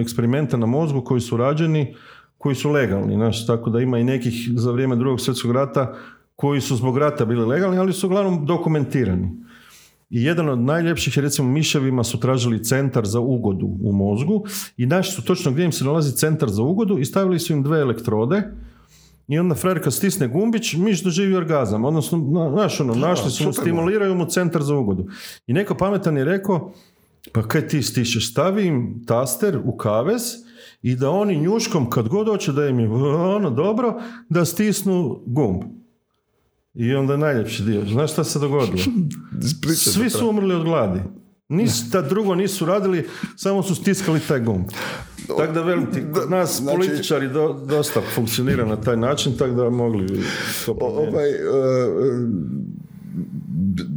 eksperimente na mozgu koji su rađeni, koji su legalni. Znaš, tako da ima i nekih za vrijeme drugog svjetskog rata koji su zbog rata bili legalni, ali su uglavnom dokumentirani. I jedan od najljepših je recimo miševima su tražili centar za ugodu u mozgu i našli su točno gdje im se nalazi centar za ugodu i stavili su im dve elektrode i onda frajer kad stisne gumbić, miš doživi orgazam. Odnosno, na- znaš ono, našli su mu, stimuliraju mu centar za ugodu. I neko pametan je rekao, pa kaj ti stišeš, stavi im taster u kavez i da oni njuškom kad god hoće da im je ono dobro, da stisnu gumb. I onda je najljepši dio. Znaš šta se dogodilo? Svi su umrli od gladi. Nis, ta drugo nisu radili, samo su stiskali taj gumb. Tako da velim ti, kod nas Znači- političari do, dosta funkcionira na taj način, tako da mogli bi to ovaj, e,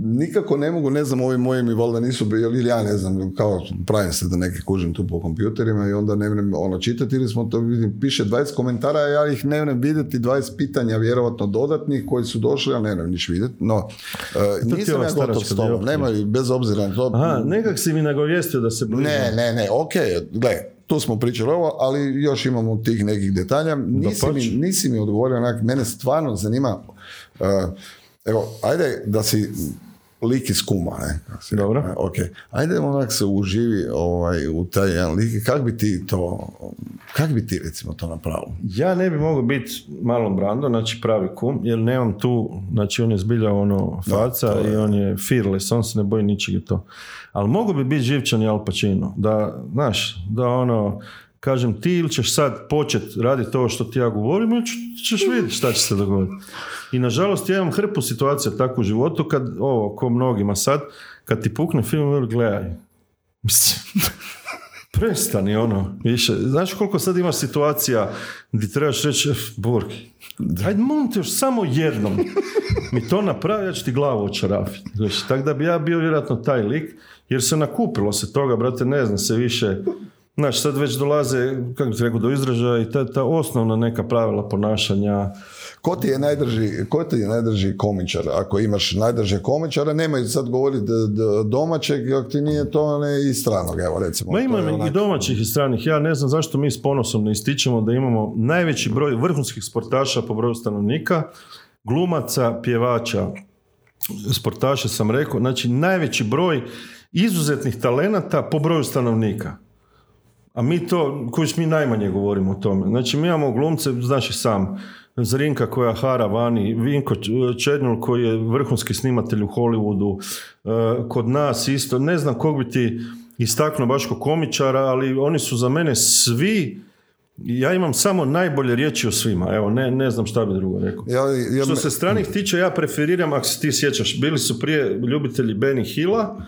nikako ne mogu, ne znam, ovi moji mi valjda nisu bili, ili ja ne znam, kao pravim se da neke kužim tu po kompjuterima i onda ne vrem ono čitati ili smo to vidim, piše 20 komentara, ja ih ne vrem vidjeti, 20 pitanja vjerojatno dodatnih koji su došli, ali ne vrem niš vidjeti, no, ti nisam ja gotov s tobom, nema, bez obzira na to, Aha, nekak si mi nagovijestio da se bliža. ne, ne, ne, ok, gle, tu smo pričali ovo, ali još imamo tih nekih detalja. Nisi, mi, nisi mi odgovorio, onak, mene stvarno zanima, uh, evo, ajde da si lik iz kuma, ne? Dobro. Ok, ajde onak se uživi ovaj, u taj jedan lik, kak bi ti to, kak bi ti recimo to napravio? Ja ne bi mogao biti Marlon Brando, znači pravi kum, jer nemam tu, znači on je zbilja ono faca je- i on je fearless, on se ne boji ničeg i to. Ali mogu bi biti živčan i Al Pacino, da, znaš, da ono, kažem ti ili ćeš sad počet raditi to što ti ja govorim ili ćeš vidjeti šta će se dogoditi. I nažalost ja imam hrpu situacija tako u životu kad, ovo, ko mnogima sad, kad ti pukne film, veli, gledaj, mislim, prestani ono, više. Znaš koliko sad imaš situacija gdje trebaš reći, "Ef, Borg, ajde molim te još samo jednom mi to napravi, ja ću ti glavu očarafiti. Tako da bi ja bio vjerojatno taj lik, jer se nakupilo se toga, brate, ne zna se više, Znaš, sad već dolaze, kako ti rekao, do izražaja i ta, ta osnovna neka pravila ponašanja. Ko ti je najdrži, ko ti je najdrži komičar? Ako imaš najdrže komičara, nemoj sad govoriti domaćeg, ako ti nije to ne i stranog, evo recimo. Ma To ima je i onak- domaćih i stranih. Ja ne znam zašto mi s ponosom ne ističemo da imamo najveći broj vrhunskih sportaša po broju stanovnika, glumaca, pjevača, sportaša sam rekao, znači najveći broj izuzetnih talenata po broju stanovnika. A mi to, koji mi najmanje govorimo o tome. Znači mi imamo glumce, znaš i sam, Zrinka koja hara vani, Vinko Černjul koji je vrhunski snimatelj u Hollywoodu, e, kod nas isto, ne znam kog bi ti istaknuo baš ko komičara, ali oni su za mene svi, ja imam samo najbolje riječi o svima, evo, ne, ne znam šta bi drugo rekao. Ja, ja, Što se stranih tiče, ja preferiram, ako se ti sjećaš, bili su prije ljubitelji Benny Hilla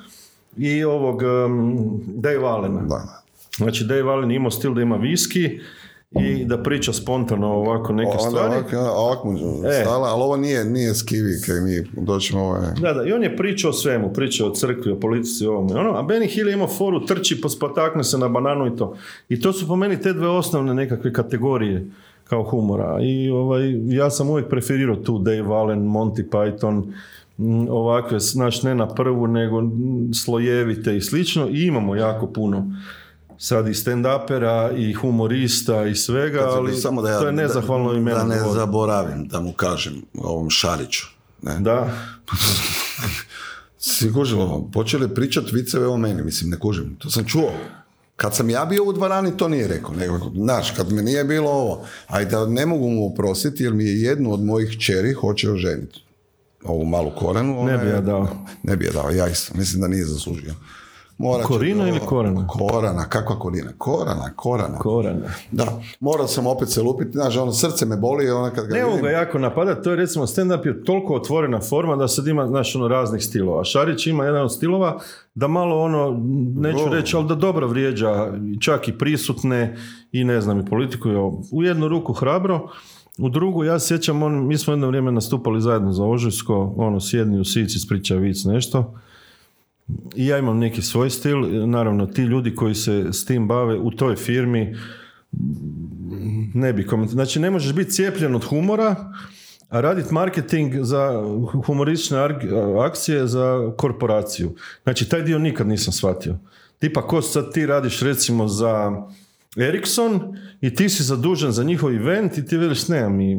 i ovog um, Dave Allena. da. Znači Dave Allen imao stil da ima viski i da priča spontano ovako neke Onda stvari. ovak, ovak mu E. stala, ali ovo nije, nije skivi kaj mi doćemo ovaj... Da, da, i on je pričao o svemu, pričao o crkvi, o politici, ovom i ono, a Benny Hill je imao foru, trči, pospatakne se na bananu i to. I to su po meni te dve osnovne nekakve kategorije kao humora. I ovaj, ja sam uvijek preferirao tu Dave Allen, Monty Python, m, ovakve, znaš, ne na prvu, nego m, slojevite i slično. I imamo jako puno sad i stand-upera i humorista i svega, ali Samo da ja, to je nezahvalno ime. Da ne zaboravim da mu kažem ovom Šariću. Ne? Da, Si kužilo, počeli pričati viceve o meni, mislim, ne kužim. To sam čuo. Kad sam ja bio u dvorani, to nije rekao. Nego, znaš, kad mi nije bilo ovo, a i da ne mogu mu oprostiti, jer mi je jednu od mojih čeri hoće oženiti. Ovu malu korenu. Ne bi ja dao. Ne bi ja dao, ja isto. Mislim da nije zaslužio. Morat Korina ili Korana? Korana, kakva korina? Korana, korana. Korana. Da, morao sam opet se lupiti, znaš, ono, srce me boli, ona kad ga Ne mogu ga jako napadati, to je recimo stand-up je toliko otvorena forma da sad ima, znaš, ono, raznih stilova. Šarić ima jedan od stilova da malo ono, neću Dobro. reći, ali da dobro vrijeđa čak i prisutne i ne znam, i politiku. U jednu ruku hrabro, u drugu, ja sjećam, on, mi smo jedno vrijeme nastupali zajedno za Ožujsko, ono, sjedni u sici, spriča vic, nešto. I ja imam neki svoj stil, naravno, ti ljudi koji se s tim bave u toj firmi, ne bi. Znači, ne možeš biti cijepljen od humora, a raditi marketing za humoristične akcije za korporaciju. Znači, taj dio nikad nisam shvatio. Tipa, ko sad ti radiš recimo za Ericsson i ti si zadužen za njihov event i ti veliš, nemam i...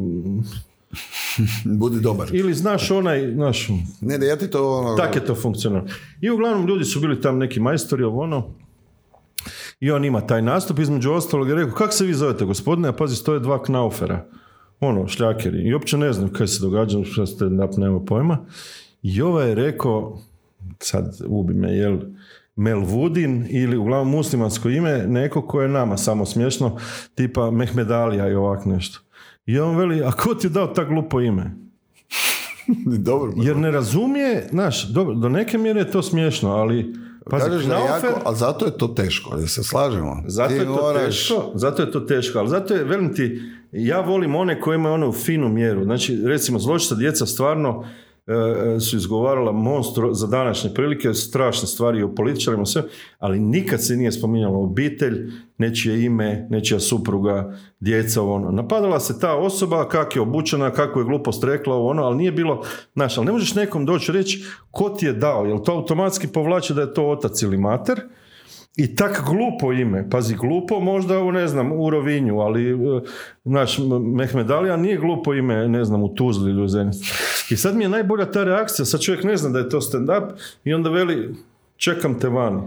Budi dobar. Ili znaš onaj, znaš, Ne, ne, ja ti to... Ono, tak je to funkcionalno. I uglavnom ljudi su bili tam neki majstori, ovo ono. I on ima taj nastup, između ostalog je rekao, kako se vi zovete gospodine? A pazi, stoje dva knaufera. Ono, šljakeri. I uopće ne znam kaj se događa, što ste nema pojma. I ovaj je rekao, sad ubi me, jel, Melvudin ili uglavnom muslimansko ime, neko koje je nama samo smiješno, tipa Mehmedalija i ovak nešto. I on veli, a ko ti je dao tak glupo ime? Dobro. Jer ne razumije, znaš, dobro, do neke mjere je to smiješno, ali pazi, Kažeš da jako, ali zato je to teško, da se slažemo. zato Ti je to moraš- teško, zato je to teško, ali zato je, velim ti, ja volim one koji imaju onu finu mjeru. Znači, recimo, zločita djeca stvarno su izgovarala monstru za današnje prilike, strašne stvari o političarima, sve, ali nikad se nije spominjala obitelj, nečije ime, nečija supruga, djeca, ono. Napadala se ta osoba, kak je obučena, kako je glupost rekla, ono, ali nije bilo, znaš, ali ne možeš nekom doći reći ko ti je dao, jer to automatski povlači da je to otac ili mater, i tak glupo ime, pazi glupo možda u ne znam u Rovinju, ali e, znaš M- Mehmedalija nije glupo ime ne znam u Tuzli ili u Zenici. I sad mi je najbolja ta reakcija, sad čovjek ne zna da je to stand up i onda veli čekam te vani.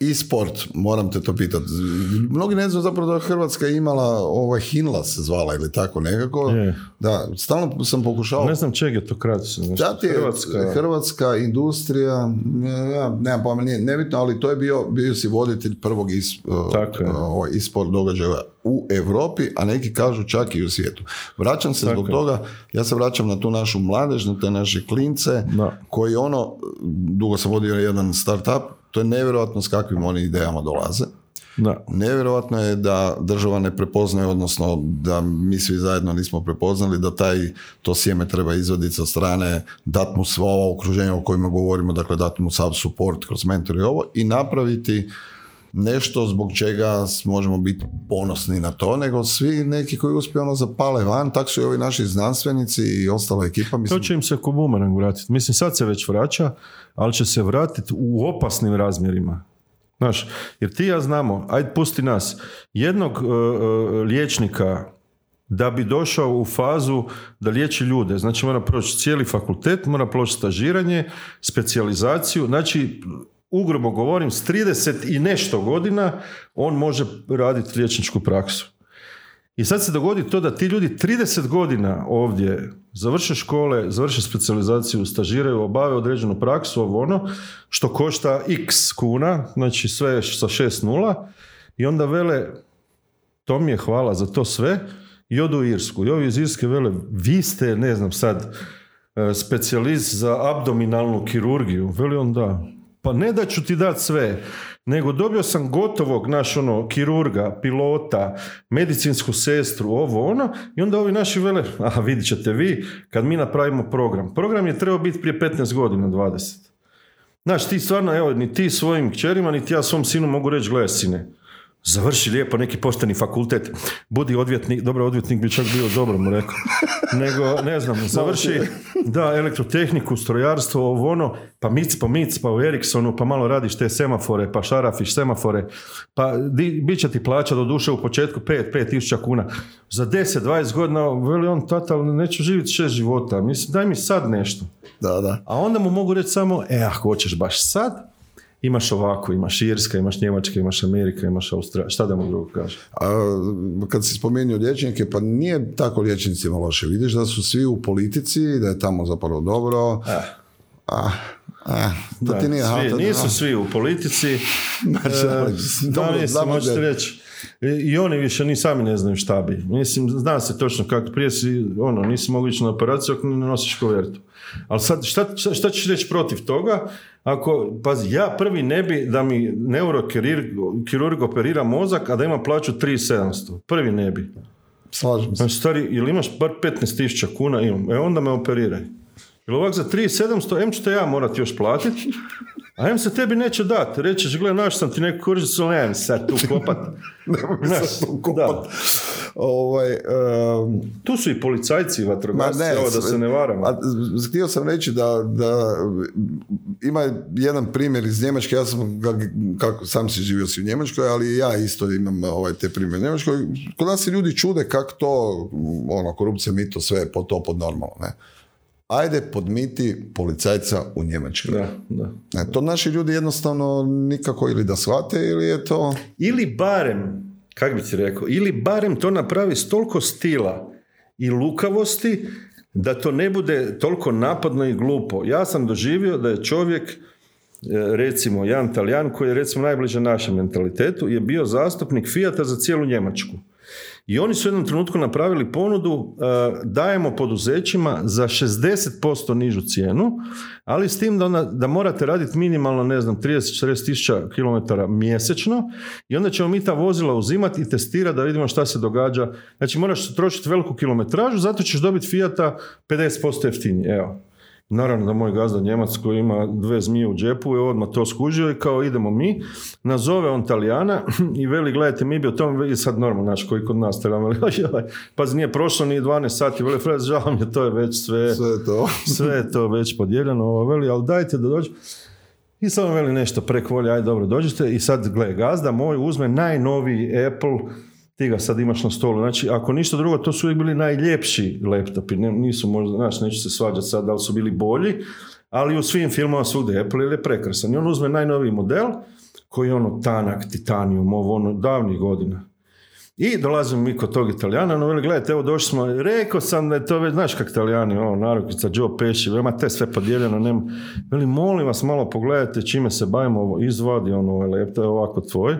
E, sport moram te to pitati. Mnogi ne znaju zapravo da je Hrvatska imala ovaj Hinla se zvala ili tako nekako. Je. Da, stalno sam pokušao Ne znam čeg je to kratice. Da ti Hrvatska, Hrvatska, industrija, ja, nemam pojma, nije nebitno, ali to je bio, bio si voditelj prvog is, uh, ovaj, e-sport događaja u Europi, a neki kažu čak i u svijetu. Vraćam se Tako zbog toga, ja se vraćam na tu našu mladež, na te naše klince, Da. koji ono, dugo sam vodio jedan startup, to je nevjerojatno s kakvim oni idejama dolaze. da. Nevjerojatno je da država ne prepoznaje, odnosno da mi svi zajedno nismo prepoznali da taj, to sjeme treba izvaditi sa strane, dat mu sva ova okruženja o kojima govorimo, dakle dati mu sav support kroz mentor i ovo i napraviti nešto zbog čega možemo biti ponosni na to, nego svi neki koji uspiju ono zapale van, tak su i ovi naši znanstvenici i ostala ekipa. To Mislim, će im se ko bumerang vratiti. Mislim, sad se već vraća, ali će se vratiti u opasnim razmjerima. Znaš, jer ti ja znamo, ajde pusti nas, jednog e, liječnika da bi došao u fazu da liječi ljude, znači mora proći cijeli fakultet, mora proći stažiranje, specijalizaciju, znači ugrubo govorim, s 30 i nešto godina on može raditi liječničku praksu. I sad se dogodi to da ti ljudi 30 godina ovdje završe škole, završe specijalizaciju, stažiraju, obave određenu praksu, ovo ono, što košta x kuna, znači sve sa 6 nula, i onda vele, to mi je hvala za to sve, i odu u Irsku. I ovi iz Irske vele, vi ste, ne znam sad, e, specijalist za abdominalnu kirurgiju. Veli on da. Pa ne da ću ti dati sve, nego dobio sam gotovog, naš ono, kirurga, pilota, medicinsku sestru, ovo ono, i onda ovi naši vele, a vidit ćete vi, kad mi napravimo program. Program je trebao biti prije 15 godina, 20. Znaš, ti stvarno, evo, ni ti svojim kćerima, niti ja svom sinu mogu reći, gledaj sine, završi lijepo neki pošteni fakultet, budi odvjetnik, dobro odvjetnik bi čak bio dobro mu rekao, nego ne znam, završi da, elektrotehniku, strojarstvo, ovo ono, pa mic po mic, pa u Ericssonu, pa malo radiš te semafore, pa šarafiš semafore, pa di, bit će ti plaća do duše u početku 5, 5 tisuća kuna. Za 10, 20 godina, veli on, tata, neću živjeti šest života, mislim, daj mi sad nešto. da, da. A onda mu mogu reći samo, e, ako hoćeš baš sad, imaš ovako, imaš Irska, imaš Njemačka, imaš Amerika, imaš Australija, šta da mu drugo kaže? A, kad si spomenuo liječnike, pa nije tako liječnicima loše. Vidiš da su svi u politici, da je tamo zapravo dobro. Ah, ah, to Da, ti nije svi, nisu svi u politici. E, se. da, možete reći. I, I oni više ni sami ne znaju šta bi. Mislim, zna se točno kako prije si, ono, nisi mogu ići na operaciju ako ne nosiš kovertu. Ali sad, šta, šta, šta ćeš reći protiv toga? Ako, pazi, ja prvi ne bi da mi neurokirurg operira mozak, a da ima plaću 3700. Prvi ne bi. Slažem se. Znači, stari, ili imaš bar 15.000 kuna, imam, e onda me operiraj. Jer ovak za 3700, em ću te ja morat još platiti, A em se tebi neće dati. Rećeš, gle, naš sam ti neku kožicu, ali nemam sad tu kopat. Sad tu kopat. Ovaj, em, Tu su i policajci vatrogasci, ne, evo da se ne varamo. A, htio sam reći da, da ima jedan primjer iz Njemačke, ja sam, ga- kako sam si živio si u Njemačkoj, ali ja isto imam ovaj, te primjere u Njemačkoj. Kod nas se ljudi čude kako to, ono, korupcija, mito, sve je pod to pod normalno, ne. Ajde podmiti policajca u Njemačkoj. Da, da. Ne, to naši ljudi jednostavno nikako ili da shvate ili je to... Ili barem, kak bi ti rekao, ili barem to napravi s toliko stila i lukavosti da to ne bude toliko napadno i glupo. Ja sam doživio da je čovjek, e, recimo, jedan Talijan koji je recimo najbliže našem mentalitetu, je bio zastupnik Fijata za cijelu Njemačku. I oni su u jednom trenutku napravili ponudu, e, dajemo poduzećima za 60% nižu cijenu, ali s tim da, onda- da morate raditi minimalno, ne znam, 30-40 tisuća kilometara mjesečno i onda ćemo mi ta vozila uzimati i testirati da vidimo šta se događa. Znači moraš trošiti veliku kilometražu, zato ćeš dobiti Fijata 50% jeftinije. Evo. Naravno da moj gazda Njemac koji ima dve zmije u džepu je odmah to skužio i kao idemo mi. Nazove on Talijana i veli gledajte mi bi o tom i sad normalno naš koji kod nas Talijan veli "Oj, pazi nije prošlo ni 12 sati veli Fred žao mi je to je već sve Sve to. sve je to već podijeljeno, ovo veli, ali dajte da dođe. I sad on veli nešto preko volje, ajde dobro dođite i sad gle, gazda moj uzme najnoviji Apple, ti ga sad imaš na stolu. Znači, ako ništa drugo, to su uvijek bili najljepši laptopi, ne, nisu možda, znaš, neću se svađati sad da li su bili bolji, ali u svim filmama svugdje Apple je prekrasan. I on uzme najnoviji model, koji je ono tanak, titanijum, ovo ono, davnih godina. I dolazimo mi kod tog Italijana, ono veli, gledajte, evo došli smo, rekao sam da je to već, znaš kak Italijani, ovo, narukica, Joe Pesci, vema te sve podijeljeno, nema. Veli, molim vas, malo pogledajte čime se bavimo, ovo, izvadi ono, ovaj laptop, ovako tvoj,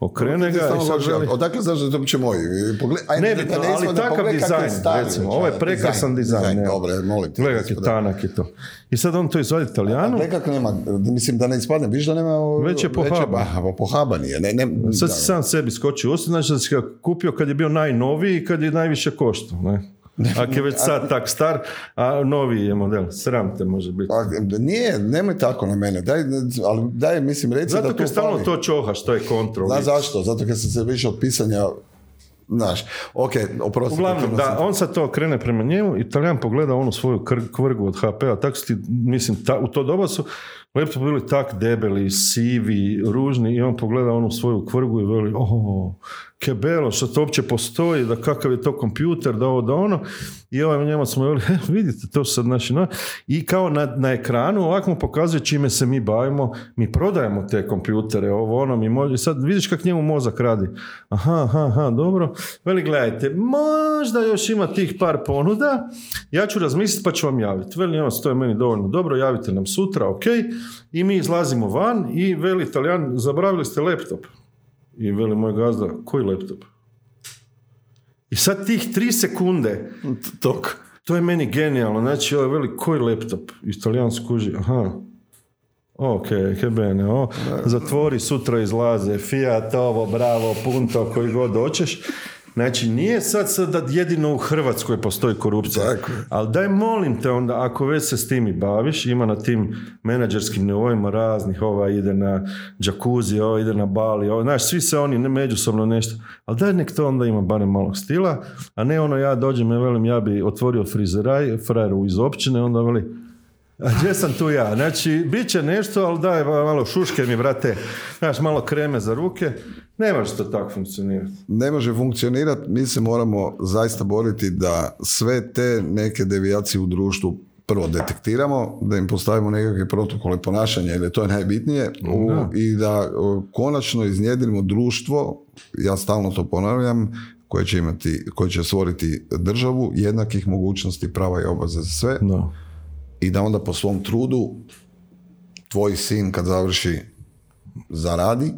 okrene ga i sad loži, veli, Odakle znaš da je to uopće moj? Pogled, aj, Nebitno, da ne ali ispadne, takav je dizajn, stari recimo, ovo je prekrasan dizajn, evo. Dobro, molim te. gledaj je tanak i to. I sad on to izvadi Italijanu, Gle kako nema, mislim da ne ispadne, viš da nema... Već je pohaban. ba, pohaban je. Ne, ne, sad si sam sebi skoči u usta, znači da si ga kupio kad je bio najnoviji i kad je najviše koštao, ne? Ako je već sad tak star, a noviji je model, sram te može biti. Pa, nije, nemoj tako na mene. Daj, ali daj, mislim, reci Zato da kad stalno to čohaš, to je kontrol. Znaš zašto? Zato kad sam se više od pisanja Znaš, ok, oprosti. Uglavnom, da, on sad to krene prema njemu, Italijan pogleda onu svoju kr- kvrgu od HP-a, tako su ti, mislim, ta, u to doba su laptopi bili tak debeli, sivi, ružni i on pogleda onu svoju kvrgu i veli, oh, kebelo, što to uopće postoji, da kakav je to kompjuter, da ovo, da ono. I ovaj Njemac mu veli, "E, vidite, to sad naši, no. I kao na, na ekranu ovako mu pokazuje čime se mi bavimo, mi prodajemo te kompjutere, ovo ono, mi može, sad vidiš kak njemu mozak radi. Aha, aha, aha, dobro. Veli, gledajte, možda još ima tih par ponuda, ja ću razmisliti pa ću vam javiti. Veli, Njemac, to je meni dovoljno dobro, javite nam sutra, ok. I mi izlazimo van i veli Italijan, zabravili ste laptop. I veli moj gazda, koji laptop? I sad tih tri sekunde Tok. to je meni genijalno. Znači, ovaj veli, koji laptop? Italijan skuži, aha. Ok, che bene, o. Zatvori, sutra izlaze, Fiat, ovo, bravo, punto, koji god hoćeš. Znači, nije sad, sad da jedino u Hrvatskoj postoji korupcija. Tako. Ali daj molim te onda, ako već se s tim i baviš, ima na tim menadžerskim nivoima raznih, ova ide na džakuzi, ova ide na bali, ova, znaš, svi se oni ne međusobno nešto. Ali daj nek to onda ima barem malog stila, a ne ono ja dođem i velim ja bi otvorio frizeraj, frajeru iz općine, onda veli, a gdje sam tu ja? Znači, bit će nešto, ali daj malo šuške mi, brate, znaš, malo kreme za ruke. Ne može to tako funkcionirati. ne može funkcionirati, mi se moramo zaista boriti da sve te neke devijacije u društvu prvo detektiramo, da im postavimo nekakve protokole ponašanja, jer je to je najbitnije, u- i da konačno iznjedrimo društvo, ja stalno to ponavljam, koje će imati, koje će stvoriti državu jednakih mogućnosti, prava i obaveze za sve No. i da onda po svom trudu tvoj sin kad završi zaradi,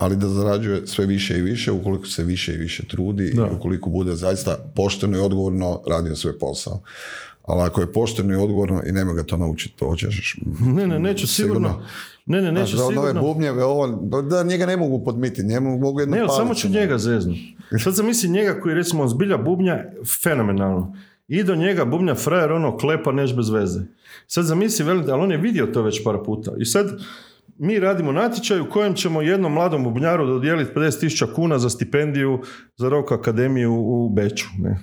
ali da zarađuje sve više i više ukoliko se više i više trudi Da. i ukoliko bude zaista pošteno i odgovorno radio svoj posao. Ali ako je pošteno i odgovorno i nema ga to naučiti, to hoćeš. Ne, ne, neću sigurno. Sigurno. Ne, ne, neću da ove sigurno. bubnjeve, ovo, da njega ne mogu podmiti, njemu mogu jednu Ne, ali samo ću njega zeznu. Sad zamisli njega koji recimo zbilja bubnja fenomenalno. i do njega bubnja frajer ono klepa neš bez veze. Sad zamisli, velite, ali on je vidio to već par puta. I sad mi radimo natječaj u kojem ćemo jednom mladom bubnjaru dodijeliti 50.000 kuna za stipendiju za Rok akademiju u Beču. Ne?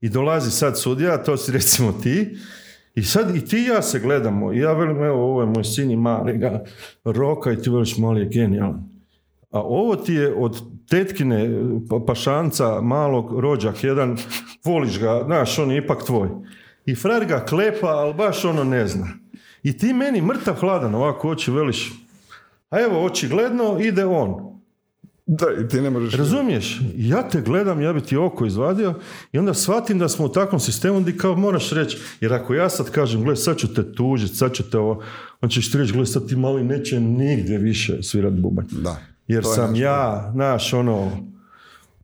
I dolazi sad sudija, to si recimo ti, i sad i ti i ja se gledamo. I ja velim, evo, ovo je moj sin i mali ga roka i ti veliš mali je genijalan. A ovo ti je od tetkine pa- pašanca, malog rođak, jedan, voliš ga, znaš, on je ipak tvoj. I frar ga klepa, ali baš ono ne zna. I ti meni mrtav hladan ovako oči veliš, a evo očigledno ide on. Da, i ti ne možeš... Razumiješ? Ja te gledam, ja bi ti oko izvadio i onda shvatim da smo u takvom sistemu gdje kao moraš reći, jer ako ja sad kažem, gle, sad ću te tužiti, sad ću te ovo, on ćeš ti reći, gle, sad ti mali neće nigdje više svirat bubanj. Da. Jer sam naš ja, naš ono,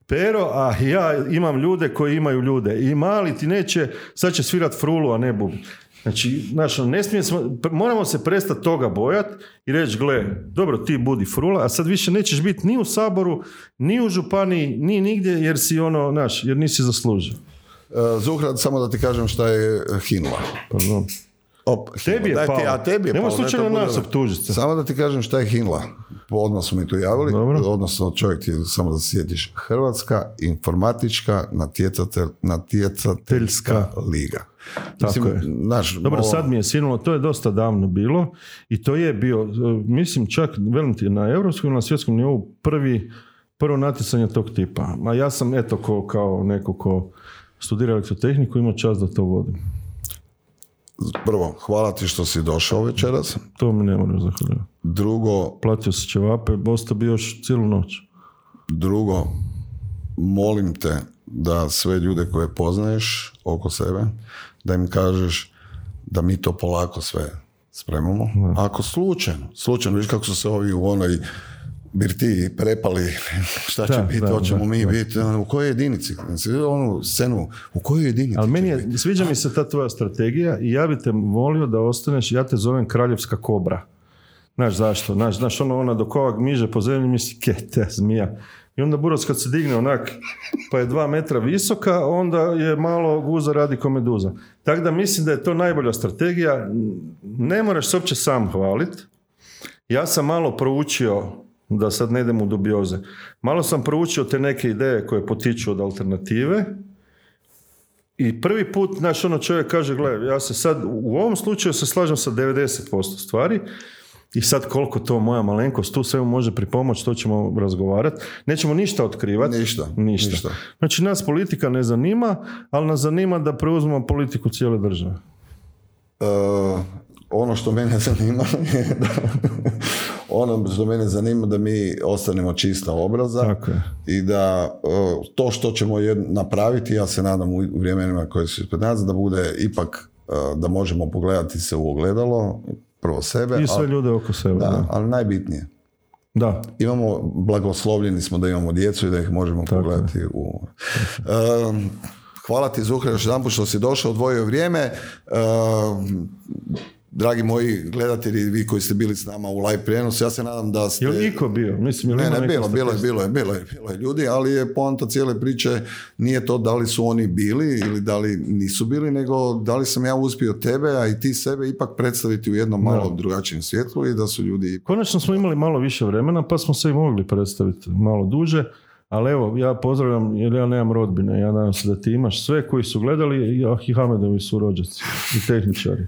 pero, a ja imam ljude koji imaju ljude. I mali ti neće, sad će svirat frulu, a ne bub. Znači, ono, ne smije, smo- moramo se prestati toga bojat i reći, gle, dobro, ti budi frula, a sad više nećeš biti ni u Saboru, ni u Županiji, ni nigdje, jer si ono, znaš, jer nisi zaslužio. E, Zuhra, samo da ti kažem šta je Hinla. Pardon. Op, Tebi je Daj ti- a tebi je Nemoj palo, ne slučajno to nas optužiti. Samo da ti kažem šta je Hinla. Odmah su mi tu javili. Dobro. Odnosno čovjek ti, samo da se sjetiš, Hrvatska informatička natjecatelj, natjecateljska liga. Tako je. Naš, Dobro, ovo- sad mi je sinulo, to je dosta davno bilo i to je bio, e, mislim čak, velim ti, na europskom i na svjetskom nivou prvi, prvo natjecanje tog tipa. A ja sam, eto, ko, kao neko ko studira elektrotehniku, imao čast da to vodim. Prvo, hvala ti što si došao večeras. To mi ne moram zahvaljati. Drugo, Platio si ćevape, ostao bi još cijelu noć. Drugo, molim te da sve ljude koje poznaješ oko sebe, da im kažeš da mi to polako sve spremamo. Ako slučajno, slučajno, viš kako su se ovi u onoj birtiji prepali, šta će Da, biti, da, hoćemo da, mi da. biti, ono, u kojoj jedinici? Onu scenu, u kojoj jedinici? Ali meni je, sviđa mi se ta tvoja strategija i ja bi te volio da ostaneš, ja te zovem kraljevska kobra. Znaš zašto? Znaš, znaš ono ona dok ovak miže po zemlji misli, ke, te zmija. I onda Buras kad se digne onak, pa je dva metra visoka, onda je malo guza radi ko meduza. Tako da mislim da je to najbolja strategija. Ne moraš se uopće sam hvalit. Ja sam malo proučio, da sad ne idem u dubioze, malo sam proučio te neke ideje koje potiču od alternative i prvi put, znaš, ono čovjek kaže, gle, ja se sad, u ovom slučaju se slažem sa 90% stvari i sad koliko to moja malenkost tu svemu može pripomoći, to ćemo razgovarati. Nećemo ništa otkrivati. Ništa, Ništa. ništa. Znači, nas politika ne zanima, ali nas zanima da preuzmemo politiku cijele države. E, ono što mene zanima je da, ono što mene zanima da mi ostanemo čista obraza Tako je. i da e, to što ćemo jed- napraviti, ja se nadam u vremenima koje su ispred nas, da bude ipak e, da možemo pogledati se u ogledalo, prvo sebe, I sve ali, ljude oko sebe. da, Da. ali najbitnije. da. Imamo, blagoslovljeni smo da imamo djecu i da ih možemo pogledati u... E, hvala ti Zuhra još jedan što si došao, odvojio vrijeme. E, dragi moji gledatelji, vi koji ste bili s nama u live prijenosu, ja se nadam da ste... Je li iko bio? Mislim, je li Ne, ne, bilo, bilo je, bilo je, bilo je, bilo je ljudi, ali je poanta cijele priče nije to da li su oni bili ili da li nisu bili, nego da li sam ja uspio tebe, a i ti sebe ipak predstaviti u jednom malo drugačijem svjetlu i da su ljudi Konačno smo imali malo više vremena, pa smo se i mogli predstaviti malo duže. Ali evo, ja pozdravljam, jer ja nemam rodbine, ja nadam se da ti imaš sve koji su gledali, i Hamedovi su rođaci i tehničari.